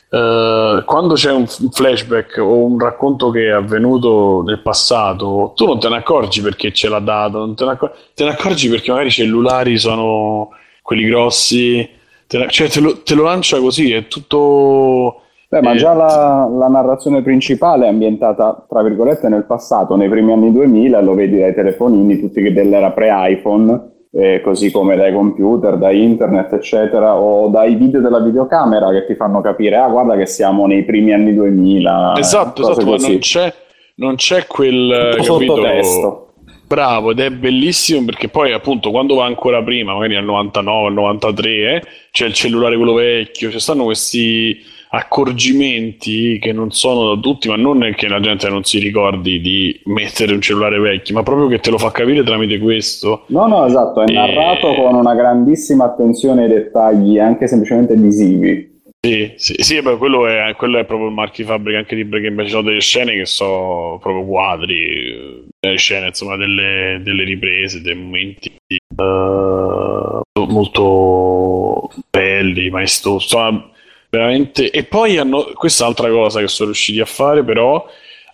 Uh, quando c'è un flashback o un racconto che è avvenuto nel passato, tu non te ne accorgi perché ce l'ha dato, non te ne, accor- te ne accorgi perché magari i cellulari sono quelli grossi, te, cioè te lo, te lo, lancia così, è tutto... Beh, ma eh, già la, la, narrazione principale è ambientata, tra virgolette, nel passato, nei primi anni 2000, lo vedi dai telefonini, tutti che dell'era pre-iPhone, eh, così come dai computer, da internet, eccetera, o dai video della videocamera che ti fanno capire, ah, guarda che siamo nei primi anni 2000. Esatto, esatto, ma non c'è, non c'è quel... Sottotesto Bravo, ed è bellissimo perché poi appunto quando va ancora prima, magari nel 99, 93, eh, c'è il cellulare quello vecchio, ci stanno questi accorgimenti che non sono da tutti, ma non è che la gente non si ricordi di mettere un cellulare vecchio, ma proprio che te lo fa capire tramite questo. No, no, esatto, è e... narrato con una grandissima attenzione ai dettagli, anche semplicemente visivi. Sì, sì, sì beh, quello, è, quello è proprio il marchio di fabbrica anche di Breaking Bad. Ci sono delle scene che sono proprio quadri, delle scene insomma delle, delle riprese, dei momenti uh, molto belli, maestosi. Insomma, veramente. E poi hanno questa altra cosa che sono riusciti a fare, però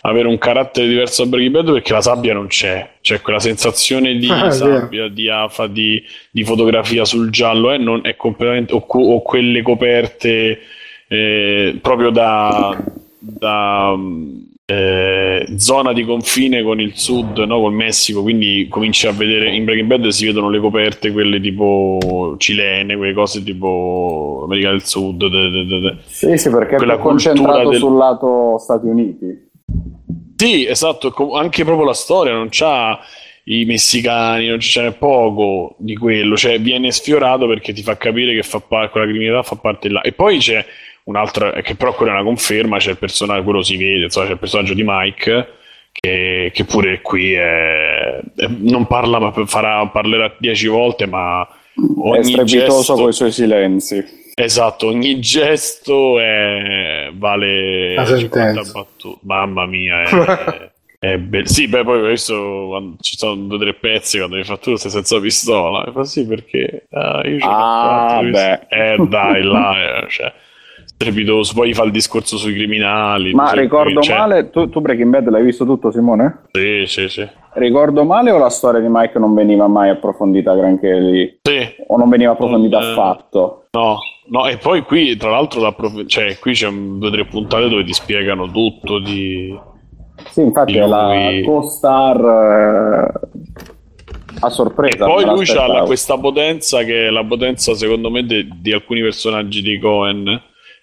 avere un carattere diverso da Breaking Bad perché la sabbia non c'è, c'è quella sensazione di Ah, sabbia, di afa, di, di fotografia sul giallo eh, non è completamente, o, o quelle coperte eh, proprio da, da eh, zona di confine con il sud, no? col Messico, quindi cominci a vedere in Breaking Bad si vedono le coperte, quelle tipo cilene, quelle cose tipo America del Sud, de- de- de- Sì, sì, perché è concentrato del- sul lato Stati Uniti. Sì, esatto, anche proprio la storia non c'ha i messicani, non ce n'è poco di quello, cioè viene sfiorato perché ti fa capire che fa pa- quella criminalità fa parte di là. E poi c'è un'altra, che però quella è una conferma, c'è il personaggio, quello si vede, insomma, c'è il personaggio di Mike, che, che pure qui è- è- non parla, ma farà, parlerà dieci volte, ma ogni è strepitoso gesto... con i suoi silenzi. Esatto, ogni gesto è... vale La 50 sentenza. battute. Mamma mia, è, è be- Sì, beh, poi questo quando ci sono due o tre pezzi quando mi fa tu sei senza pistola. E fa sì, perché ah, io ce l'ho Ah, beh. pist- Eh, dai, là, eh, cioè, strepitoso. Poi fa il discorso sui criminali. Ma ricordo cioè, male, tu, tu Breaking Bad l'hai visto tutto Simone? Sì, sì, sì. Ricordo male o la storia di Mike non veniva mai approfondita granché lì? Sì, O non veniva approfondita Non, eh, affatto? No, no, e poi qui tra l'altro la prof- cioè, qui c'è un- due o tre puntate dove ti spiegano tutto di... Sì, infatti è la co-star eh, a sorpresa. E poi lui ha questa potenza che è la potenza secondo me de- di alcuni personaggi di Cohen.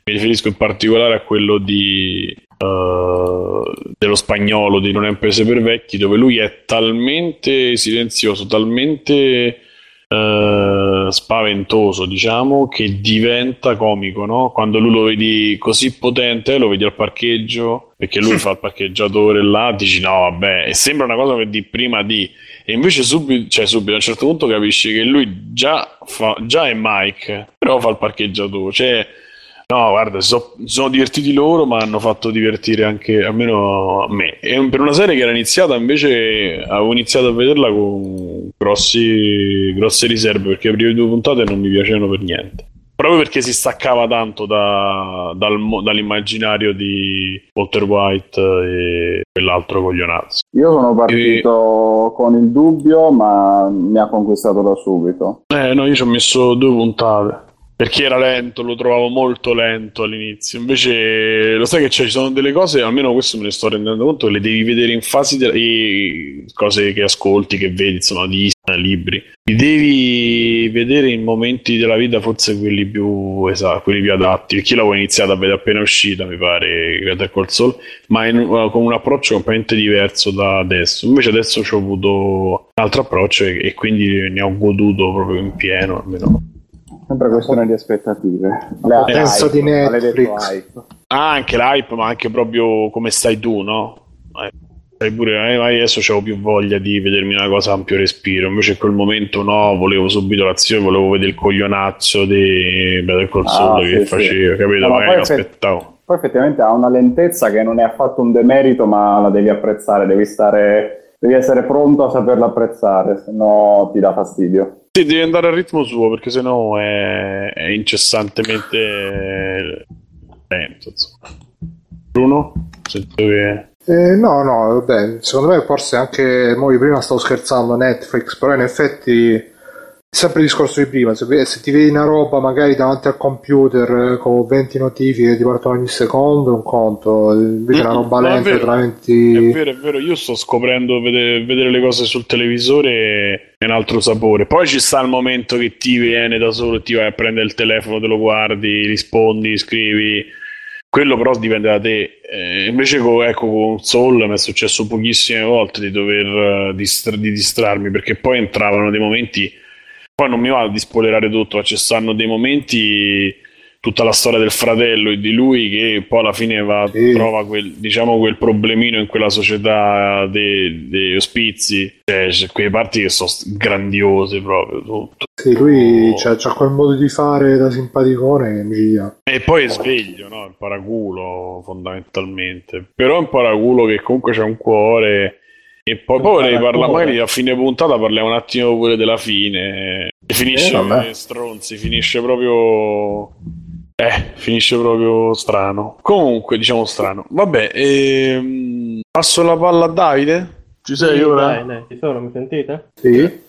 Mi riferisco in particolare a quello di eh, dello spagnolo di Non è un paese per vecchi, dove lui è talmente silenzioso, talmente eh, spaventoso, diciamo, che diventa comico, no? Quando lui lo vedi così potente, lo vedi al parcheggio, perché lui fa il parcheggiatore là, dici no, vabbè, e sembra una cosa che di prima di e invece subito, cioè subito a un certo punto capisci che lui già, fa, già è Mike, però fa il parcheggiatore. Cioè, no, guarda, si so- sono divertiti loro, ma hanno fatto divertire anche, almeno a me. E per una serie che era iniziata, invece, avevo iniziato a vederla con grossi, grosse riserve, perché le prime due puntate non mi piacevano per niente. Proprio perché si staccava tanto da- dal dall'immaginario di Walter White e quell'altro coglionazzo. Io sono partito con il dubbio, ma mi ha conquistato da subito. Eh, no, io ci ho messo due puntate. Perché era lento, lo trovavo molto lento all'inizio. Invece, lo sai che c'è, ci sono delle cose, almeno questo me ne sto rendendo conto, le devi vedere in fasi de- e cose che ascolti, che vedi, insomma, di libri. Li devi vedere in momenti della vita, forse quelli più esatto, quelli più adatti. Perché l'avevo iniziato a vedere appena uscita, mi pare, Better Call Saul, ma in- con un approccio completamente diverso da adesso. Invece adesso ci ho avuto un altro approccio e, e quindi ne ho goduto proprio in pieno, almeno. Sempre questione di aspettative. Hype, di Netflix. Ah, anche l'hype, ma anche proprio come stai tu, no? Sai pure, eh, adesso avevo più voglia di vedermi una cosa a ampio respiro. Invece in quel momento no, volevo subito l'azione, volevo vedere il coglionazzo di Better Call Ah, che sì, faceva, sì. capito? No, ma Magari poi lo effe- aspettavo. Poi effettivamente ha una lentezza che non è affatto un demerito, ma la devi apprezzare, devi stare, devi essere pronto a saperla apprezzare, se no ti dà fastidio. Sì, devi andare al ritmo suo perché sennò è, è incessantemente lento. Bruno? Sento che... Eh, no, no, vabbè, secondo me forse anche, mo io prima stavo scherzando Netflix, però in effetti sempre il discorso di prima, se, se ti vedi una roba magari davanti al computer eh, con 20 notifiche che ti partono ogni secondo, è un conto, invece una Mm, roba no, è lenta vero. È 20... vero, è vero, io sto scoprendo vedere, vedere le cose sul televisore è un altro sapore. Poi ci sta il momento che ti viene da solo, ti vai a prendere il telefono, te lo guardi, rispondi, scrivi. Quello però dipende da te. Eh, invece con, ecco, con Soul mi è successo pochissime volte di dover eh, distra- di distrarmi perché poi entravano dei momenti. Poi non mi va di spoilerare tutto, ma ci stanno dei momenti tutta la storia del fratello e di lui che poi alla fine va, Sì. trova quel, diciamo, quel problemino in quella società dei, dei ospizi. Cioè, c'è quelle parti che sono grandiose proprio. Tutto. Sì, lui Oh. c'ha, c'ha quel modo di fare da simpaticone che mi. E poi è sveglio, no? Un paraculo fondamentalmente. Però è un paraculo che comunque c'ha un cuore. E poi, poi vorrei parlare, paracuore. magari a fine puntata parliamo un attimo pure della fine. E finisce Eh, eh, stronzi, finisce proprio. Eh, finisce proprio strano. Comunque, diciamo strano. Vabbè, ehm, passo la palla a Davide. Ci sei Sì, ora? dai, dai, ci sono, mi sentite? Sì?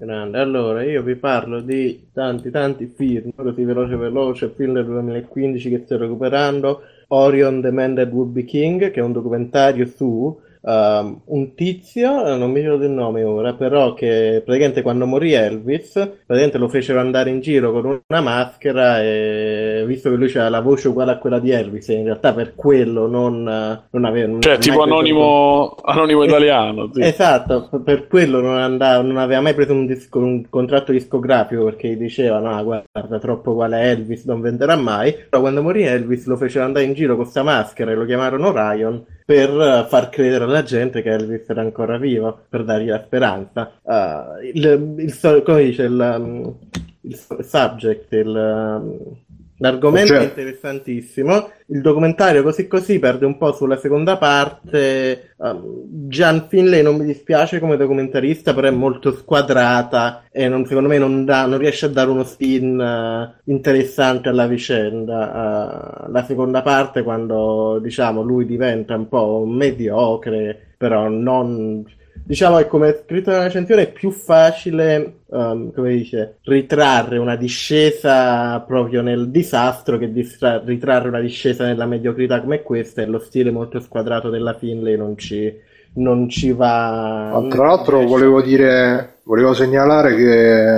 Grande, allora io vi parlo di tanti tanti film, così veloce veloce, film del 2015 che sto recuperando, Orion The Man That Would Be King, che è un documentario su um, un tizio, eh, non mi ricordo il nome ora, però che praticamente quando morì Elvis, praticamente lo fecero andare in giro con una maschera e visto che lui aveva la voce uguale a quella di Elvis, in realtà per quello non, eh, non aveva... non Cioè, aveva tipo mai preso- anonimo, anonimo italiano. sì. Esatto, per quello non, andava, non aveva mai preso un, disco- un contratto discografico perché gli dicevano, ah guarda, troppo uguale a Elvis, non venderà mai. Però quando morì Elvis lo fecero andare in giro con questa maschera e lo chiamarono Ryan per eh, far credere alla gente che Elvis era ancora vivo, per dargli la speranza. Ah, il, il come dice, il, um, il subject, il... L'argomento è Oggetto. interessantissimo. Il documentario così così perde un po' sulla seconda parte. Um, Gian Finlay non mi dispiace come documentarista, però è molto squadrata e non- secondo me non, dà- non riesce a dare uno spin eh, interessante alla vicenda. Uh, la seconda parte, quando diciamo lui diventa un po' mediocre, però non. Diciamo che come scritto nella recensione è più facile, um, come dice, ritrarre una discesa proprio nel disastro che distra- ritrarre una discesa nella mediocrità come questa e lo stile molto squadrato della Finlay non ci, non ci va. Ma tra l'altro volevo dire, volevo segnalare che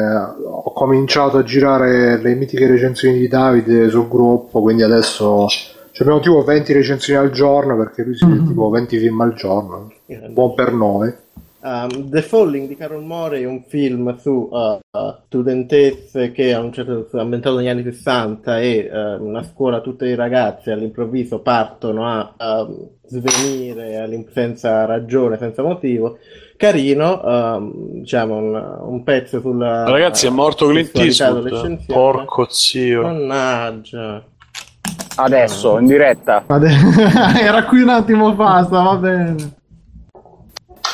ho cominciato a girare le mitiche recensioni di Davide sul gruppo, quindi adesso abbiamo tipo 20 recensioni al giorno perché lui si vede tipo 20 film al giorno. Buon per noi. Um, The Falling di Carol More è un film su uh, uh, studentesse che a un certo punto ambientato negli anni 60 e uh, una scuola tutte i ragazzi all'improvviso partono a um, svenire senza ragione, senza motivo. Carino, um, diciamo un, un pezzo sulla Ragazzi, è morto Clint Eastwood. Porco zio. Mannaggia. Adesso, in diretta. Era qui un attimo fa, stava bene.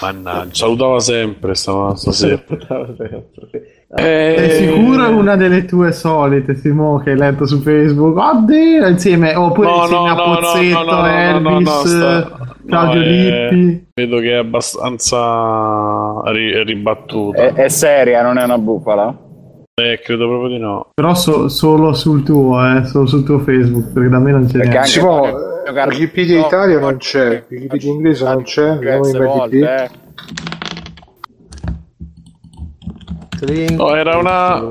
Mannaggia, salutava sempre stava stasera. È Eh, sicuro è una delle tue solite, Simo, che hai letto su Facebook? Oddio, insieme, oppure No, insieme no, a no, Pozzetto, no, no, no, Elvis, no, sta- Claudio no, è- Lippi. Vedo che è abbastanza ri- ribattuta. È, è seria, non è una bufala. Eh, credo proprio di no. Però so- solo sul tuo, eh, solo sul tuo Facebook, perché da me non c'è Perché niente. anche Si può, Wikipedia no, Italia non no, c'è, Wikipedia inglese non c'è, vediamo Diverse in volte, eh. No, era una-.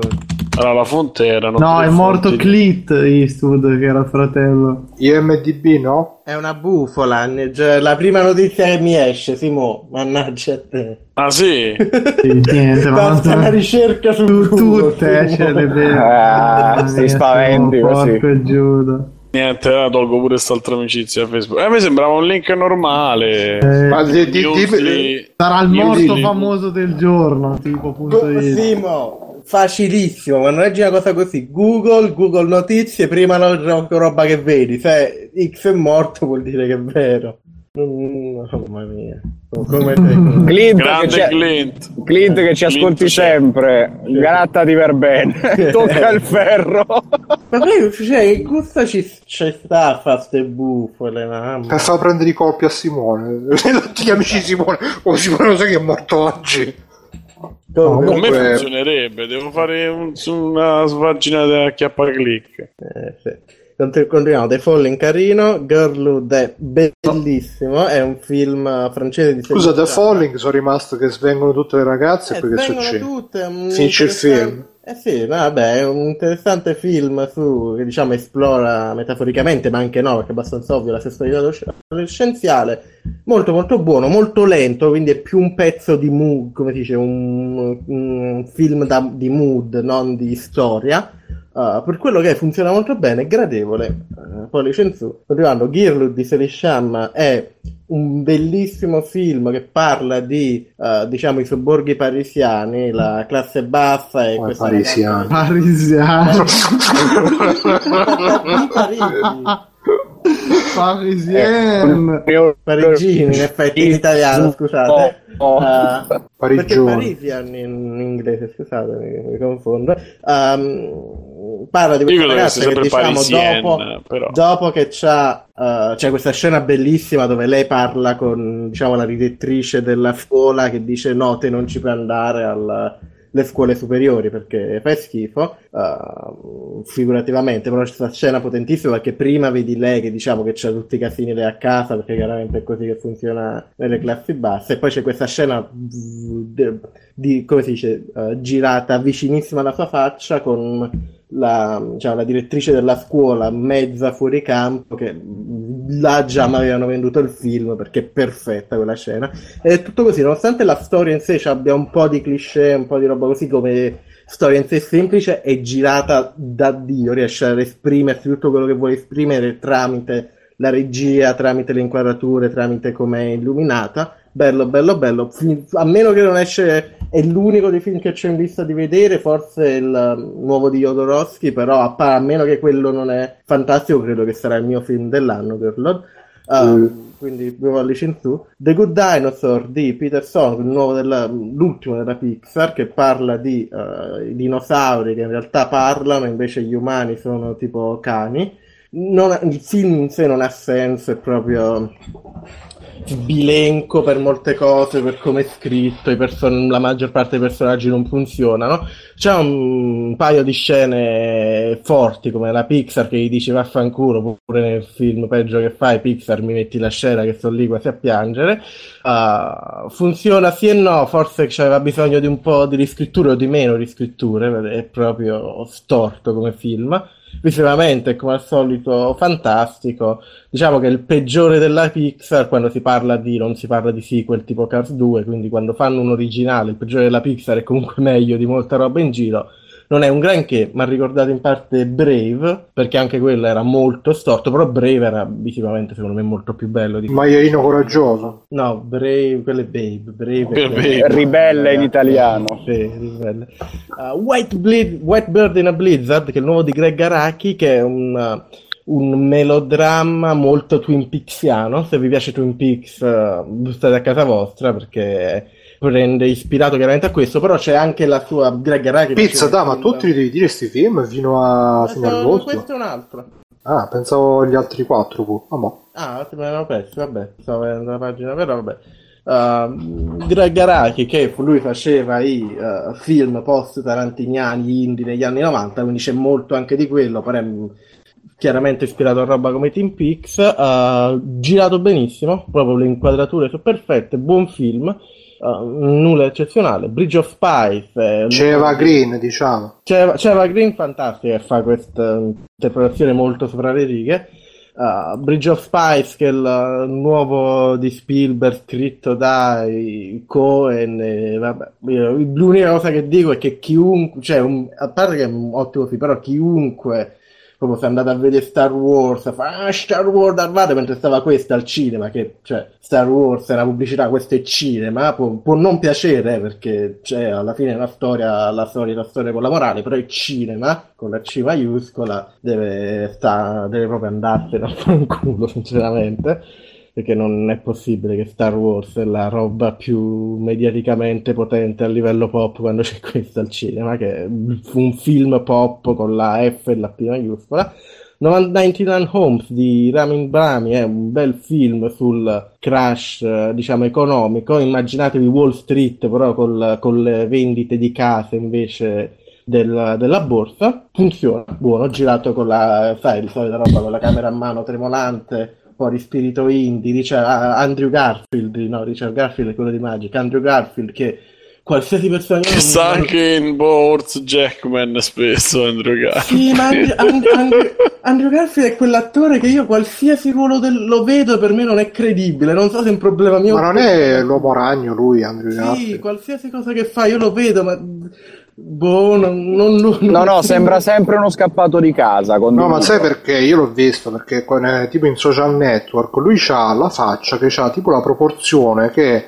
Allora, la fonte erano. No, è morto fonti. Clint Eastwood, che era il fratello. IMDB no? È una bufola, cioè, la prima notizia che mi esce, Simo, mannaggia a te. Ah, sì? Sì, niente, ma Basta una ricerca su Google, tutte, eh, Simo. le vedo. Ah, sti mia, spaventi così. Porco Giuda. Niente, ora tolgo pure quest'altra amicizia a Facebook. Eh, a me sembrava un link normale. Eh, Ma di- di- di- sarà il morto famoso del giorno, tipo punto Simo, facilissimo, quando leggi una cosa così, Google, Google Notizie, prima la ro- roba che vedi, se X è morto vuol dire che è vero. Mm, Mamma mia, come te. Clint, che Grande ci, Clint. Clint che ci Clint ascolti c'è. sempre, grattati per bene, tocca il ferro. Ma poi, cioè, che gusto ci, ci sta a fare ste bufole, mamma. Per far prendere i colpi a Simone. Tutti gli amici di Simone. Oh Simone lo sai che è morto oggi. Come- Con me Comunque- funzionerebbe, devo fare un- su una svagina da chiappa click. Eh, sì. Cont- Continuiamo, The Falling carino, Girlhood è bellissimo, è un film francese di Scusa, The Falling sono rimaste che svengono tutte le ragazze Eh, vengono succede? tutte, Finisce il film. Eh sì, vabbè, è un interessante film su, che diciamo esplora metaforicamente, ma anche no, perché è abbastanza ovvio la sessualità adolesc- adolescenziale. Molto molto buono, molto lento, quindi è più un pezzo di mood, come si dice, un, un film da- di mood, non di storia. Uh, per quello che funziona molto bene, è gradevole. Uh, pollice in su. Continuando, Girlud di Selisham è un bellissimo film che parla di, uh, diciamo, i sobborghi parisiani, la classe bassa e Oh, questa parisiani. Parisiano. ragazza- Parisien. Parigini, in effetti in italiano, scusate. Oh, oh. Uh, perché. Parisian in inglese, scusate, mi, mi confondo. Um, parla di questa che ragazza che, sempre diciamo dopo, però. dopo che c'ha, uh, c'è questa scena bellissima dove lei parla con diciamo la direttrice della scuola che dice no, te non ci puoi andare alla- alle scuole superiori perché fai schifo uh, figurativamente però c'è questa scena potentissima perché prima vedi lei che diciamo che c'ha tutti i casini lei a casa perché chiaramente è così che funziona nelle classi basse e poi c'è questa scena di, di- come si dice uh, girata vicinissima alla sua faccia con la, diciamo, la direttrice della scuola mezza fuori campo che là già mi avevano venduto il film perché è perfetta quella scena. Ed è tutto così nonostante la storia in sé abbia un po' di cliché un po' di roba così come storia in sé semplice è girata da Dio riesce ad esprimersi tutto quello che vuole esprimere tramite la regia tramite le inquadrature tramite come è illuminata bello bello bello a meno che non esce è l'unico dei film che c'è in lista di vedere, forse il um, nuovo di Jodorowsky, però a, a meno che quello non è fantastico, credo che sarà il mio film dell'anno, Girlod. Um, Quindi due pollici in su. The Good Dinosaur di Peter Song, il nuovo della- l'ultimo della Pixar, che parla di uh, dinosauri che in realtà parlano, invece gli umani sono tipo cani. Non- il film in sé non ha senso, è proprio sbilenco per molte cose, per come è scritto, person- la maggior parte dei personaggi non funzionano. C'è un paio di scene forti come la Pixar che gli dice vaffanculo, pure nel film peggio che fai, Pixar mi metti la scena che sto lì quasi a piangere. Uh, funziona sì e no, forse c'aveva bisogno di un po' di riscritture o di meno riscritture, è proprio storto come film. Visivamente come al solito fantastico. Diciamo che è il peggiore della Pixar quando si parla di non si parla di sequel tipo Cars 2, quindi quando fanno un originale, il peggiore della Pixar è comunque meglio di molta roba in giro. Non è un granché, ma ha ricordato in parte Brave, perché anche quello era molto storto, però Brave era visivamente secondo me molto più bello di Il maialino coraggioso. No, Brave, quello è Babe, Brave è Babe. Ribelle in italiano. sì, ribelle. Uh, White, Bleed- White Bird in a Blizzard, che è il nuovo di Greg Araki, che è un, uh, un melodramma molto Twin Peaksiano. Se vi piace Twin Peaks, uh, state a casa vostra perché prende ispirato chiaramente a questo, però c'è anche la sua Greg Araki. Pizza, da, ma film- tu ti devi dire sti film fino, a, fino Questo- all'ultimo? questo è un altro. Ah, pensavo gli altri quattro. pure. Ah, te me l'hanno perso, vabbè, stavo vedendo la pagina, però vabbè. Uh, Greg Araki, che lui faceva i uh, film post-tarantiniani indie negli anni 90, quindi c'è molto anche di quello, però è mm, chiaramente ispirato a roba come Team Peaks, uh, girato benissimo, proprio le inquadrature sono perfette, buon film, uh, nulla eccezionale, Bridge of Spies, eh, C'era Green, diciamo. c'è Eva Green fantastica che fa questa interpretazione molto sopra le righe. Uh, Bridge of Spies, che è il nuovo di Spielberg scritto dai Cohen. e vabbè, l'unica cosa che dico è che chiunque, cioè, un- a parte che è un ottimo film, però chiunque proprio se andate a vedere Star Wars fa ah, Star Wars arrivate mentre stava questa al cinema che cioè Star Wars è una pubblicità questo è cinema può, può non piacere eh, perché cioè, alla fine è una storia la storia la storia con la morale però è cinema con la C maiuscola deve, sta, deve proprio andarsene a fare un culo sinceramente perché non è possibile che Star Wars è la roba più mediaticamente potente a livello pop quando c'è questo al cinema, che è un film pop con la F e la P maiuscola. 99 Homes di Ramin Brahmi è un bel film sul crash, diciamo, economico. Immaginatevi Wall Street, però col- con le vendite di case invece del- della borsa. Funziona, buono, girato con la, sai, di solita roba con la camera a mano tremolante, po' di spirito indie. Dice Andrew Garfield, no, Richard Garfield è quello di Magic. Andrew Garfield che qualsiasi persona... Che sta anche in Boards Jackman spesso Andrew Garfield. Sì, ma Andrew, And- Andrew- Andrew Garfield è quell'attore che io qualsiasi ruolo del- lo vedo per me non è credibile. Non so se è un problema mio. Ma non è l'uomo ragno lui, Andrew Sì, Garfield. qualsiasi cosa che fa io lo vedo, ma Boh, non, non, non- No, no, sembra sempre uno scappato di casa. No, ma sai perché? Io l'ho visto perché con, eh, tipo in social network lui ha la faccia che ha tipo la proporzione che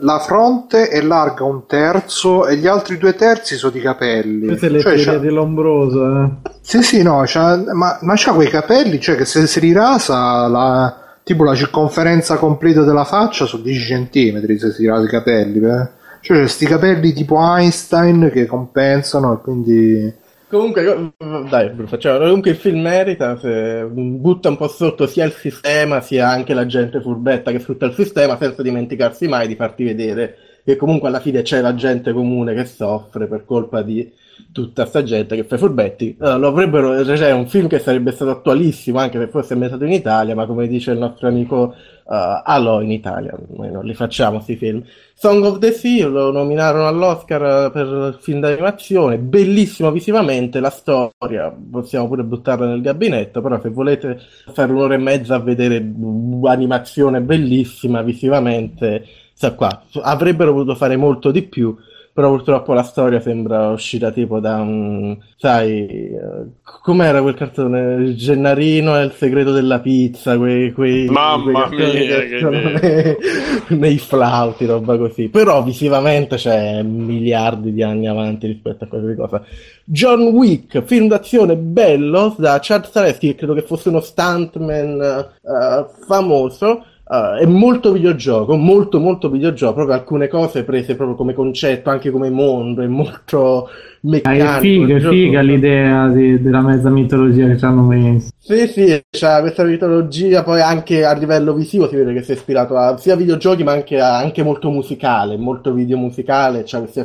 la fronte è larga un terzo e gli altri due terzi sono di capelli. Queste le Cioè, teorie c'ha- dell'ombroso. Eh. Sì, sì, no, c'ha- ma, ma c'ha quei capelli, cioè che se si rirasa la, tipo la circonferenza completa della faccia sono 10 cm se si rasa i capelli. eh. Cioè, c'è questi capelli tipo Einstein che compensano e quindi... Comunque, dai, facciamo. Comunque il film merita, se butta un po' sotto sia il sistema sia anche la gente furbetta che sfrutta il sistema senza dimenticarsi mai di farti vedere che comunque alla fine c'è la gente comune che soffre per colpa di tutta sta gente che fa i furbetti. Eh, lo avrebbero, cioè, è un film che sarebbe stato attualissimo anche se fosse ambientato in Italia, ma come dice il nostro amico uh, Alò in Italia, noi non li facciamo questi film. Song of the Sea lo nominarono all'Oscar per il film d'animazione, bellissimo visivamente, la storia possiamo pure buttarla nel gabinetto, però se volete fare un'ora e mezza a vedere un'animazione bellissima visivamente, sta qua. Avrebbero voluto fare molto di più, però purtroppo la storia sembra uscita tipo da un, sai, eh, com'era quel cartone? Il Gennarino e il segreto della pizza, quei, quei, Mamma quei mia, che idea. nei, nei flauti, roba così. Però visivamente c'è miliardi di anni avanti rispetto a qualsiasi cosa. John Wick, film d'azione bello da Chad Stahelski, che credo che fosse uno stuntman eh, famoso. Eh, è molto videogioco, molto molto videogioco, proprio alcune cose prese proprio come concetto, anche come mondo, è molto Ah, meccanico. è figa, è figa l'idea di- della mezza mitologia che ci hanno messo. Sì, sì, c'ha questa mitologia, poi anche a livello visivo si vede che si è ispirato a sia videogiochi ma anche, a- anche molto musicale, molto video musicale, c'ha queste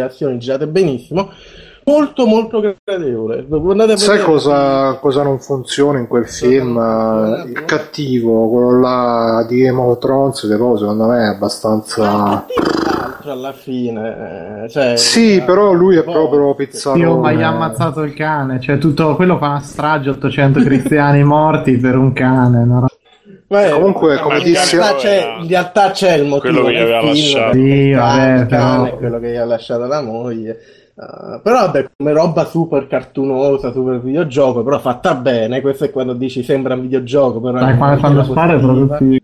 azioni girate benissimo, molto molto gradevole. Andate Sai cosa, cosa non funziona in quel film? Eh, Il cattivo, quello là di Game of Thrones, che poi secondo me è Ma abbastanza... è l'altro alla fine, eh, cioè, Sì, però lui è boh, proprio Dio, pizzarone. ma gli ha ammazzato il cane. Cioè, tutto quello fa una strage 800 cristiani morti per un cane. Ma è- Comunque, come in dissi- realtà c'è, in realtà c'è il motivo Quello che gli aveva lasciato. Sì, vabbè, però- quello che gli ha lasciato la moglie. Uh, però vabbè, come roba super cartunosa, super videogioco, però fatta bene. Questo è quando dici sembra un videogioco, però Dai, è quando cosa spara proprio.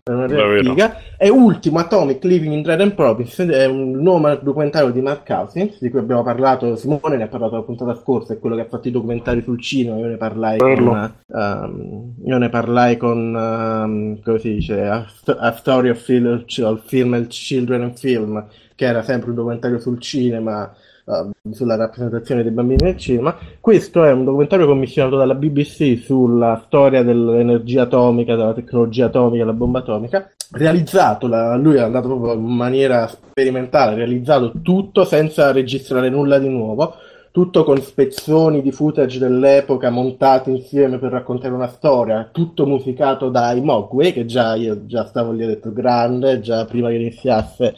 E ultimo, Atomic Living in Dread and Province, è un nuovo documentario di Mark Cousins, di cui abbiamo parlato, Simone ne ha parlato la puntata scorsa, è quello che ha fatto i documentari sul cinema, io ne parlai con, ehm, io ne parlai con, ehm, come si dice, A, A Story of Film, of Film and Children and Film, che era sempre un documentario sul cinema, ehm, sulla rappresentazione dei bambini nel cinema. Questo è un documentario commissionato dalla BBC sulla storia dell'energia atomica, della tecnologia atomica, della bomba atomica. Realizzato, la- lui è andato proprio in maniera sperimentale, ha realizzato tutto senza registrare nulla di nuovo tutto con spezzoni di footage dell'epoca montati insieme per raccontare una storia, tutto musicato dai Mogwai, che già io già stavo lì ho detto grande, già prima che iniziasse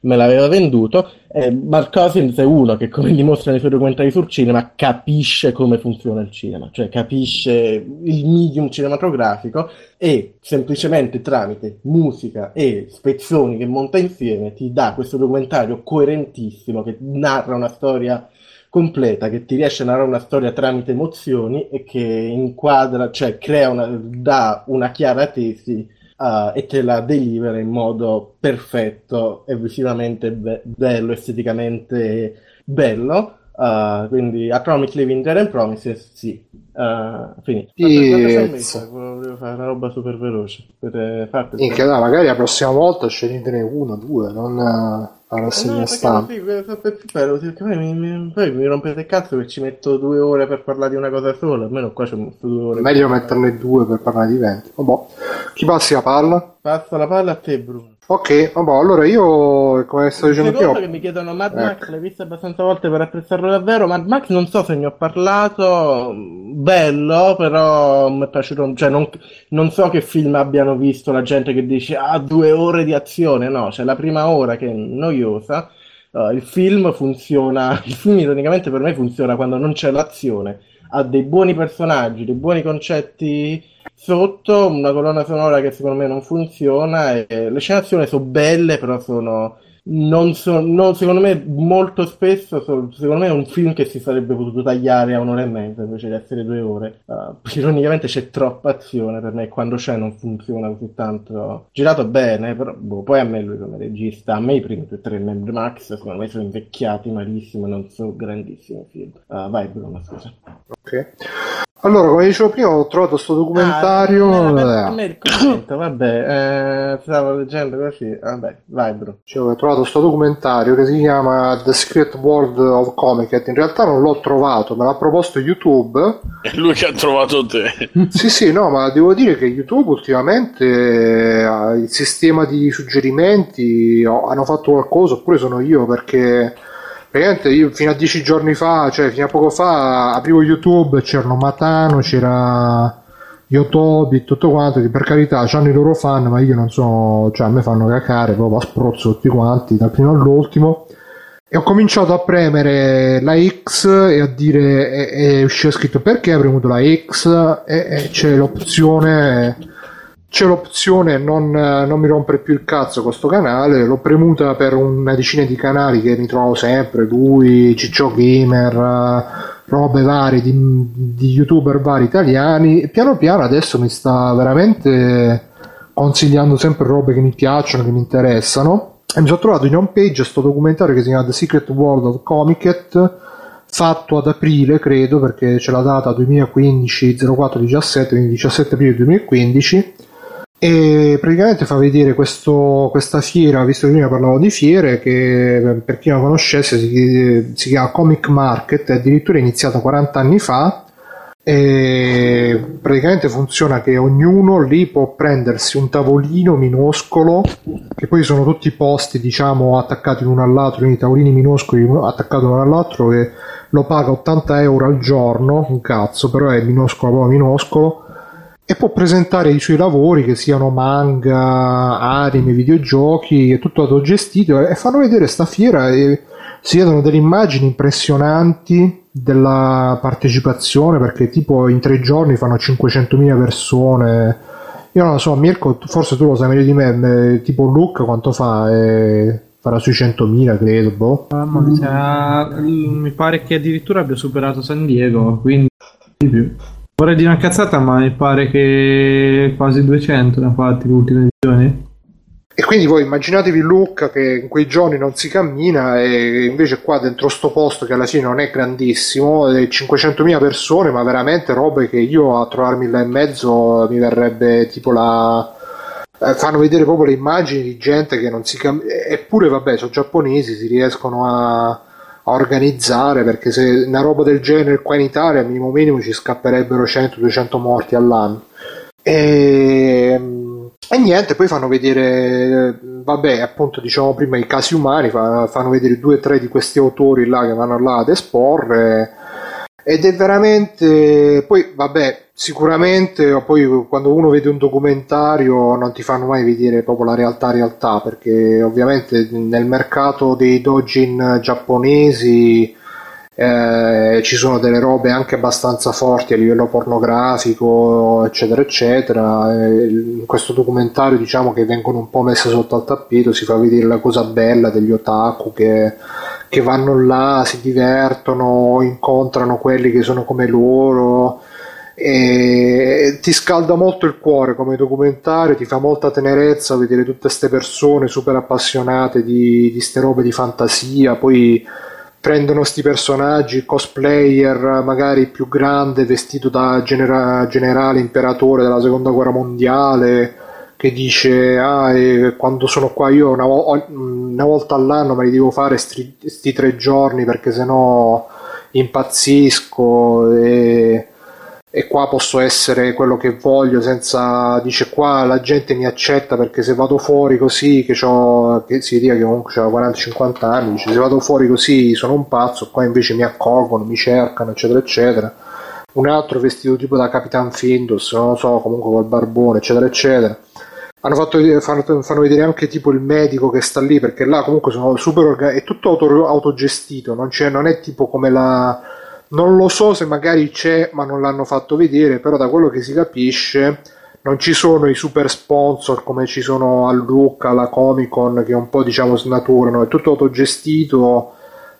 me l'aveva venduto. E Mark Cousins è uno che, come dimostrano i suoi documentari sul cinema, capisce come funziona il cinema, cioè capisce il medium cinematografico e semplicemente tramite musica e spezzoni che monta insieme ti dà questo documentario coerentissimo che narra una storia completa, che ti riesce a narrare una storia tramite emozioni e che inquadra, cioè crea una, dà una chiara tesi uh, e te la delivera in modo perfetto e visivamente be- bello, esteticamente bello. Uh, quindi Atomic Living Dead and Promises, sì. Uh, finito. Eh, messo? Volevo fare una roba super veloce. Per farti Minchia, dai, magari la prossima volta sceglietene uno, due, non eh, la rassegna stampa. perché poi mi, rompete il cazzo che ci metto due ore per parlare di una cosa sola, almeno qua ci ho messo due ore. Meglio metterne due per parlare di 20. Vabbè. Chi passi la palla? Passa la palla a te, Bruno. Ok, vabbè, allora io, come stavo dicendo prima, che mi chiedono Mad Ecco. Max, l'hai visto abbastanza volte per apprezzarlo davvero. Mad Max non so se ne ho parlato, bello, però mi è piaciuto, cioè non, non so che film abbiano visto la gente che dice ah due ore di azione, no, c'è la prima ora che è noiosa. Uh, il film funziona, il film ironicamente per me funziona quando non c'è l'azione, ha dei buoni personaggi, dei buoni concetti sotto, una colonna sonora che secondo me non funziona e le scene d'azione sono belle, però sono non so, non, secondo me molto spesso so, secondo me è un film che si sarebbe potuto tagliare a un'ora e mezza invece di essere due ore. Uh, ironicamente c'è troppa azione per me quando c'è non funziona così tanto. Girato bene però boh, poi a me lui come regista a me i primi due tre membri Max secondo me sono invecchiati malissimo non sono grandissimi film. Uh, vai Bruno scusa. Ok allora, come dicevo prima, ho trovato questo documentario. Ah, me, me vabbè, eh, stavo leggendo così. Vabbè, vai, bro. Cioè, ho trovato questo documentario che si chiama The Secret World of Comic. In realtà non l'ho trovato, me l'ha proposto YouTube. È lui che ha trovato te. sì, sì, no, ma devo dire che YouTube ultimamente eh, il sistema di suggerimenti hanno fatto qualcosa, oppure sono io perché praticamente io fino a dieci giorni fa, cioè fino a poco fa, aprivo YouTube, c'erano Matano, c'era Yotobi tutto quanto, che per carità hanno i loro fan, ma io non so, cioè a me fanno cacare, proprio a sprozzo tutti quanti, dal primo all'ultimo. E ho cominciato a premere la X e a dire, e, e usciva scritto perché hai premuto la X e, e c'è l'opzione c'è l'opzione non, non, mi rompere più il cazzo con questo canale l'ho premuta per una decina di canali che mi trovo sempre lui, Ciccio Gamer robe varie di, di youtuber vari italiani e piano piano adesso mi sta veramente consigliando sempre robe che mi piacciono che mi interessano. E mi sono trovato in home page questo documentario che si chiama The Secret World of Comiket fatto ad aprile credo perché c'è la data 2015 04 17 quindi 17 aprile 2015 e praticamente fa vedere questo, questa fiera, visto che prima parlavo di fiere, che per chi non conoscesse si, si chiama Comic Market, è addirittura iniziata 40 anni fa e praticamente funziona che ognuno lì può prendersi un tavolino minuscolo che poi sono tutti posti diciamo attaccati l'uno all'altro quindi tavolini minuscoli attaccati l'uno all'altro e lo paga 80 euro al giorno un cazzo però è minuscolo proprio minuscolo e può presentare i suoi lavori che siano manga, anime, videogiochi, è tutto autogestito e fanno vedere sta fiera e si vedono delle immagini impressionanti della partecipazione perché tipo in tre giorni fanno 500.000 persone. Io non lo so Mirko forse tu lo sai meglio di me tipo Luke quanto fa? Eh, farà sui 100.000 credo boh. ah, mi pare che addirittura abbia superato San Diego quindi di più Vorrei dire una cazzata, ma mi pare che quasi 200 ne ha fatti l'ultima edizione. E quindi voi immaginatevi Lucca che in quei giorni non si cammina e invece qua dentro sto posto che alla fine non è grandissimo, 500.000 persone, ma veramente robe che io a trovarmi là in mezzo mi verrebbe tipo la... Eh, fanno vedere proprio le immagini di gente che non si cammina, eppure vabbè sono giapponesi, si riescono a organizzare perché se una roba del genere qua in Italia minimo minimo ci scapperebbero 100-200 morti all'anno. E, e, niente poi fanno vedere vabbè appunto diciamo prima i casi umani fanno vedere due o tre di questi autori là che vanno là ad esporre ed è veramente poi vabbè sicuramente poi quando uno vede un documentario non ti fanno mai vedere proprio la realtà realtà perché ovviamente nel mercato dei dojin giapponesi eh, ci sono delle robe anche abbastanza forti a livello pornografico eccetera eccetera. Eh, in questo documentario diciamo che vengono un po' messe sotto al tappeto si fa vedere la cosa bella degli otaku che, che vanno là si divertono incontrano quelli che sono come loro e ti scalda molto il cuore come documentario, ti fa molta tenerezza vedere tutte queste persone super appassionate di, di ste robe di fantasia, poi prendono questi personaggi, cosplayer magari più grande, vestito da genera- generale imperatore della seconda guerra mondiale, che dice ah quando sono qua io una, vo- una, volta all'anno me li devo fare questi tre giorni perché sennò impazzisco e e qua posso essere quello che voglio senza dice qua la gente mi accetta perché se vado fuori così che, che si dica che comunque ho 40-50 anni dice se vado fuori così sono un pazzo qua invece mi accolgono mi cercano eccetera eccetera. Un altro vestito tipo da Capitan Findus non lo so comunque col barbone eccetera eccetera. Hanno fatto fanno, fanno, vedere anche tipo il medico che sta lì perché là comunque sono super organ- è tutto auto, autogestito non, non è tipo come la non lo so se magari c'è, ma non l'hanno fatto vedere, però da quello che si capisce non ci sono i super sponsor come ci sono a Lucca, alla Comic Con che un po' diciamo snaturano, è tutto autogestito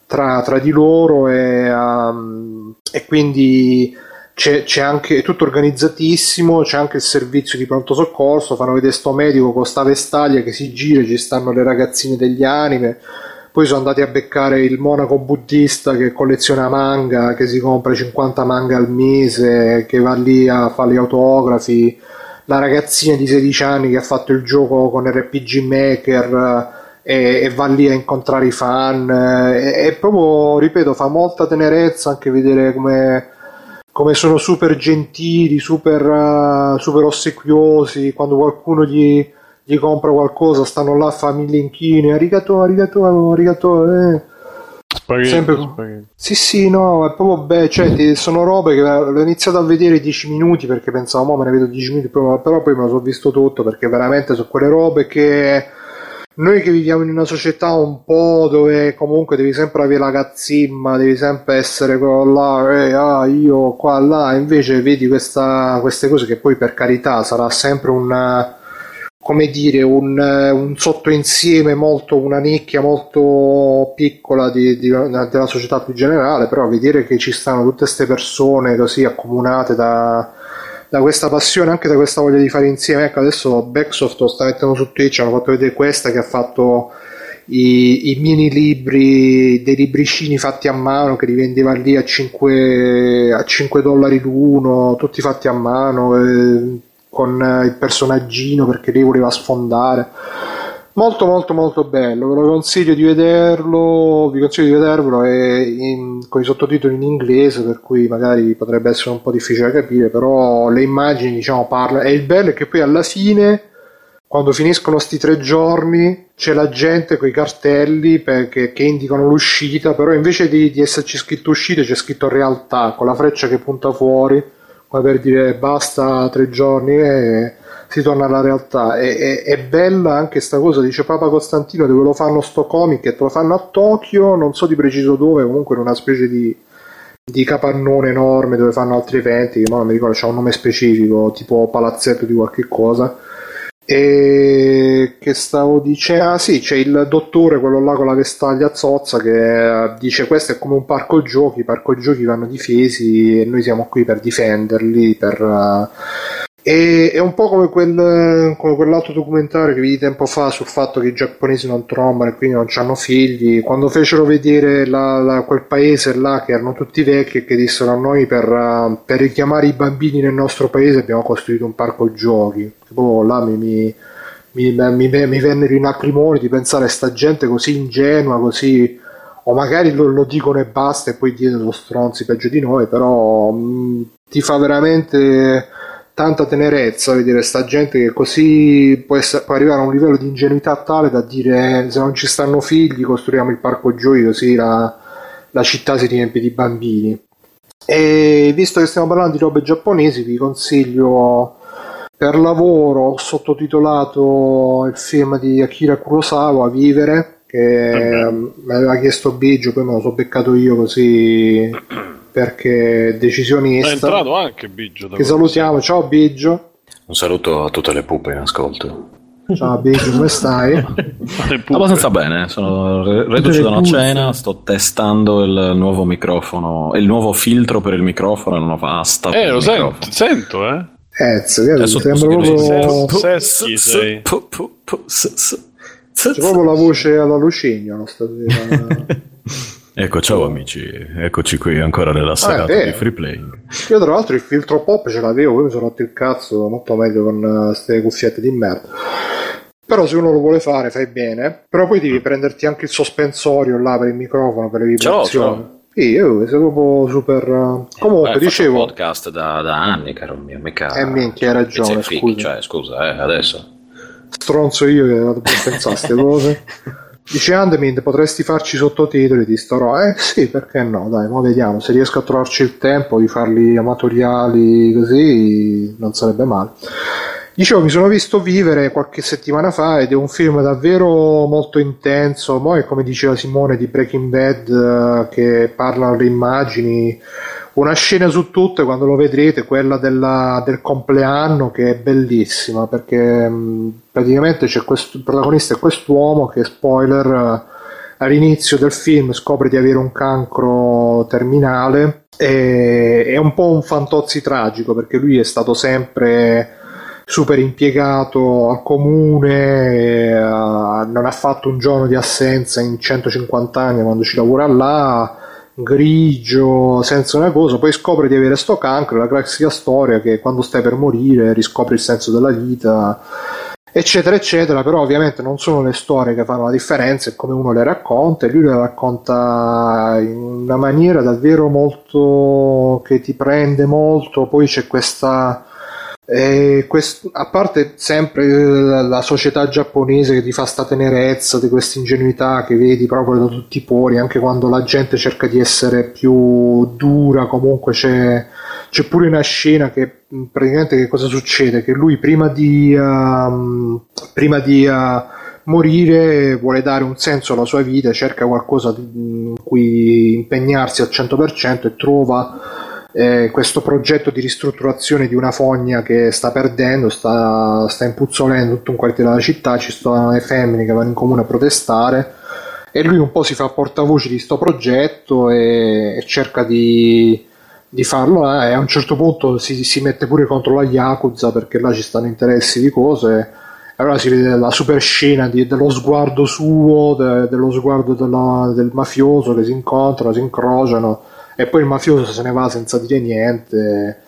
tra, tra di loro e, um, e quindi c'è, c'è, anche è tutto organizzatissimo, c'è anche il servizio di pronto soccorso, fanno vedere sto medico con sta vestaglia che si gira, ci stanno le ragazzine degli anime poi sono andati a beccare il monaco buddista che colleziona manga, che si compra 50 manga al mese, che va lì a fare gli autografi, la ragazzina di 16 anni che ha fatto il gioco con RPG Maker e, e va lì a incontrare i fan. E, e, proprio, ripeto, fa molta tenerezza anche vedere come, come sono super gentili, super, uh, super ossequiosi, quando qualcuno gli gli compra qualcosa, stanno là a famiglie inchine, arigato, arigato, arigato, eh. Spaghetti, Sempre... spaghetti. Sì, sì, no, è proprio bello, cioè, sono robe che ho iniziato a vedere 10 minuti perché pensavo, ma me ne vedo 10 minuti, però poi me lo sono visto tutto perché veramente sono quelle robe che noi che viviamo in una società un po' dove comunque devi sempre avere la cazzimma, devi sempre essere quello là, eh, ah, io qua, là, invece vedi questa, queste cose che poi per carità sarà sempre un come dire, un, un sottoinsieme molto, una nicchia molto piccola di, di, della società più generale, però vedere che ci stanno tutte queste persone così accomunate da, da questa passione, anche da questa voglia di fare insieme. Ecco, adesso Backsoft lo sta mettendo su Twitch, hanno fatto vedere questa che ha fatto i, i mini libri, dei libricini fatti a mano che li vendeva lì a 5, a 5 dollari l'uno, tutti fatti a mano. Eh, con eh, il personaggino perché lei voleva sfondare. Molto molto molto bello, ve lo consiglio di vederlo, vi consiglio di vedervelo in, con i sottotitoli in inglese per cui magari potrebbe essere un po' difficile da capire, però le immagini diciamo parlano e il bello è che poi alla fine quando finiscono sti tre giorni c'è la gente con i cartelli perché, che indicano l'uscita, però invece di, di esserci scritto uscita c'è scritto realtà con la freccia che punta fuori come per dire basta tre giorni e si torna alla realtà. È, è, è bella anche sta cosa, dice Papa Costantino, dove lo fanno sto comic e te lo fanno a Tokyo, non so di preciso dove, comunque in una specie di, di capannone enorme dove fanno altri eventi, che non mi ricordo, c'è un nome specifico, tipo palazzetto di qualche cosa e che stavo dicendo? Ah sì, c'è il dottore, quello là con la vestaglia zozza, che dice questo è come un parco giochi, i parco giochi vanno difesi e noi siamo qui per difenderli, per... Uh... E, è un po' come, quel, come quell'altro documentario che vidi tempo fa sul fatto che i giapponesi non trombano e quindi non hanno figli. Quando fecero vedere la, la, quel paese là che erano tutti vecchi e che dissero a noi per, uh, per richiamare i bambini nel nostro paese abbiamo costruito un parco giochi boh, là mi, mi, mi, mi, mi vennero i lacrimoni di pensare a sta gente così ingenua, così o magari lo, lo, dicono e basta e poi dietro lo stronzi peggio di noi, però mh, ti fa veramente tanta tenerezza vedere sta gente che così può, essere, può, arrivare a un livello di ingenuità tale da dire se non ci stanno figli costruiamo il parco giochi così la, la città si riempie di bambini. E visto che stiamo parlando di robe giapponesi vi consiglio per lavoro ho sottotitolato il film di Akira Kurosawa, Vivere, che mi aveva chiesto Biggio, poi me lo so beccato io così perché decisionista. È entrato anche Biggio. Che salutiamo, ciao Biggio. Un saluto a tutte le pupe in ascolto. Ciao Biggio, come stai? Abbastanza bene, sono reduce da una cena, sto testando il nuovo microfono, il nuovo filtro per il microfono, la nuova asta. Eh, lo sento, sento, eh. Che sembra proprio Seschi sei. C'è proprio la voce alla Lucigno stasera. ecco, ciao amici, eccoci qui ancora nella serata ah, di free playing. Io tra l'altro il filtro pop ce l'avevo, poi mi sono rotto il cazzo molto meglio con queste uh, cuffiette di merda. Però se uno lo vuole fare fai bene, però poi devi mm. prenderti anche il sospensorio là per il microfono, per le vibrazioni. Sì, io sei proprio super. Uh, comunque, Beh, dicevo. un podcast da, da, anni, caro mio. Mica. Eh, minchia, hai ragione. Scusa. Cioè, scusa, eh, adesso. Stronzo io che vado a pensare a queste cose. Dice Andemind, potresti farci sottotitoli di sto ro- Eh sì, perché no? Dai, ma vediamo. Se riesco a trovarci il tempo di farli amatoriali così, non sarebbe male. Dicevo, mi sono visto Vivere qualche settimana fa ed è un film davvero molto intenso, poi come diceva Simone di Breaking Bad eh, che parlano le immagini, una scena su tutte quando lo vedrete, quella della, del compleanno che è bellissima perché mh, praticamente c'è questo, il protagonista è quest'uomo che spoiler all'inizio del film scopre di avere un cancro terminale e è un po' un fantozzi tragico perché lui è stato sempre super impiegato al comune, eh, non ha fatto un giorno di assenza in 150 anni quando ci lavora là, grigio, senza una cosa, poi scopre di avere sto cancro, la classica storia che quando stai per morire riscopri il senso della vita eccetera eccetera però ovviamente non sono le storie che fanno la differenza è come uno le racconta e lui le racconta in una maniera davvero molto che ti prende molto poi c'è questa quest- a parte sempre la società giapponese che ti fa sta tenerezza di questa ingenuità che vedi proprio da tutti i pori anche quando la gente cerca di essere più dura comunque c'è c'è pure una scena che praticamente che cosa succede? Che lui prima di, uh, prima di uh, morire vuole dare un senso alla sua vita, cerca qualcosa in cui impegnarsi al 100% e trova eh, questo progetto di ristrutturazione di una fogna che sta perdendo, sta, sta impuzzolendo tutto un quartiere della città, ci sono le femmine che vanno in comune a protestare e lui un po' si fa portavoce di questo progetto e, e cerca di di farlo e a un certo punto si, si, mette pure contro la Yakuza perché là ci stanno interessi di cose. Allora si vede la super scena di, dello sguardo suo de, dello sguardo della, del mafioso che si incontrano, si incrociano e poi il mafioso se ne va senza dire niente.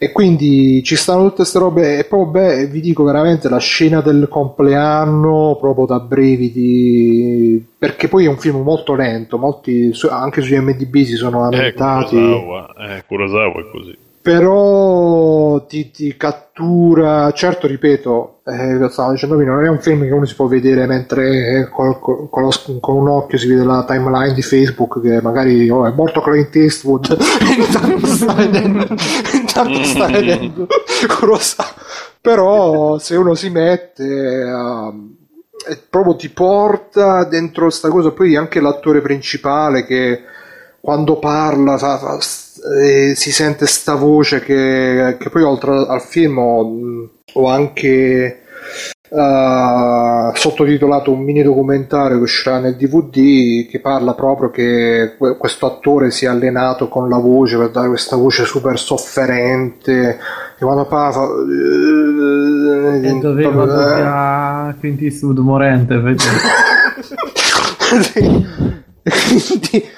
E quindi ci stanno tutte queste robe e poi beh, vi dico veramente la scena del compleanno proprio da brividi perché poi è un film molto lento molti, anche su IMDB si sono lamentati eh, Kurosawa, eh, Kurosawa è così però ti, ti, cattura certo ripeto eh, stavo dicendo prima non è un film che uno si può vedere mentre col, col, con, lo, con, un occhio si vede la timeline di Facebook che magari oh, è morto Clint Eastwood. Intanto sta vedendo intanto sta vedendo. Però se uno si mette uh, proprio ti porta dentro questa cosa. Poi anche l'attore principale che quando parla fa, fa eh, si sente sta voce che, che, poi oltre al film ho, ho anche uh, sottotitolato un mini documentario che uscirà nel DVD che parla proprio che questo attore si è allenato con la voce per dare questa voce super sofferente e quando parla fa uh, e doveva uh, Clint Eastwood morente sì. quindi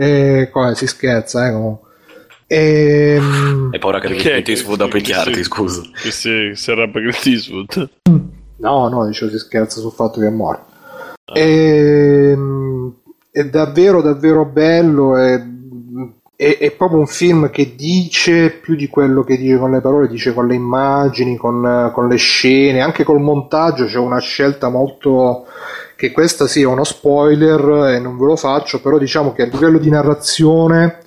e come si scherza eh, comunque e... Ehm, Hai paura che arrivi Clint Eastwood a picchiarti, scusa. Che si, si arrabbia Clint Eastwood? No, no, dicevo si scherza sul fatto che è morto. Ah. E... Ehm, è davvero, davvero bello. È... È, è, proprio un film che dice più di quello che dice con le parole, dice con le immagini, con, con le scene, anche col montaggio c'è una scelta molto che questa sì è uno spoiler e non ve lo faccio, però diciamo che a livello di narrazione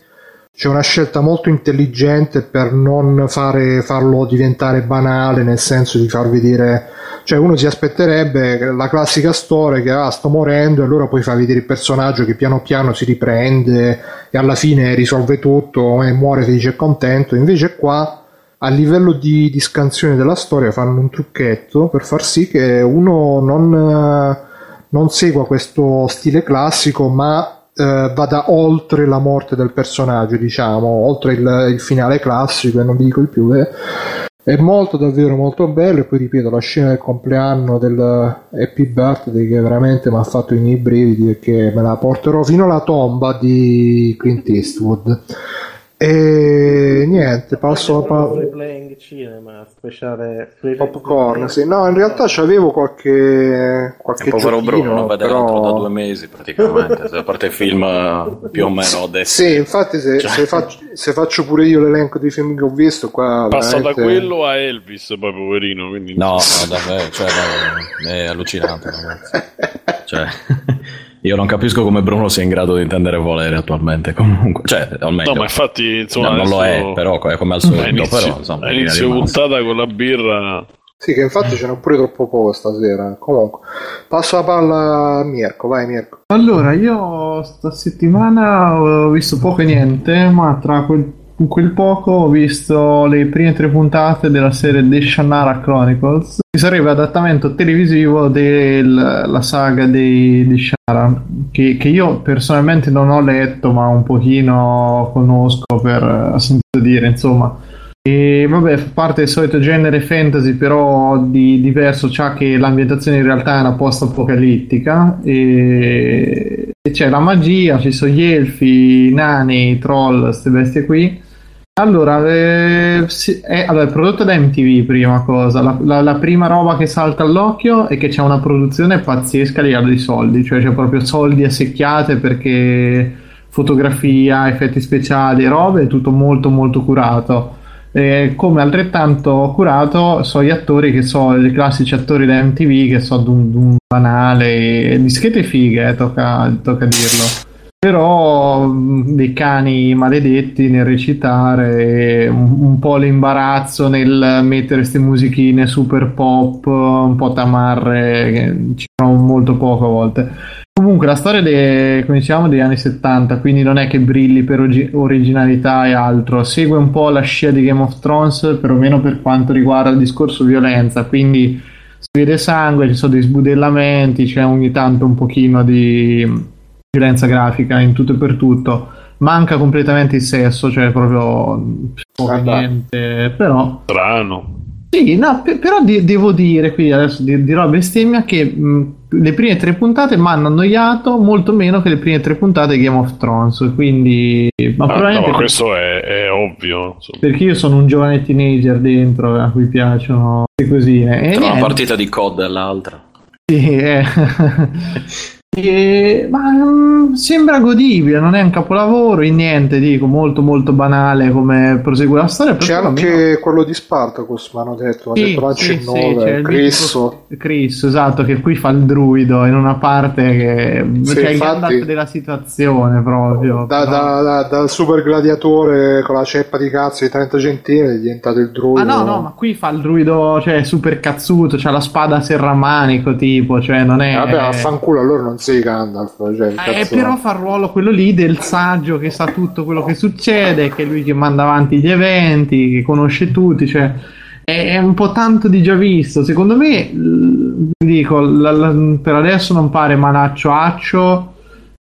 c'è una scelta molto intelligente per non fare, farlo diventare banale, nel senso di far vedere, cioè uno si aspetterebbe la classica storia che ah, sto morendo e allora poi fa vedere il personaggio che piano piano si riprende e alla fine risolve tutto e muore felice e contento, invece qua a livello di, di scansione della storia fanno un trucchetto per far sì che uno non, non segua questo stile classico ma eh, vada oltre la morte del personaggio, diciamo, oltre il, il finale classico, e non vi dico il più. Eh. È molto, davvero molto bello. E poi ripeto, la scena del compleanno del Happy Birthday che veramente mi ha fatto i miei brividi e che me la porterò fino alla tomba di Clint Eastwood. E niente, passo a pa- playing cinema speciale popcorn. Sì. No, in realtà c'avevo qualche qualche povero Bruno non vede però... da due mesi praticamente. a parte il film più o meno adesso. Sì, infatti, se, cioè... se, faccio, se, faccio, pure io l'elenco dei film che ho visto, qua passa veramente... da quello a Elvis, poi poverino. Quindi... No, no, davvero, cioè, è allucinante, ragazzi. Cioè. Io non capisco come Bruno sia in grado di intendere volere attualmente. Comunque, cioè, almeno. No, ma infatti, insomma, no, non lo è, però è come al solito. Inizio, però, insomma, inizio puntata con la birra. Sì, che infatti ce n'è pure troppo poco stasera. Comunque, passo la palla a Mirko, vai Mirko. Allora, io sta settimana ho visto poco e niente, ma tra quel, quel poco ho visto le prime tre puntate della serie The Shannara Chronicles, che sarebbe adattamento televisivo della saga dei, di Shannara, che, che io personalmente non ho letto, ma un pochino conosco per sentito dire, insomma. E vabbè, fa parte del solito genere fantasy, però di diverso, c'ha che l'ambientazione in realtà è una post-apocalittica e, e c'è la magia, ci sono gli elfi, i nani, i troll, queste bestie qui. Allora, eh, sì, è, allora, è prodotto da MTV, prima cosa. La, la- la prima roba che salta all'occhio è che c'è una produzione pazzesca a livello di soldi, cioè c'è proprio soldi a secchiate perché fotografia, effetti speciali, robe, è tutto molto molto curato. Eh, come altrettanto curato so gli attori che so i classici attori da MTV che so d'un, d'un banale dischete fighe eh, tocca, tocca dirlo però dei cani maledetti nel recitare un, un po' l'imbarazzo nel mettere queste musichine super pop un po' tamarre che ci sono molto poco a volte. Comunque la storia de- come diciamo degli anni 70, quindi non è che brilli per ogi- originalità e altro, segue un po' la scia di Game of Thrones, perlomeno per quanto riguarda il discorso violenza, quindi si vede sangue, ci sono dei sbudellamenti, c'è ogni tanto un pochino di violenza grafica in tutto e per tutto. Manca completamente il sesso, cioè proprio poco Vabbè. niente, però Strano. sì, no, pe- però di- devo dire qui adesso di- dirò bestemmia che mh, le prime tre puntate mi hanno annoiato molto meno che le prime tre puntate di Game of Thrones. Quindi, ma Ah, no, probabilmente ma questo è, è ovvio. insomma. perché io sono un giovane teenager dentro a cui piacciono queste cosine. E Tra una niente, partita di COD e l'altra. sì, eh. E- ma mm, sembra godibile, non è un capolavoro in niente, dico, molto molto banale come prosegue la storia. C'è anche quello di Spartacus, mi hanno detto, Sì, hanno detto sì, il sì, nove, c'è il Chris. mitico Chris, esatto, che qui fa il druido in una parte che Sì, il infatti- Gandalf della situazione proprio. Da, da- da- dal super gladiatore con la ceppa di cazzo di 30 cm è diventato il Ah druido. no, no, ma qui fa il druido, cioè super cazzuto, c'ha la spada serramanico tipo, cioè non è... Vabbè, affanculo, allora non sei Gandalf. Cioè, Eh, cazzo però fa il ruolo quello lì del saggio che sa tutto quello che succede, che è lui che manda avanti gli eventi, che conosce tutti, cioè è, un po' tanto di già visto. Secondo me, dico, la- la- per adesso non pare malaccio accio,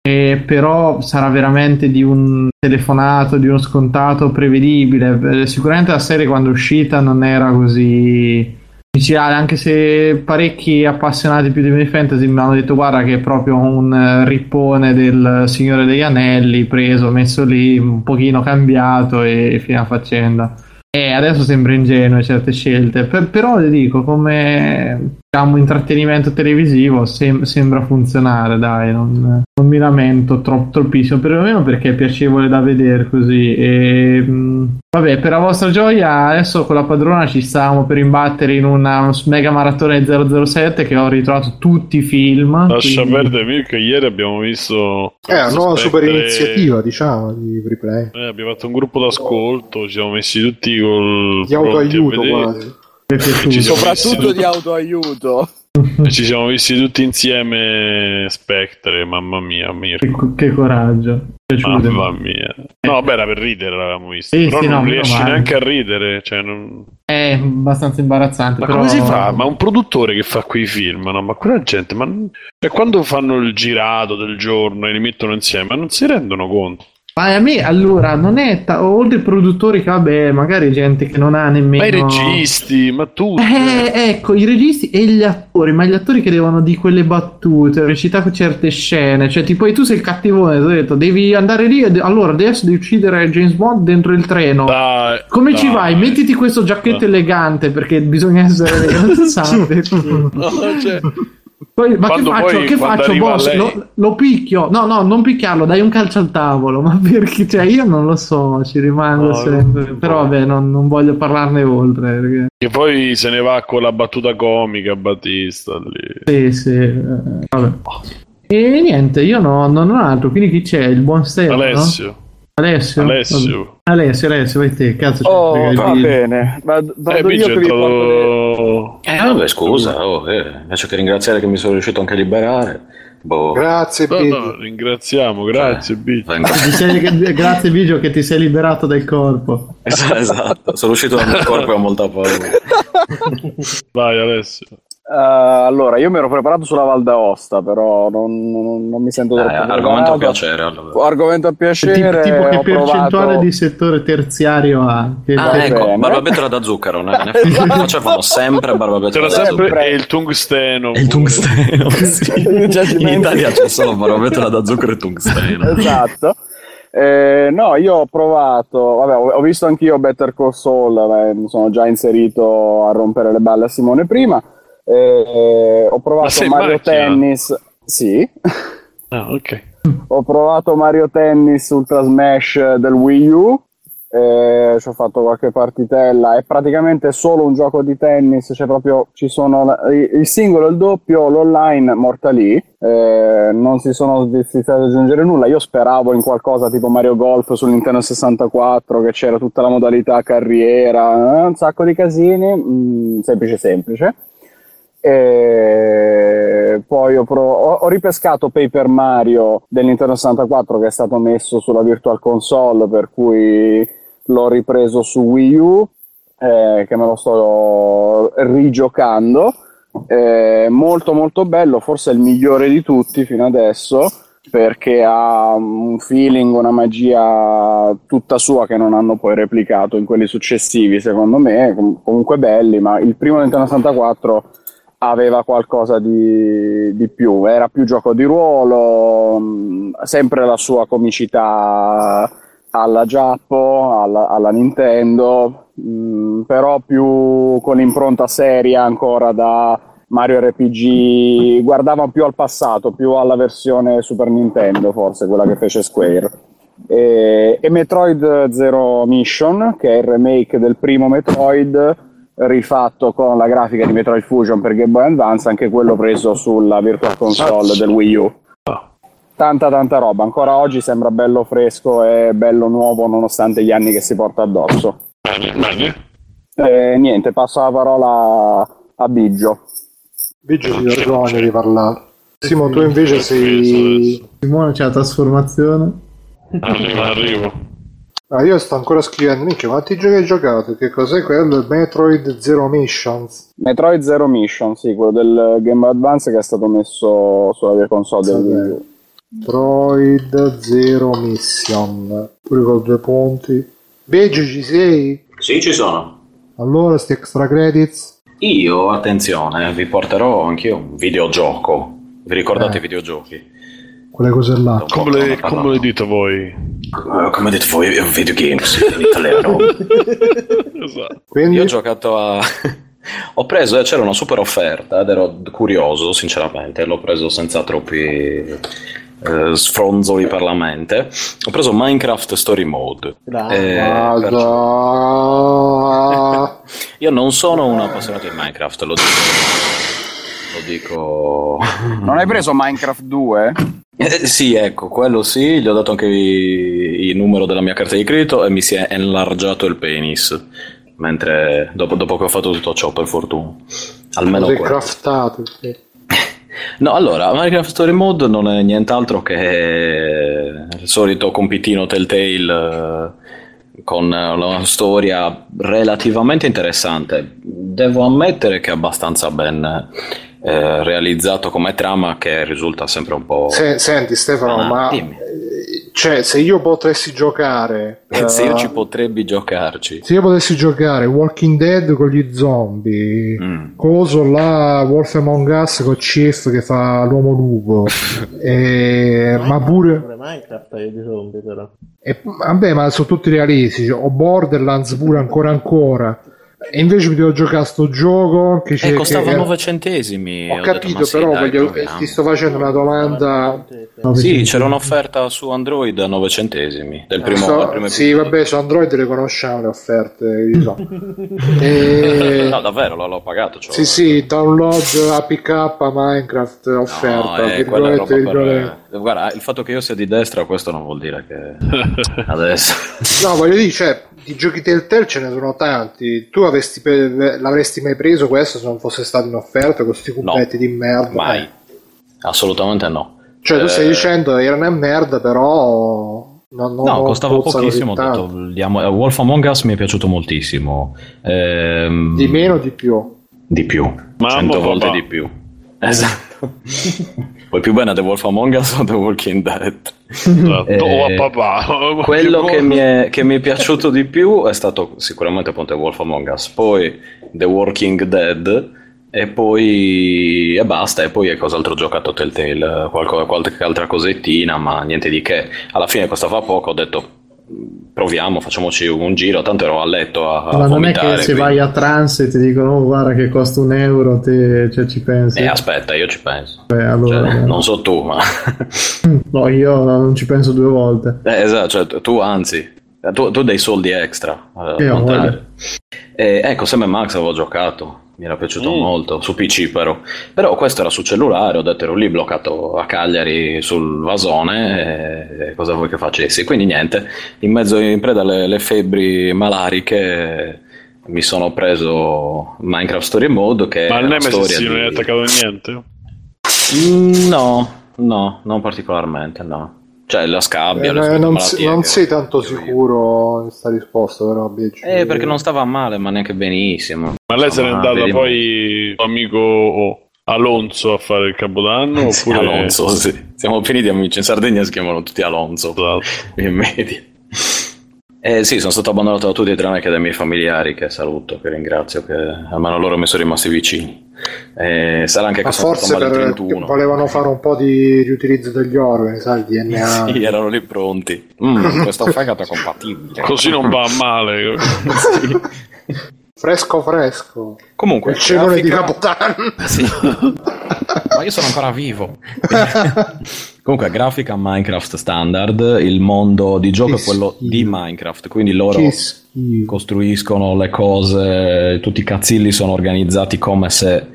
eh, però sarà veramente di un telefonato, di uno scontato prevedibile. Eh, Sicuramente la serie quando è uscita non era così micidiale, anche se parecchi appassionati più di Final Fantasy mi hanno detto guarda che è proprio un eh, rippone del Signore degli Anelli preso, messo lì, un pochino cambiato e fine a faccenda. E adesso sembra ingenue certe scelte, per- però le dico come diciamo intrattenimento televisivo sem- sembra funzionare, dai, non, non mi lamento troppo troppissimo, perlomeno perché è piacevole da vedere così. E, mh, vabbè, per la vostra gioia, adesso con la padrona ci stavamo per imbattere in una mega maratona di 007 che ho ritrovato tutti i film. Lascia quindi- perdere Mirko, ieri abbiamo visto... È una nuova super iniziativa, diciamo, di replay. Eh, abbiamo fatto un gruppo d'ascolto, ci siamo messi tutti col... Di autoaiuto quasi. Ci Soprattutto di autoaiuto. Ci siamo visti tutti insieme Spectre, mamma mia, Mirko. Che, che coraggio. Piaciuto. Mamma mia. No, beh, era per ridere l'avevamo visto. Sì, però sì, non no, riesci male. neanche a ridere. Cioè, non... È abbastanza imbarazzante. Ma però... come si fa? Ma un produttore che fa quei film, no? Ma quella gente, ma cioè, quando fanno il girato del giorno e li mettono insieme, ma non si rendono conto. Ma a me allora non è ta- oltre ai produttori che vabbè, magari gente che non ha nemmeno Ma i registi, ma tutti. Eh, ecco, i registi e gli attori, ma gli attori che devono di quelle battute, recitare certe scene, cioè tipo e tu sei il cattivone, ti ho detto, devi andare lì e de- allora adesso devi uccidere James Bond dentro il treno. Dai, Come ci dai. vai? Mettiti questo giacchetto Dai. elegante perché bisogna essere eleganti. No, cioè, Poi, ma che faccio? poi, che faccio, boss? lei- Lo, lo picchio? No, no, non picchiarlo, dai un calcio al tavolo. Ma perché? Cioè, io non lo so, ci rimango No, sempre. non- Però, vabbè, non, non voglio parlarne oltre. Perché... che poi se ne va con la battuta comica Battista lì. Sì, sì. eh, vabbè. E niente, io no- non ho altro. Quindi chi c'è? Il buon Stefano? Alessio. Alessio? Alessio. Alessio, Alessio, vai te. Cazzo, Oh, va bene. Vado, Eh, vado Biggio io che vi porto le... entrato... Eh, vabbè, scusa, oh, eh, invece che ringraziare che mi sono riuscito anche a liberare. Boh. Grazie, No, no, ringraziamo, grazie, Ti sei- grazie Bigio che ti sei liberato del corpo. Es- esatto, sono uscito dal mio corpo e ho molta paura. Vai Alessio. Eh, allora, io mi ero preparato sulla Val d'Aosta, però non, non- non mi sento Eh, troppo argomento a piacere. Allora. Argomento a Tipo, piacere. tipo che ho percentuale provato- di settore terziario ha? Che- Ah, Va ecco, bene. barbabetola da zucchero. Ne, ne facevano sempre barbabetola C'era da sempre zucchero. e il tungsteno. E il tungsteno, sì. In. Italia c'è solo barbabetola da zucchero e tungsteno. esatto. Eh, no, io ho provato, vabbè, ho, visto anch'io Better Call Saul, eh, mi sono già inserito a rompere le balle a Simone prima. Eh, ho provato Mario macchina? Tennis, sì, Ah, ok. ho provato Mario Tennis Ultra Smash del Wii U, eh, ci ho fatto qualche partitella, è praticamente solo un gioco di tennis, cioè proprio ci sono il singolo, il doppio, l'online morta lì, eh, non si sono svistizzati ad aggiungere nulla, io speravo in qualcosa tipo Mario Golf sul Nintendo 64 che c'era tutta la modalità carriera, eh, un sacco di casini, mm, semplice semplice. E poi ho, pro- ho- ripescato Paper Mario del Nintendo 64 che è stato messo sulla Virtual Console, per cui l'ho ripreso su Wii U, eh, che me lo sto rigiocando. Eh, molto molto bello, forse il migliore di tutti fino adesso perché ha un feeling, una magia tutta sua che non hanno poi replicato in quelli successivi, secondo me, com- comunque belli, ma il primo Nintendo 64 aveva qualcosa di, di più, era più gioco di ruolo, mh, sempre la sua comicità alla Giappo, alla, alla Nintendo, mh, però più con l'impronta seria ancora da Mario RPG, guardava più al passato, più alla versione Super Nintendo forse, quella che fece Square. E, e Metroid Zero Mission, che è il remake del primo Metroid, rifatto con la grafica di Metroid Fusion per Game Boy Advance, anche quello preso sulla Virtual Console del Wii U. Tanta tanta roba, ancora oggi sembra bello fresco e bello nuovo nonostante gli anni che si porta addosso. Bene, bene. E niente, passo la parola a Biggio. Biggio ti vergogna di parlare. Simo, tu invece sei... Simone c'è la trasformazione. Arrivo, arrivo. Ah, io sto ancora scrivendo, minchia, quanti giochi hai giocato? Che cos'è quello? Metroid Zero Missions. Metroid Zero Mission, sì, quello del Game Boy Advance che è stato messo sulla via console del Wii U. Metroid Zero Mission. Pure con due punti. Biggio, ci sei? Sì, ci sono. Allora, sti extra credits? Io, attenzione, vi porterò anch'io un videogioco. Vi ricordate Eh. i videogiochi? Quelle cose là. Come le, come le dite voi? Eh, Come dite voi, videogames in italiano. Esatto. Quindi, Io ho giocato a... ho preso, eh, c'era una super offerta ed ero curioso, sinceramente, l'ho preso senza troppi eh, sfronzoli per la mente. Ho preso Minecraft Story Mode. Bravo. Eh. Io non sono un appassionato di Minecraft, lo dico... Lo dico... Non hai preso Minecraft 2? Eh, sì, ecco, quello sì, gli ho dato anche il numero della mia carta di credito e mi si è enlargiato il penis. Mentre dopo, dopo che ho fatto tutto ciò, per fortuna. Almeno quello. craftato. sì. No, allora, Minecraft Story Mode non è nient'altro che il solito compitino Telltale eh, con una storia relativamente interessante. Devo ammettere che è abbastanza ben eh, realizzato come trama che risulta sempre un po'... Se- senti Stefano, Ah, ma dimmi. eh, cioè, se io potessi giocare, Se io eh, ci potrebbe giocarci. se io potessi giocare Walking Dead con gli zombie, Mm. coso là, Wolf Among Us con Chief che fa l'uomo lupo, e- ma pure, Minecraft hai di zombie però. e, vabbè, ma sono tutti realistici. O Borderlands pure ancora ancora. E invece mi devo giocare a sto gioco che c'è. Eh, costava che- 9 centesimi. Ho detto, capito, ma sì, però dai, voglio- ti sto facendo una domanda. Sì, c'era un'offerta su Android a 9 centesimi. Del primo, So- primo sì, episodio. vabbè, su Android le conosciamo le offerte. so. E- No, davvero, l'ho, l'ho pagato. cioè. Sì, sì, download APK Minecraft offerta. No, eh, virgolette, virgolette. Guarda, il fatto che io sia di destra, questo non vuol dire che adesso. No, voglio dire, cioè, di giochi Telltale ce ne sono tanti. Tu avresti pe- l'avresti mai preso questo se non fosse stato in offerta con questi cubetti di merda? Mai. Eh. Assolutamente no. Cioè, tu stai Eh, dicendo era una merda, però. Non, non No, costava pochissimo. Detto, diamo- eh, Wolf Among Us mi è piaciuto moltissimo. Ehm, Di meno o di più? Di più, Mamma, cento volte papà. di più. Esatto. Poi più bene The Wolf Among Us o The Walking Dead? Eh, Oh, a papà. Quello che mi, è, che mi è piaciuto di più è stato sicuramente appunto The Wolf Among Us, poi The Walking Dead e poi e basta, e poi è cos'altro ho giocato Telltale, qualco- qualche altra cosettina, ma niente di che. Alla fine costava poco, ho detto proviamo, facciamoci un giro, tanto ero a letto a, a Ma non è che se quindi- vai a trans e ti dicono "Oh, guarda che costa un euro, te cioè, ci pensi. Eh, aspetta, io ci penso. Beh, allora, Cioè, non so tu, ma... no, io non ci penso due volte. Eh, esatto, cioè, tu anzi, tu, tu dei soldi extra. eh. Eh, ecco, Sam Max avevo giocato, mi era piaciuto Mm. molto, su PC però. Però questo era su cellulare, ho detto ero lì bloccato a Cagliari sul vasone, e cosa vuoi che facessi? Quindi niente, in mezzo in preda alle, febbri malariche mi sono preso Minecraft Story Mode che Ma una Nemesis non è attaccato niente? Mm, No, no, non particolarmente, no. Cioè la scabbia, Eh, le non, si- non che- sei tanto sicuro in questa risposta, però. Bici. Eh, perché non stava male, ma neanche benissimo. Ma lei se n'è andata vedi- poi tuo amico oh, Alonso a fare il capodanno? Sì, Oppure Alonso, sì. Siamo finiti amici. In Sardegna si chiamano tutti Alonso. Esatto. In media. Eh sì, sono stato abbandonato da tutti tranne che dai miei familiari che saluto, che ringrazio, che almeno loro mi sono rimasti vicini. Eh, sarà anche Ma che forse per, 31. volevano fare un po' di riutilizzo degli organi, sai, DNA. Sì, erano lì pronti. Mm, questo fegato è compatibile. Così non va male. Fresco fresco. Comunque, Il cenone di Capodanno. Sì. Ma io sono ancora vivo. Comunque, grafica Minecraft standard, il mondo di gioco Che è quello schifo. di Minecraft, quindi loro costruiscono le cose, tutti i cazzilli sono organizzati come se,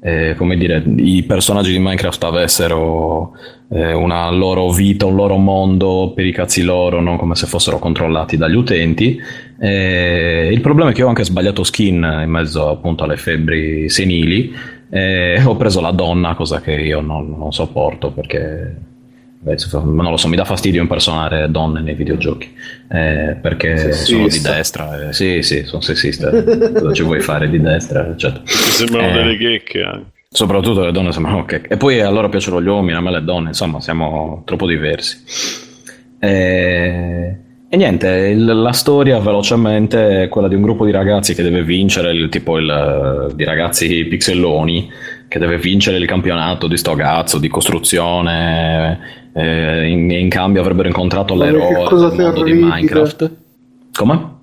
eh, come dire, i personaggi di Minecraft avessero eh, una loro vita, un loro mondo per i cazzi loro, non come se fossero controllati dagli utenti. Eh, il problema è che ho anche sbagliato skin in mezzo appunto alle febbri senili. e ho preso la donna, cosa che io non, non sopporto perché beh, non lo so, mi dà fastidio impersonare donne nei videogiochi eh, perché sono di Sessista. destra. eh, sì, sì, sono sessista. cosa ci vuoi fare di destra? eccetera. Mi sembrano Eh. delle checche anche. Soprattutto le donne sembrano che... E poi a loro piacciono gli uomini, a me le donne, insomma, siamo troppo diversi. E, e niente, la storia velocemente è quella di un gruppo di ragazzi che deve vincere, il, tipo il, di ragazzi pixelloni, che deve vincere il campionato di sto cazzo, di costruzione, eh, in, in cambio avrebbero incontrato l'eroe del mondo di. Minecraft. Come?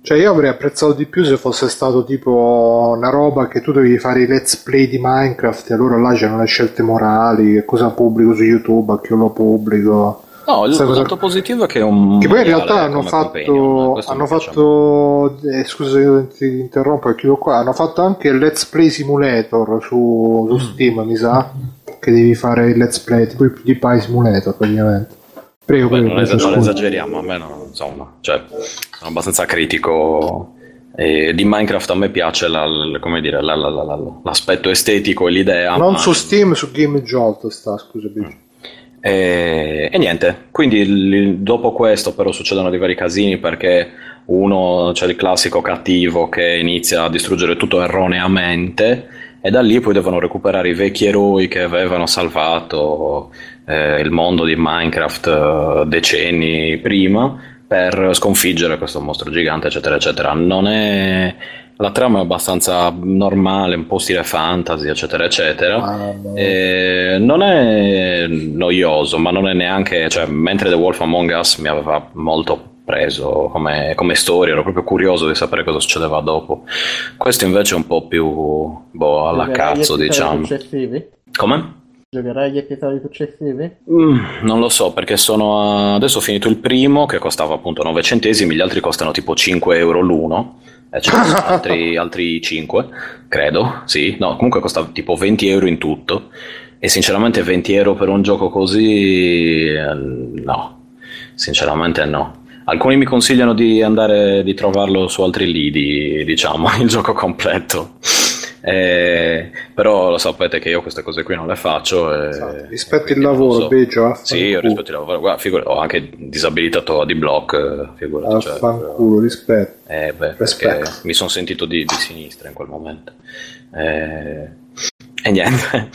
Cioè, io avrei apprezzato di più se fosse stato tipo una roba che tu dovevi fare i let's play di Minecraft e allora là c'erano le scelte morali, che cosa pubblico su YouTube, a chi lo pubblico. No, il cosa- lato positivo è che è un... Che poi in realtà hanno fatto, questo hanno fatto eh, scusa io ti interrompo e chiudo qua, hanno fatto anche il Let's Play Simulator su, Mm. su Steam, mi sa, che devi fare il Let's Play, tipo il PewDiePie Simulator praticamente. Prego, Beh, prego, non, es- non esageriamo, a me no, insomma, cioè, sono abbastanza critico. E di Minecraft a me piace la- la- come dire, la- la- la- la- l'aspetto estetico e l'idea. Non ma- su Steam, su Game Jolt sta, scusa. Biggio. E, e niente, quindi il- dopo questo però succedono dei vari casini perché uno c'è il classico cattivo che inizia a distruggere tutto erroneamente e da lì poi devono recuperare i vecchi eroi che avevano salvato eh, il mondo di Minecraft eh, decenni prima per sconfiggere questo mostro gigante eccetera eccetera. Non è... La trama è abbastanza normale, un po' stile fantasy eccetera eccetera. Ah, no. Eh, non è noioso, ma non è neanche, cioè, mentre The Wolf Among Us mi aveva molto preso come, come storia, ero proprio curioso di sapere cosa succedeva dopo. Questo invece è un po' più boh, alla Giocherai cazzo, diciamo. Successivi? Come? Giocherai gli episodi successivi? Mm, non lo so perché sono a- adesso ho finito il primo che costava appunto 9 centesimi, gli altri costano tipo 5 euro l'uno, e ce ne sono altri, altri 5, credo, sì, no, comunque costa tipo 20 euro in tutto. e sinceramente 20 euro per un gioco così, eh, no, sinceramente no. Alcuni mi consigliano di andare di trovarlo su altri lidi, diciamo, il gioco completo. Eh, però lo sapete che io queste cose qui non le faccio. E, esatto. Rispetto il lavoro, so. Beggio. Sì, io rispetto il lavoro. Guarda, figura, ho anche disabilitato di block. Figurati, cioè, Affanculo, rispetto. Eh, beh, rispetto. mi sono sentito di, di, sinistra in quel momento. Eh, e niente.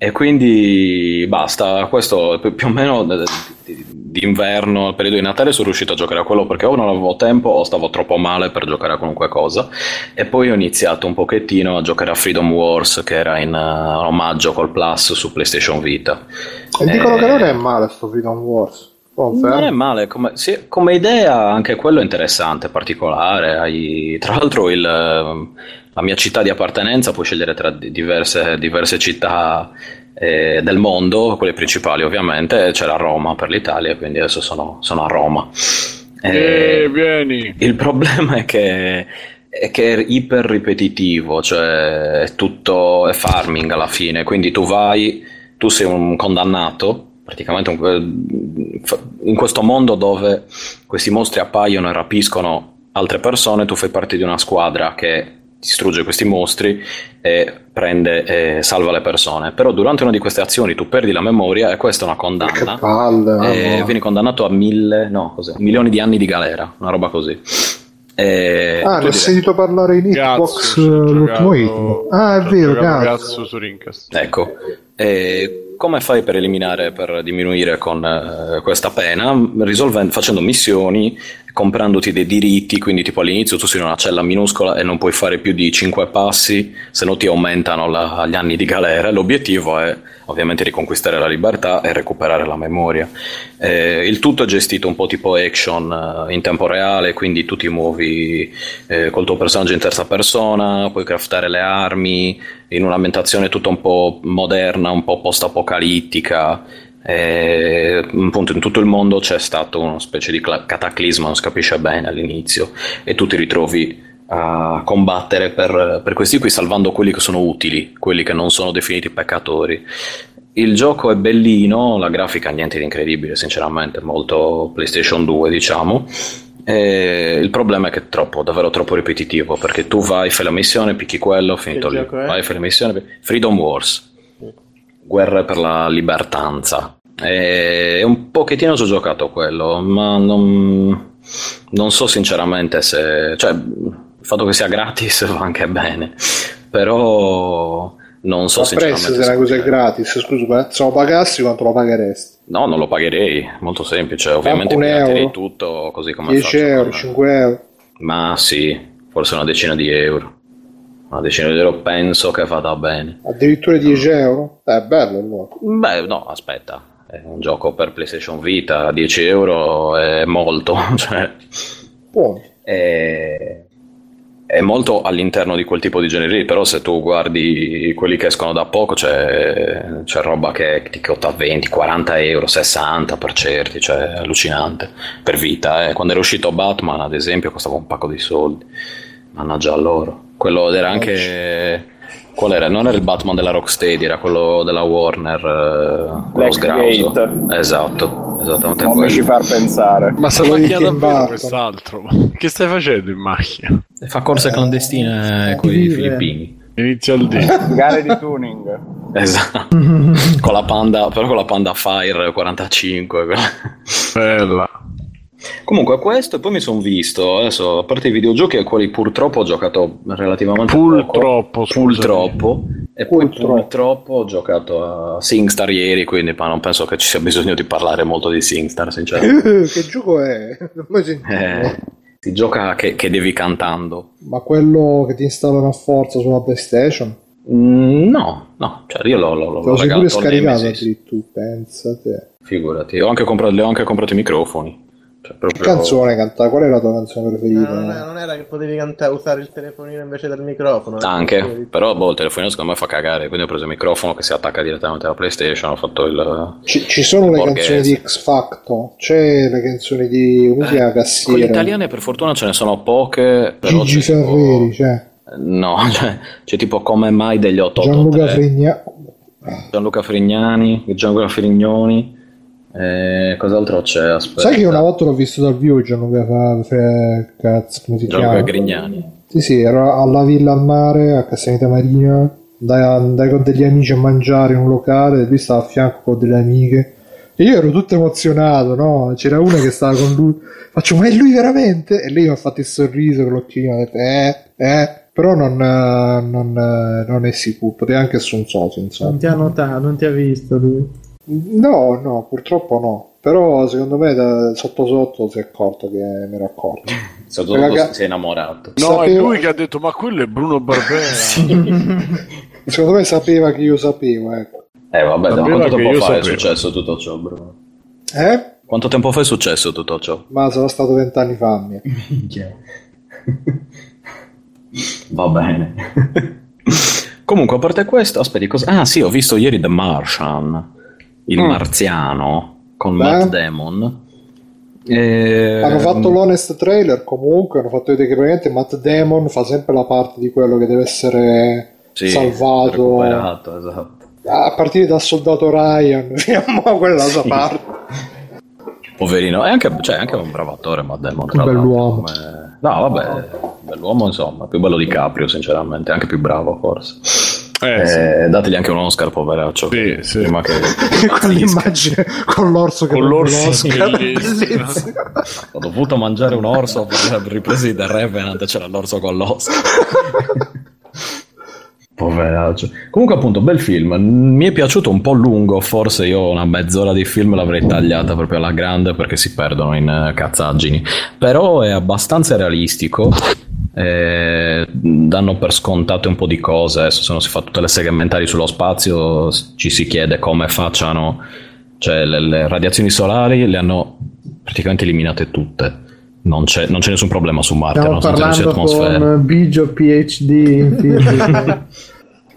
E quindi basta, questo più o meno d'inverno, al periodo di Natale, sono riuscito a giocare a quello perché o non avevo tempo o stavo troppo male per giocare a qualunque cosa. E poi ho iniziato un pochettino a giocare a Freedom Wars, che era in uh, omaggio col Plus su PlayStation Vita. E, e dicono che non è male sto Freedom Wars. Conferno. Non è male, come, sì, come, idea anche quello è interessante, particolare. Hai, tra l'altro il la mia città di appartenenza, puoi scegliere tra diverse, diverse città eh, del mondo, quelle principali ovviamente, c'era Roma per l'Italia, quindi adesso sono, sono a Roma. Eh, eh, vieni. Il problema è che, è che è iper ripetitivo, cioè è tutto è farming alla fine, quindi tu vai, tu sei un condannato, praticamente in questo mondo dove questi mostri appaiono e rapiscono altre persone, tu fai parte di una squadra che distrugge questi mostri e prende e salva le persone. Però durante una di queste azioni tu perdi la memoria e questa è una condanna. Che palle, e no. vieni condannato a mille, no, cos'è? milioni di anni di galera, una roba così. E ah, ne ho sentito parlare in Xbox l'ultimo hit. Ah, è vero, cazzo. su Rincast. Ecco, e come fai per eliminare, per diminuire con uh, questa pena? Risolvendo, facendo missioni, comprandoti dei diritti, quindi tipo all'inizio tu sei in una cella minuscola e non puoi fare più di 5 passi, se no ti aumentano la, gli anni di galera. L'obiettivo è ovviamente riconquistare la libertà e recuperare la memoria. Eh, il tutto è gestito un po' tipo action eh, in tempo reale, quindi tu ti muovi eh, col tuo personaggio in terza persona, puoi craftare le armi in un'ambientazione tutta un po' moderna, un po' post-apocalittica. Eh, appunto in tutto il mondo c'è stato una specie di cataclisma, non si capisce bene all'inizio, e tu ti ritrovi a combattere per, per, questi qui, salvando quelli che sono utili, quelli che non sono definiti peccatori. Il gioco è bellino, la grafica niente di incredibile, sinceramente, molto PlayStation 2, diciamo. E il problema è che è troppo, davvero troppo ripetitivo, perché tu vai, fai la missione, picchi quello, finito lì. Vai, fai la missione, Freedom Wars, guerre per la libertanza. E un pochettino ci ho giocato quello, ma non, non so sinceramente se... Cioè, il fatto che sia gratis va anche bene, però non so Ma sinceramente se una cosa è gratis, scusa, se lo pagassi quanto lo pagheresti? No, non lo pagherei, molto semplice, ovviamente piraterei tutto così come 10 euro, 5 euro? Ma sì, forse una decina di euro. Una decina di euro penso che vada bene. Addirittura 10 euro? Eh, è bello allora. Beh, no, aspetta, è un gioco per PlayStation Vita, 10 euro è molto, cioè... Buono. È è molto all'interno di quel tipo di genere lì, però se tu guardi quelli che escono da poco c'è, c'è roba che ti costa 20, 40 euro, 60 per certi, cioè allucinante, per vita. Eh. Quando era uscito Batman ad esempio costava un pacco di soldi, mannaggia loro. Quello era anche... Qual era? Non era il Batman della Rocksteady, era quello della Warner, eh, quello sgrauso. Esatto, esattamente Non mi ci far pensare. Ma se vuoi davvero quest'altro? Che stai facendo in macchina? Fa corse clandestine con i filippini. Inizia il D. Gare di tuning. Esatto. con la Panda, però con la Panda Fire 45. Bella. Comunque questo e poi mi sono visto, adesso a parte i videogiochi ai quali purtroppo ho giocato relativamente purtroppo, poco, purtroppo e poi purtroppo ho giocato a SingStar ieri, quindi ma non penso che ci sia bisogno di parlare molto di SingStar, sinceramente. che gioco è? Eh, si gioca che, che, devi cantando. Ma quello che ti installano a forza sulla PlayStation? Mm, no, no, cioè io l'ho, l'ho, l'ho pure scaricato addirittura, pensate. Figurati, ho anche comprato, le ho anche comprato i microfoni. Cioè, proprio... Che canzone canta? Qual è la tua canzone preferita? No, non, è, non, era che potevi cantare, usare il telefonino invece del microfono. Anche, potevi... però boh, il telefonino secondo me fa cagare, quindi ho preso il microfono che si attacca direttamente alla PlayStation, ho fatto il... Ci, ci sono le canzoni di X Factor, c'è le canzoni di... come si chiama? Cassiera? Quelle italiane per fortuna ce ne sono poche, però Gigi Ferreri, tipo... cioè... No, cioè, c'è tipo come mai degli 883 Gianluca Frigna Gianluca Frignani, Gianluca Frignoni. Eh, cos'altro c'è? Aspetta. Sai che una volta l'ho visto dal vivo Gianluca fa, fa- cazzo, come si Gianluca chiama? Grignani. Sì, sì, ero alla Villa al Mare, a Castellaneta Marina, andai, andai con degli amici a mangiare in un locale, lui stava a fianco con delle amiche. E io ero tutto emozionato, no? C'era una che stava con lui, faccio, ma è lui veramente? E lei mi ha fatto il sorriso con l'occhino, ha detto, eh, eh, però non, non, non è sicuro, poteva anche essere un socio, insomma. Non ti ha notato, non ti ha visto lui. No, no, purtroppo no. Però secondo me da, sotto sotto si è accorto che mi ero accorto. Soprattutto Raga- se sei innamorato. No, è Sapevo- lui che ha detto, ma quello è Bruno Barbera. Secondo me sapeva che io sapevo, ecco. Eh vabbè, da Sapeva quanto tempo fa è sapevo. successo tutto ciò, bro? Eh? Quanto tempo fa è successo tutto ciò? Ma sarà stato vent'anni fa. mia. Va bene. Comunque, a parte questo, aspetti, cosa... Ah sì, ho visto ieri The Martian, il Mm. marziano, con Beh. Matt Damon. E... Hanno fatto l'honest trailer comunque, hanno fatto vedere che praticamente Matt Damon fa sempre la parte di quello che deve essere Sì, salvato esatto. a partire dal soldato Ryan, fino a quella sua parte. Poverino, è anche, cioè, è anche un bravo attore, Matt Damon. tra Un bell'uomo. come- No, vabbè, bell'uomo insomma, più bello di Caprio sinceramente, anche più bravo forse. Eh, sì. Eh, dategli anche un Oscar, poveraccio. Sì, sì. Prima che... Quell'immagine con l'orso che Con l'orso l'Oscar, bellissimo. bellissimo. Ho dovuto mangiare un orso per ripresi The Revenant c'era l'orso con l'oscar. Poveraccio. Comunque, appunto, bel film. Mi è piaciuto un po' lungo. Forse io una mezz'ora di film l'avrei tagliata proprio alla grande perché si perdono in eh, cazzaggini. Però è abbastanza realistico. eh, danno per scontate un po' di cose. Adesso, se non si fa tutte le segmentari sullo spazio, ci si chiede come facciano. Cioè, le, le radiazioni solari le hanno praticamente eliminate tutte. Non c'è, non c'è nessun problema su Marte, Stiamo parlando atmosfera. con Bigio PhD in fisica.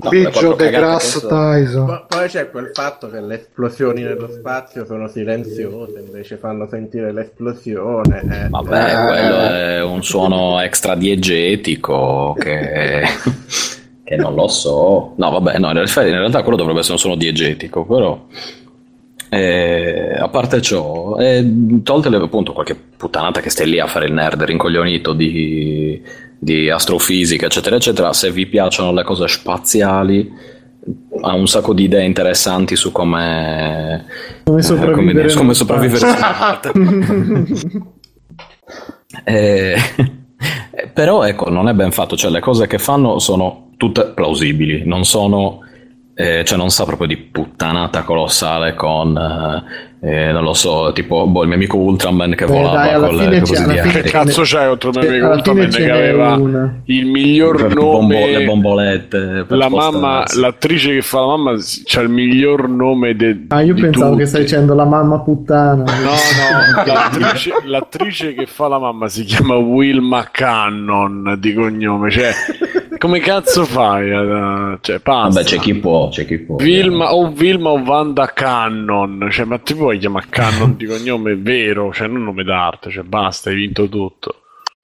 No, Biggio De cagate Grasse che so. Tyson. Po- Poi c'è quel fatto che le esplosioni nello spazio sono silenziose, invece fanno sentire l'esplosione. eh. Vabbè, Eh. quello è un suono extra diegetico che, che non lo so. No, vabbè, no, in realtà, in realtà quello dovrebbe essere un suono diegetico, però eh, a parte ciò, eh, tolte le, appunto qualche puttanata che stai lì a fare il nerd rincoglionito di, di astrofisica, eccetera, eccetera, se vi piacciono le cose spaziali, ha un sacco di idee interessanti su come, Come eh, sopravvivere come dire, nello come sopravvivere. Eh, eh, però ecco, non è ben fatto, cioè le cose che fanno sono tutte plausibili, non sono, eh, cioè non sa proprio di puttanata colossale con, eh, eh, non lo so, tipo boh, il mio amico Ultraman che Beh, volava dai, con le c'è- cose di. Che cazzo c'hai contro il mio amico Ultraman che aveva una. il miglior Le bombo- nome le bombolette per la mamma l'attrice che fa la mamma c'ha il miglior nome de, Ah, io pensavo tutti. che stai dicendo la mamma puttana. No, no, l'attrice, l'attrice che fa la mamma si chiama Wilma Cannon di cognome, cioè come cazzo fai? a- Cioè, passa. Vabbè, c'è chi può, c'è chi può. Vilma o Vilma o Wanda Cannon, cioè, ma ti puoi chiamare Cannon di cognome vero, cioè non nome d'arte, cioè basta, hai vinto tutto.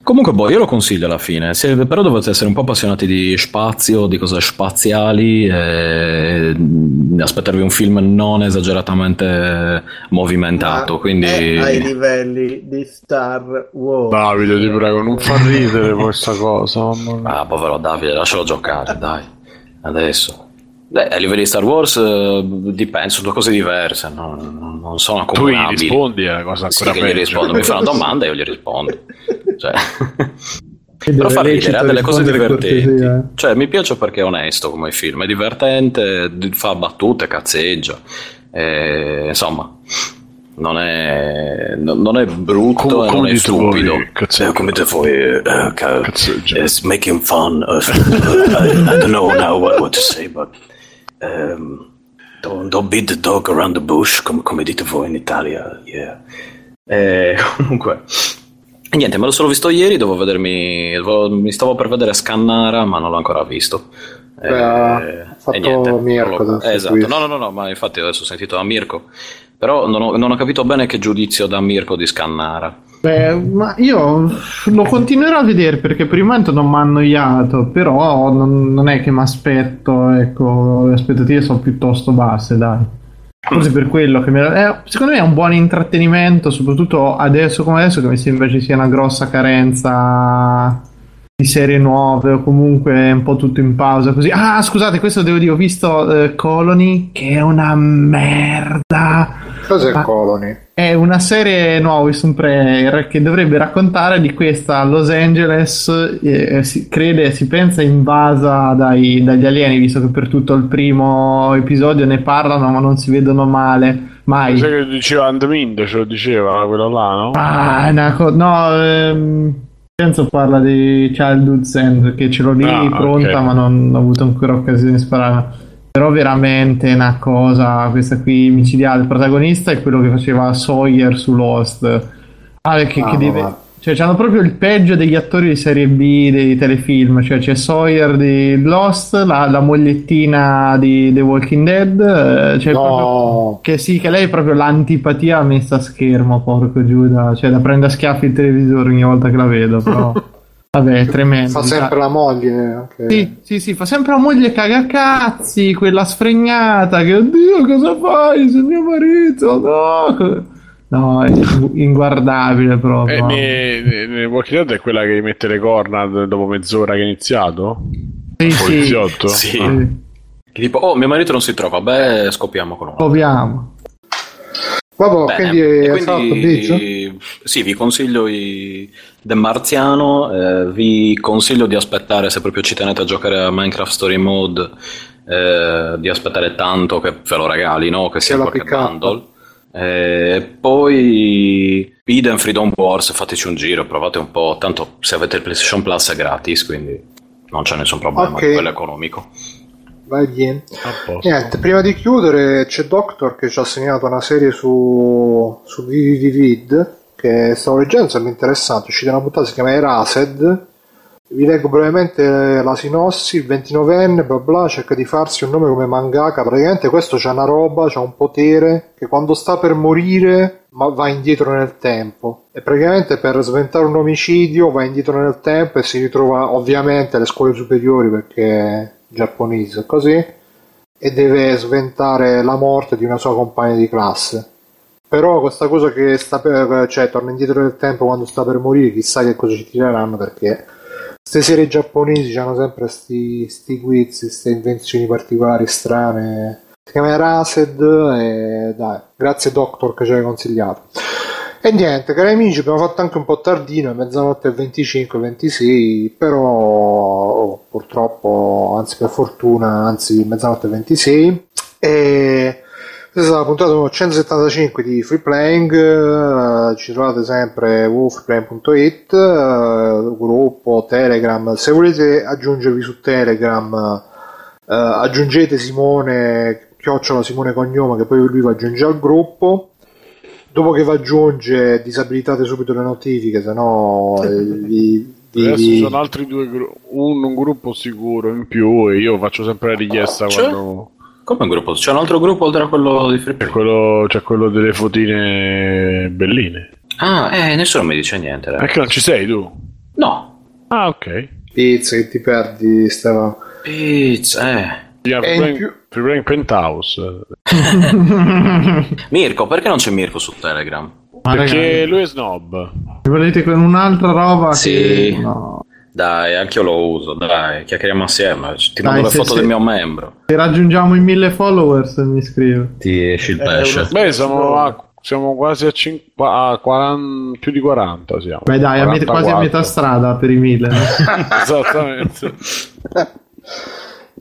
Comunque, boh, io lo consiglio alla fine. Se- però dovete essere un po' appassionati di spazio, di cose spaziali, e mm, aspettarvi un film non esageratamente movimentato. Ma Quindi, è ai livelli di Star Wars. Davide, ti prego, non fa ridere questa cosa. ah, povero Davide, lascialo giocare, dai. Adesso. Beh, a livello di Star Wars eh, dipende, sono due cose diverse, no? non, non sono Tu gli accomunabili. rispondi è una cosa Sì, ancora che gli peggio. rispondo, mi fa una domanda e io gli rispondo. Cioè, però fa ridere, ha delle cose divertenti. Cioè, mi piace perché è onesto come film, è divertente, fa battute, cazzeggia. Eh, insomma, non è, non è brutto Come- e come non è stupido. voi, cazzeggia? Eh, come dite voi, eh, ca- making fun of, I, I don't know now what, what to say, but um, don't, don't beat the dog around the bush, come, come dite voi in Italia, yeah. Eh, comunque, niente, me l'ho solo visto ieri, devo vedermi, devo- mi stavo per vedere Scannara, ma non l'ho ancora visto. Eh, Beh, ha e fatto niente, Mirko adesso esatto, no, no, no, no, ma infatti adesso ho sentito da Mirko, però non ho, non ho capito bene che giudizio da Mirko di Scannara. Beh, ma io lo continuerò a vedere perché per il momento non mi ha annoiato, però non, non è che mi aspetto, ecco, le aspettative sono piuttosto basse, dai. Forse per quello che mi... eh, secondo me è un buon intrattenimento, soprattutto adesso come adesso che mi sembra ci sia una grossa carenza di serie nuove o comunque un po' tutto in pausa così. Ah, scusate, questo devo dire, ho visto eh, Colony che è una merda. Cos'è Ma- Colony? È una serie nuova, un trailer che dovrebbe raccontare di questa Los Angeles, eh, si crede, si pensa invasa dai- dagli alieni, visto che per tutto il primo episodio ne parlano ma non si vedono male, mai. Sai che diceva Andmind, ce lo diceva quello là, no? Ah, una co- no, ehm, penso parla di Childhood Sand, che ce l'ho lì Ah, pronta ok. ma non ho avuto ancora occasione di sparare. Però veramente una cosa, questa qui micidiale. Il protagonista è quello che faceva Sawyer su Lost. Ah, che, che Ah, deve... ma- Cioè, hanno proprio il peggio degli attori di serie B dei telefilm. Cioè, c'è Sawyer di Lost, la, la mogliettina di The Walking Dead. proprio- No, che sì, che lei è proprio l'antipatia messa a schermo, porco Giuda. Cioè, da prendere a schiaffi il televisore ogni volta che la vedo, però. Vabbè, tremendo. fa sempre la moglie. anche- Sì, sì, sì, fa sempre la moglie cagacazzi, quella sfregnata che, oddio, cosa fai? Sei mio marito, no. No, è inguardabile proprio. E ne, ne, ne Walking Dead è quella che mette le corna dopo mezz'ora che è iniziato? sì, sì, Poliziotto? Sì. Ah. sì. Che tipo, oh, mio marito non si trova, beh, scoppiamo con uno. Proviamo. Vabbè, quindi è esatto, sì, vi consiglio i The Marziano, eh, vi consiglio di aspettare se proprio ci tenete a giocare a Minecraft Story Mode, eh, di aspettare tanto che ve lo regali, no? che sia qualche pick-up. bundle. Eh, poi Eden Freedom Wars, fateci un giro, provate un po', tanto se avete il PlayStation Plus è gratis, quindi non c'è nessun problema, Ok. quello economico. Vai posto. Niente, prima di chiudere c'è Doctor che ci ha segnato una serie su, su VVVid che stavo leggendo, sembra interessante, uscita una puntata, si chiama Erased. Vi leggo brevemente la sinossi, il 29enne, bla bla, cerca di farsi un nome come mangaka, praticamente questo c'ha una roba, c'ha un potere che quando sta per morire ma va indietro nel tempo. E praticamente per sventare un omicidio va indietro nel tempo e si ritrova ovviamente alle scuole superiori perché giapponese così e deve sventare la morte di una sua compagna di classe. Però questa cosa che sta per, cioè torna indietro nel tempo quando sta per morire, chissà che cosa ci tireranno perché queste serie giapponesi hanno sempre sti, sti quiz, queste invenzioni particolari strane. Si chiama Erased e dai, grazie Doctor che ci hai consigliato. E niente, cari amici, abbiamo fatto anche un po' tardino, è mezzanotte e 25, 26, però oh, purtroppo, anzi per fortuna, anzi mezzanotte e 26. E questa è la puntata numero 175 di Free Playing, eh, ci trovate sempre www.freeplaying.it, eh, gruppo, Telegram, se volete aggiungervi su Telegram eh, aggiungete Simone, chiocciola Simone Cognome che poi lui vi aggiunge al gruppo. Dopo che vi aggiunge disabilitate subito le notifiche, se no eh, vi, vi- Adesso ci sono altri due gru- un, un gruppo sicuro in più e io faccio sempre la richiesta Cioè? quando Come un gruppo? C'è un altro gruppo oltre a quello di Free c'è quello, c'è quello delle fotine belline. Ah, eh, nessuno mi dice niente. ragazzi. Perché non ci sei tu? No. Ah, ok. pizza che ti perdi, Stefano. Pizza, eh. Free Playing Penthouse. Mirko, perché non c'è Mirko su Telegram? Ma Perché ragazzi, lui è snob. se volete con un'altra roba Sì. che... No. Dai, anche io lo uso, dai, chiacchieriamo assieme. Ti mando Dai, le se- foto se- del mio membro. Se raggiungiamo i 1000 followers mi iscrivo. Ti esci il pesce. Beh, siamo, a- siamo quasi a, cin- a 40, più di 40 siamo. Beh dai, a met- quasi a 44. metà strada per i 1000. no?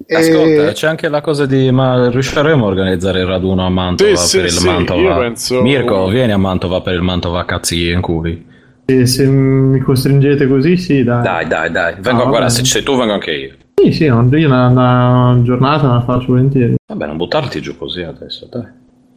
E- Ascolta, c'è anche la cosa di ma riusciremo a organizzare il raduno a Mantova Sì, sì, per il sì, Mantova? penso- Mirko, vieni a Mantova per il Mantova cazzi in culi. E se mi costringete così, sì, dai. Dai, dai, dai. Vengo Ah, a guardare, vabbè. se sei tu vengo anche io. Sì, sì, io una, una giornata la faccio volentieri. Vabbè, non buttarti giù così adesso, dai.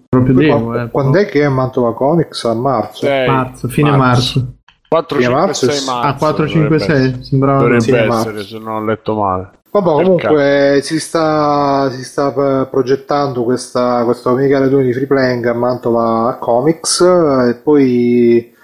Proprio devo, qua- eh. quando è che è Mantova Comics? A marzo? Sei, Marzo, fine marzo. 4, Fine 5, marzo? 6 marzo. Ah, 4, 5, dovrebbe 6, essere. sembrava... Dovrebbe essere, marzo. se non ho letto male. Vabbè, comunque si sta, si sta eh, progettando questa, questo mega raduno di free playing a Mantova Comics e poi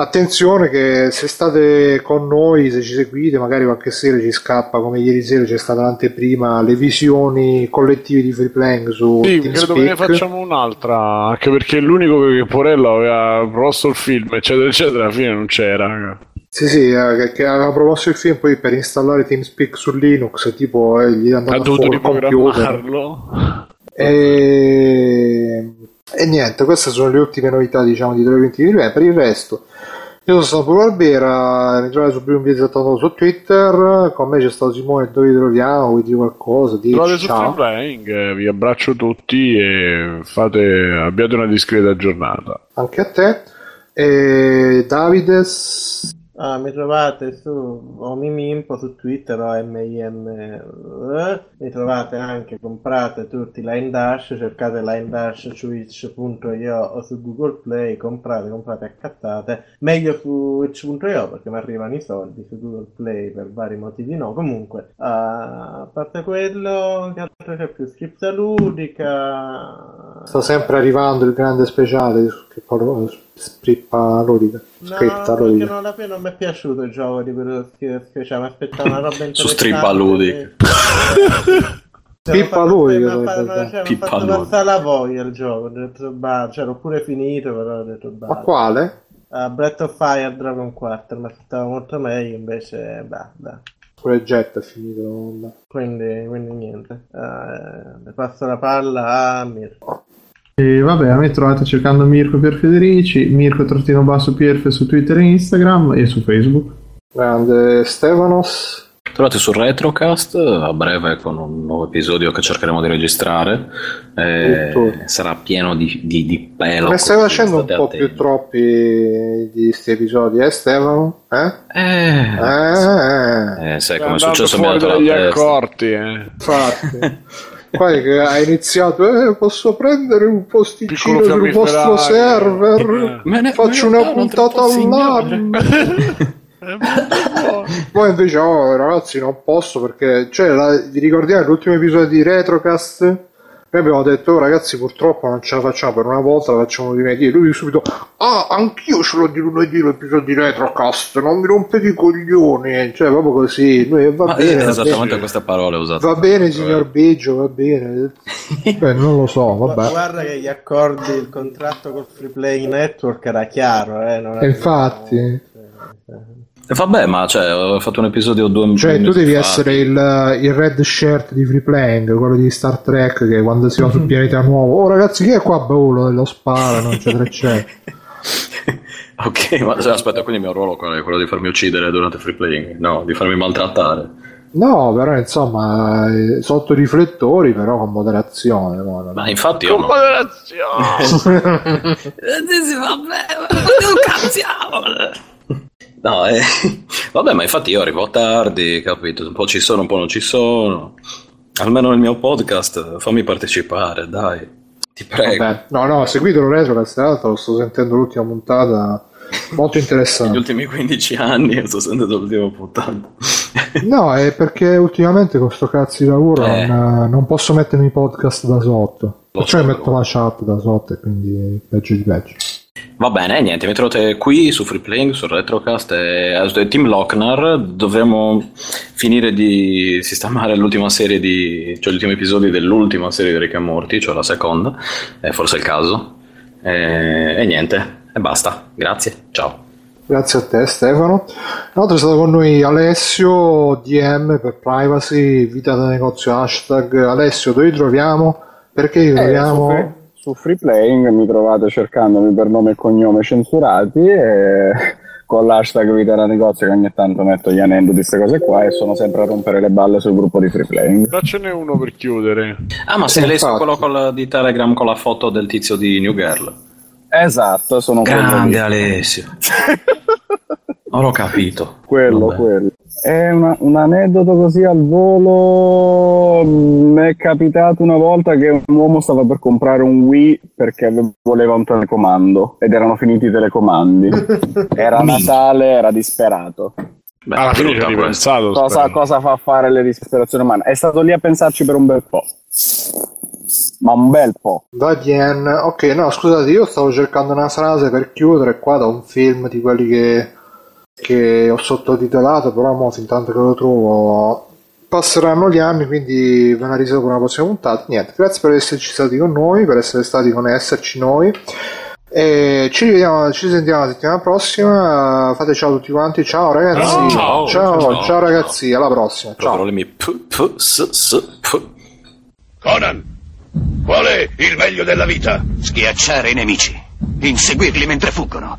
Attenzione che se state con noi, se ci seguite, magari qualche sera ci scappa, come ieri sera c'è stata l'anteprima, le visioni collettive di free playing su Sì, credo che ne facciamo un'altra, anche perché l'unico che Porello aveva proposto il film, eccetera, eccetera, alla fine non c'era. Sì, sì, eh, che, aveva proposto il film poi per installare TeamSpeak su Linux, tipo eh, gli è Ha andato a dovuto riprogrammarlo. E... e niente, queste sono le ultime novità, diciamo, di 320 di Per il resto, io sono stato Paolo Barbera, mi trovate su Biombiezzato su Twitter, con me c'è stato Simone, dove vi troviamo, vuoi dire qualcosa? Dici, Trovate su ciao. Playing, eh, vi abbraccio tutti e fate, abbiate una discreta giornata. Anche a te. E Davides, Ah, mi trovate su Omimimpo su Twitter o MIM. eh, Mi trovate anche, comprate tutti Line Dash, cercate Line Dash su itch.io o su Google Play, comprate, comprate, accattate. Meglio su itch.io perché mi arrivano i soldi, su Google Play per vari motivi no. Comunque, ah, a parte quello, che altro c'è più? Scripta ludica. sta sempre arrivando il grande speciale su Scrippa- Scrippa Ludica. No, Ludica. non, alla fine non mi è piaciuto il gioco di quello che speciale, mi aspettavo una roba interessante. Strippa Ludic. Cioè, mi ha Pippa fatto- Ludic, mi ha fatto- dove- cioè, passare la voglia il gioco, ho detto bah, cioè, l'ho pure finito, però ho detto bah. Ma quale? Ah, Breath of Fire Dragon Quarter, mi aspettavo molto meglio, invece bah, bah. Pure Jet è finito. Quindi, quindi niente. Le passo la palla a Mirko. E vabbè, a me trovate cercando Mirko Pier Federici, Mirko trattino basso Pierfe su Twitter e Instagram e su Facebook. Grande Stefanos. Trovate su Retrocast a breve con un nuovo episodio che cercheremo di registrare. Eh, Tutto. sarà pieno di, di, di pelo. Ne stai facendo un po' attenti. più troppi di questi episodi, eh Stefano? Eh? Eh, Eh, eh, sai Stai come è successo mi ha dato la testa. accorti, eh. infatti. Poi che hai iniziato, eh, posso prendere un posticino sul vostro server? Me ne- Faccio me ne una puntata all'anno. Buono. Poi invece, oh, ragazzi, non posso perché, cioè, la- vi ricordiamo l'ultimo episodio di Retrocast? Noi abbiamo detto, oh, ragazzi, purtroppo non ce la facciamo per una volta, la facciamo lunedì. E lui subito, ah, anch'io ce l'ho di lunedì l'episodio di Retrocast, non mi rompete i coglioni. Cioè, proprio così. Lui, va Ma bene, eh, va esattamente bene. queste parole usate. Va bene, signor Biggio, va bene. Beh, non lo so, vabbè. Guarda che gli accordi, il contratto col Free Play Network era chiaro, eh, non infatti, E vabbè, ma cioè, ho fatto un episodio due cioè, tu devi fa. essere il, il red shirt di free playing, quello di Star Trek che quando si va sul pianeta nuovo, oh ragazzi, chi è qua? Boh, lo, lo sparano, eccetera, eccetera. Ok, ma cioè, aspetta, quindi il mio ruolo qual è? Quello di farmi uccidere durante free playing? No, di farmi maltrattare. No, però insomma, eh, sotto i riflettori, però con moderazione. no, no. Ma infatti io Con no. moderazione. No, eh, vabbè, ma infatti io arrivo tardi, capito? Un po' ci sono, un po' non ci sono. Almeno nel mio podcast fammi partecipare, dai. Ti prego. Vabbè, no, no, seguitelo retro, la strada, lo sto sentendo l'ultima puntata, molto Negli interessante. ultimi 15 anni sto sentendo l'ultima puntata. No, è perché ultimamente con sto cazzo di lavoro Eh. non, non posso mettermi i podcast da sotto. Lo Perciò so, metto la chat da sotto e quindi peggio di peggio. Va bene, niente, mi trovate qui su Free Playing, su Retrocast e e Team Lochnar. Dovremmo finire di sistemare l'ultima serie di. cioè gli ultimi episodi dell'ultima serie di Rick e Morty, cioè la seconda, è forse il caso. E, e niente, e basta. Grazie, ciao. Grazie a te Stefano. Inoltre è stato con noi Alessio, DM per privacy, vita da negozio hashtag. Alessio, dove ti troviamo? Perché ti Eh, troviamo? free, su Free Playing mi trovate cercandomi per nome e cognome censurati e con l'hashtag vita da negozio che ogni tanto metto gli aneddoti queste cose qua e sono sempre a rompere le balle sul gruppo di Free Playing. Daccene uno per chiudere. Ah, ma sei Alessio infatti. quello con la- di Telegram con la foto del tizio di New Girl? Esatto, sono quello Grande. Alessio. Non ho capito. Quello, Vabbè. quello. È una- un aneddoto così al volo. Mi è capitato una volta che un uomo stava per comprare un Wii perché voleva un telecomando ed erano finiti i telecomandi. Era Natale, era disperato. Beh, Alla fine ci ripensato. Cosa, cosa fa fare le disperazioni umane? È stato lì a pensarci per un bel po'. ma un bel po'. Va bene, ok, no scusate, io stavo cercando una frase per chiudere qua da un film di quelli che, che ho sottotitolato, però mo fin tanto che lo trovo passeranno gli anni, quindi ve la riservo per una prossima puntata. Niente, grazie per esserci stati con noi, per essere stati con esserci noi. E ci rivediamo, ci sentiamo la settimana prossima. Fate ciao a tutti quanti. Ciao ragazzi. Ciao. ciao, Ciao. ciao ragazzi, alla prossima. Ciao. Parole mie. Conan, qual è il meglio della vita? Schiacciare i nemici, inseguirli mentre fuggono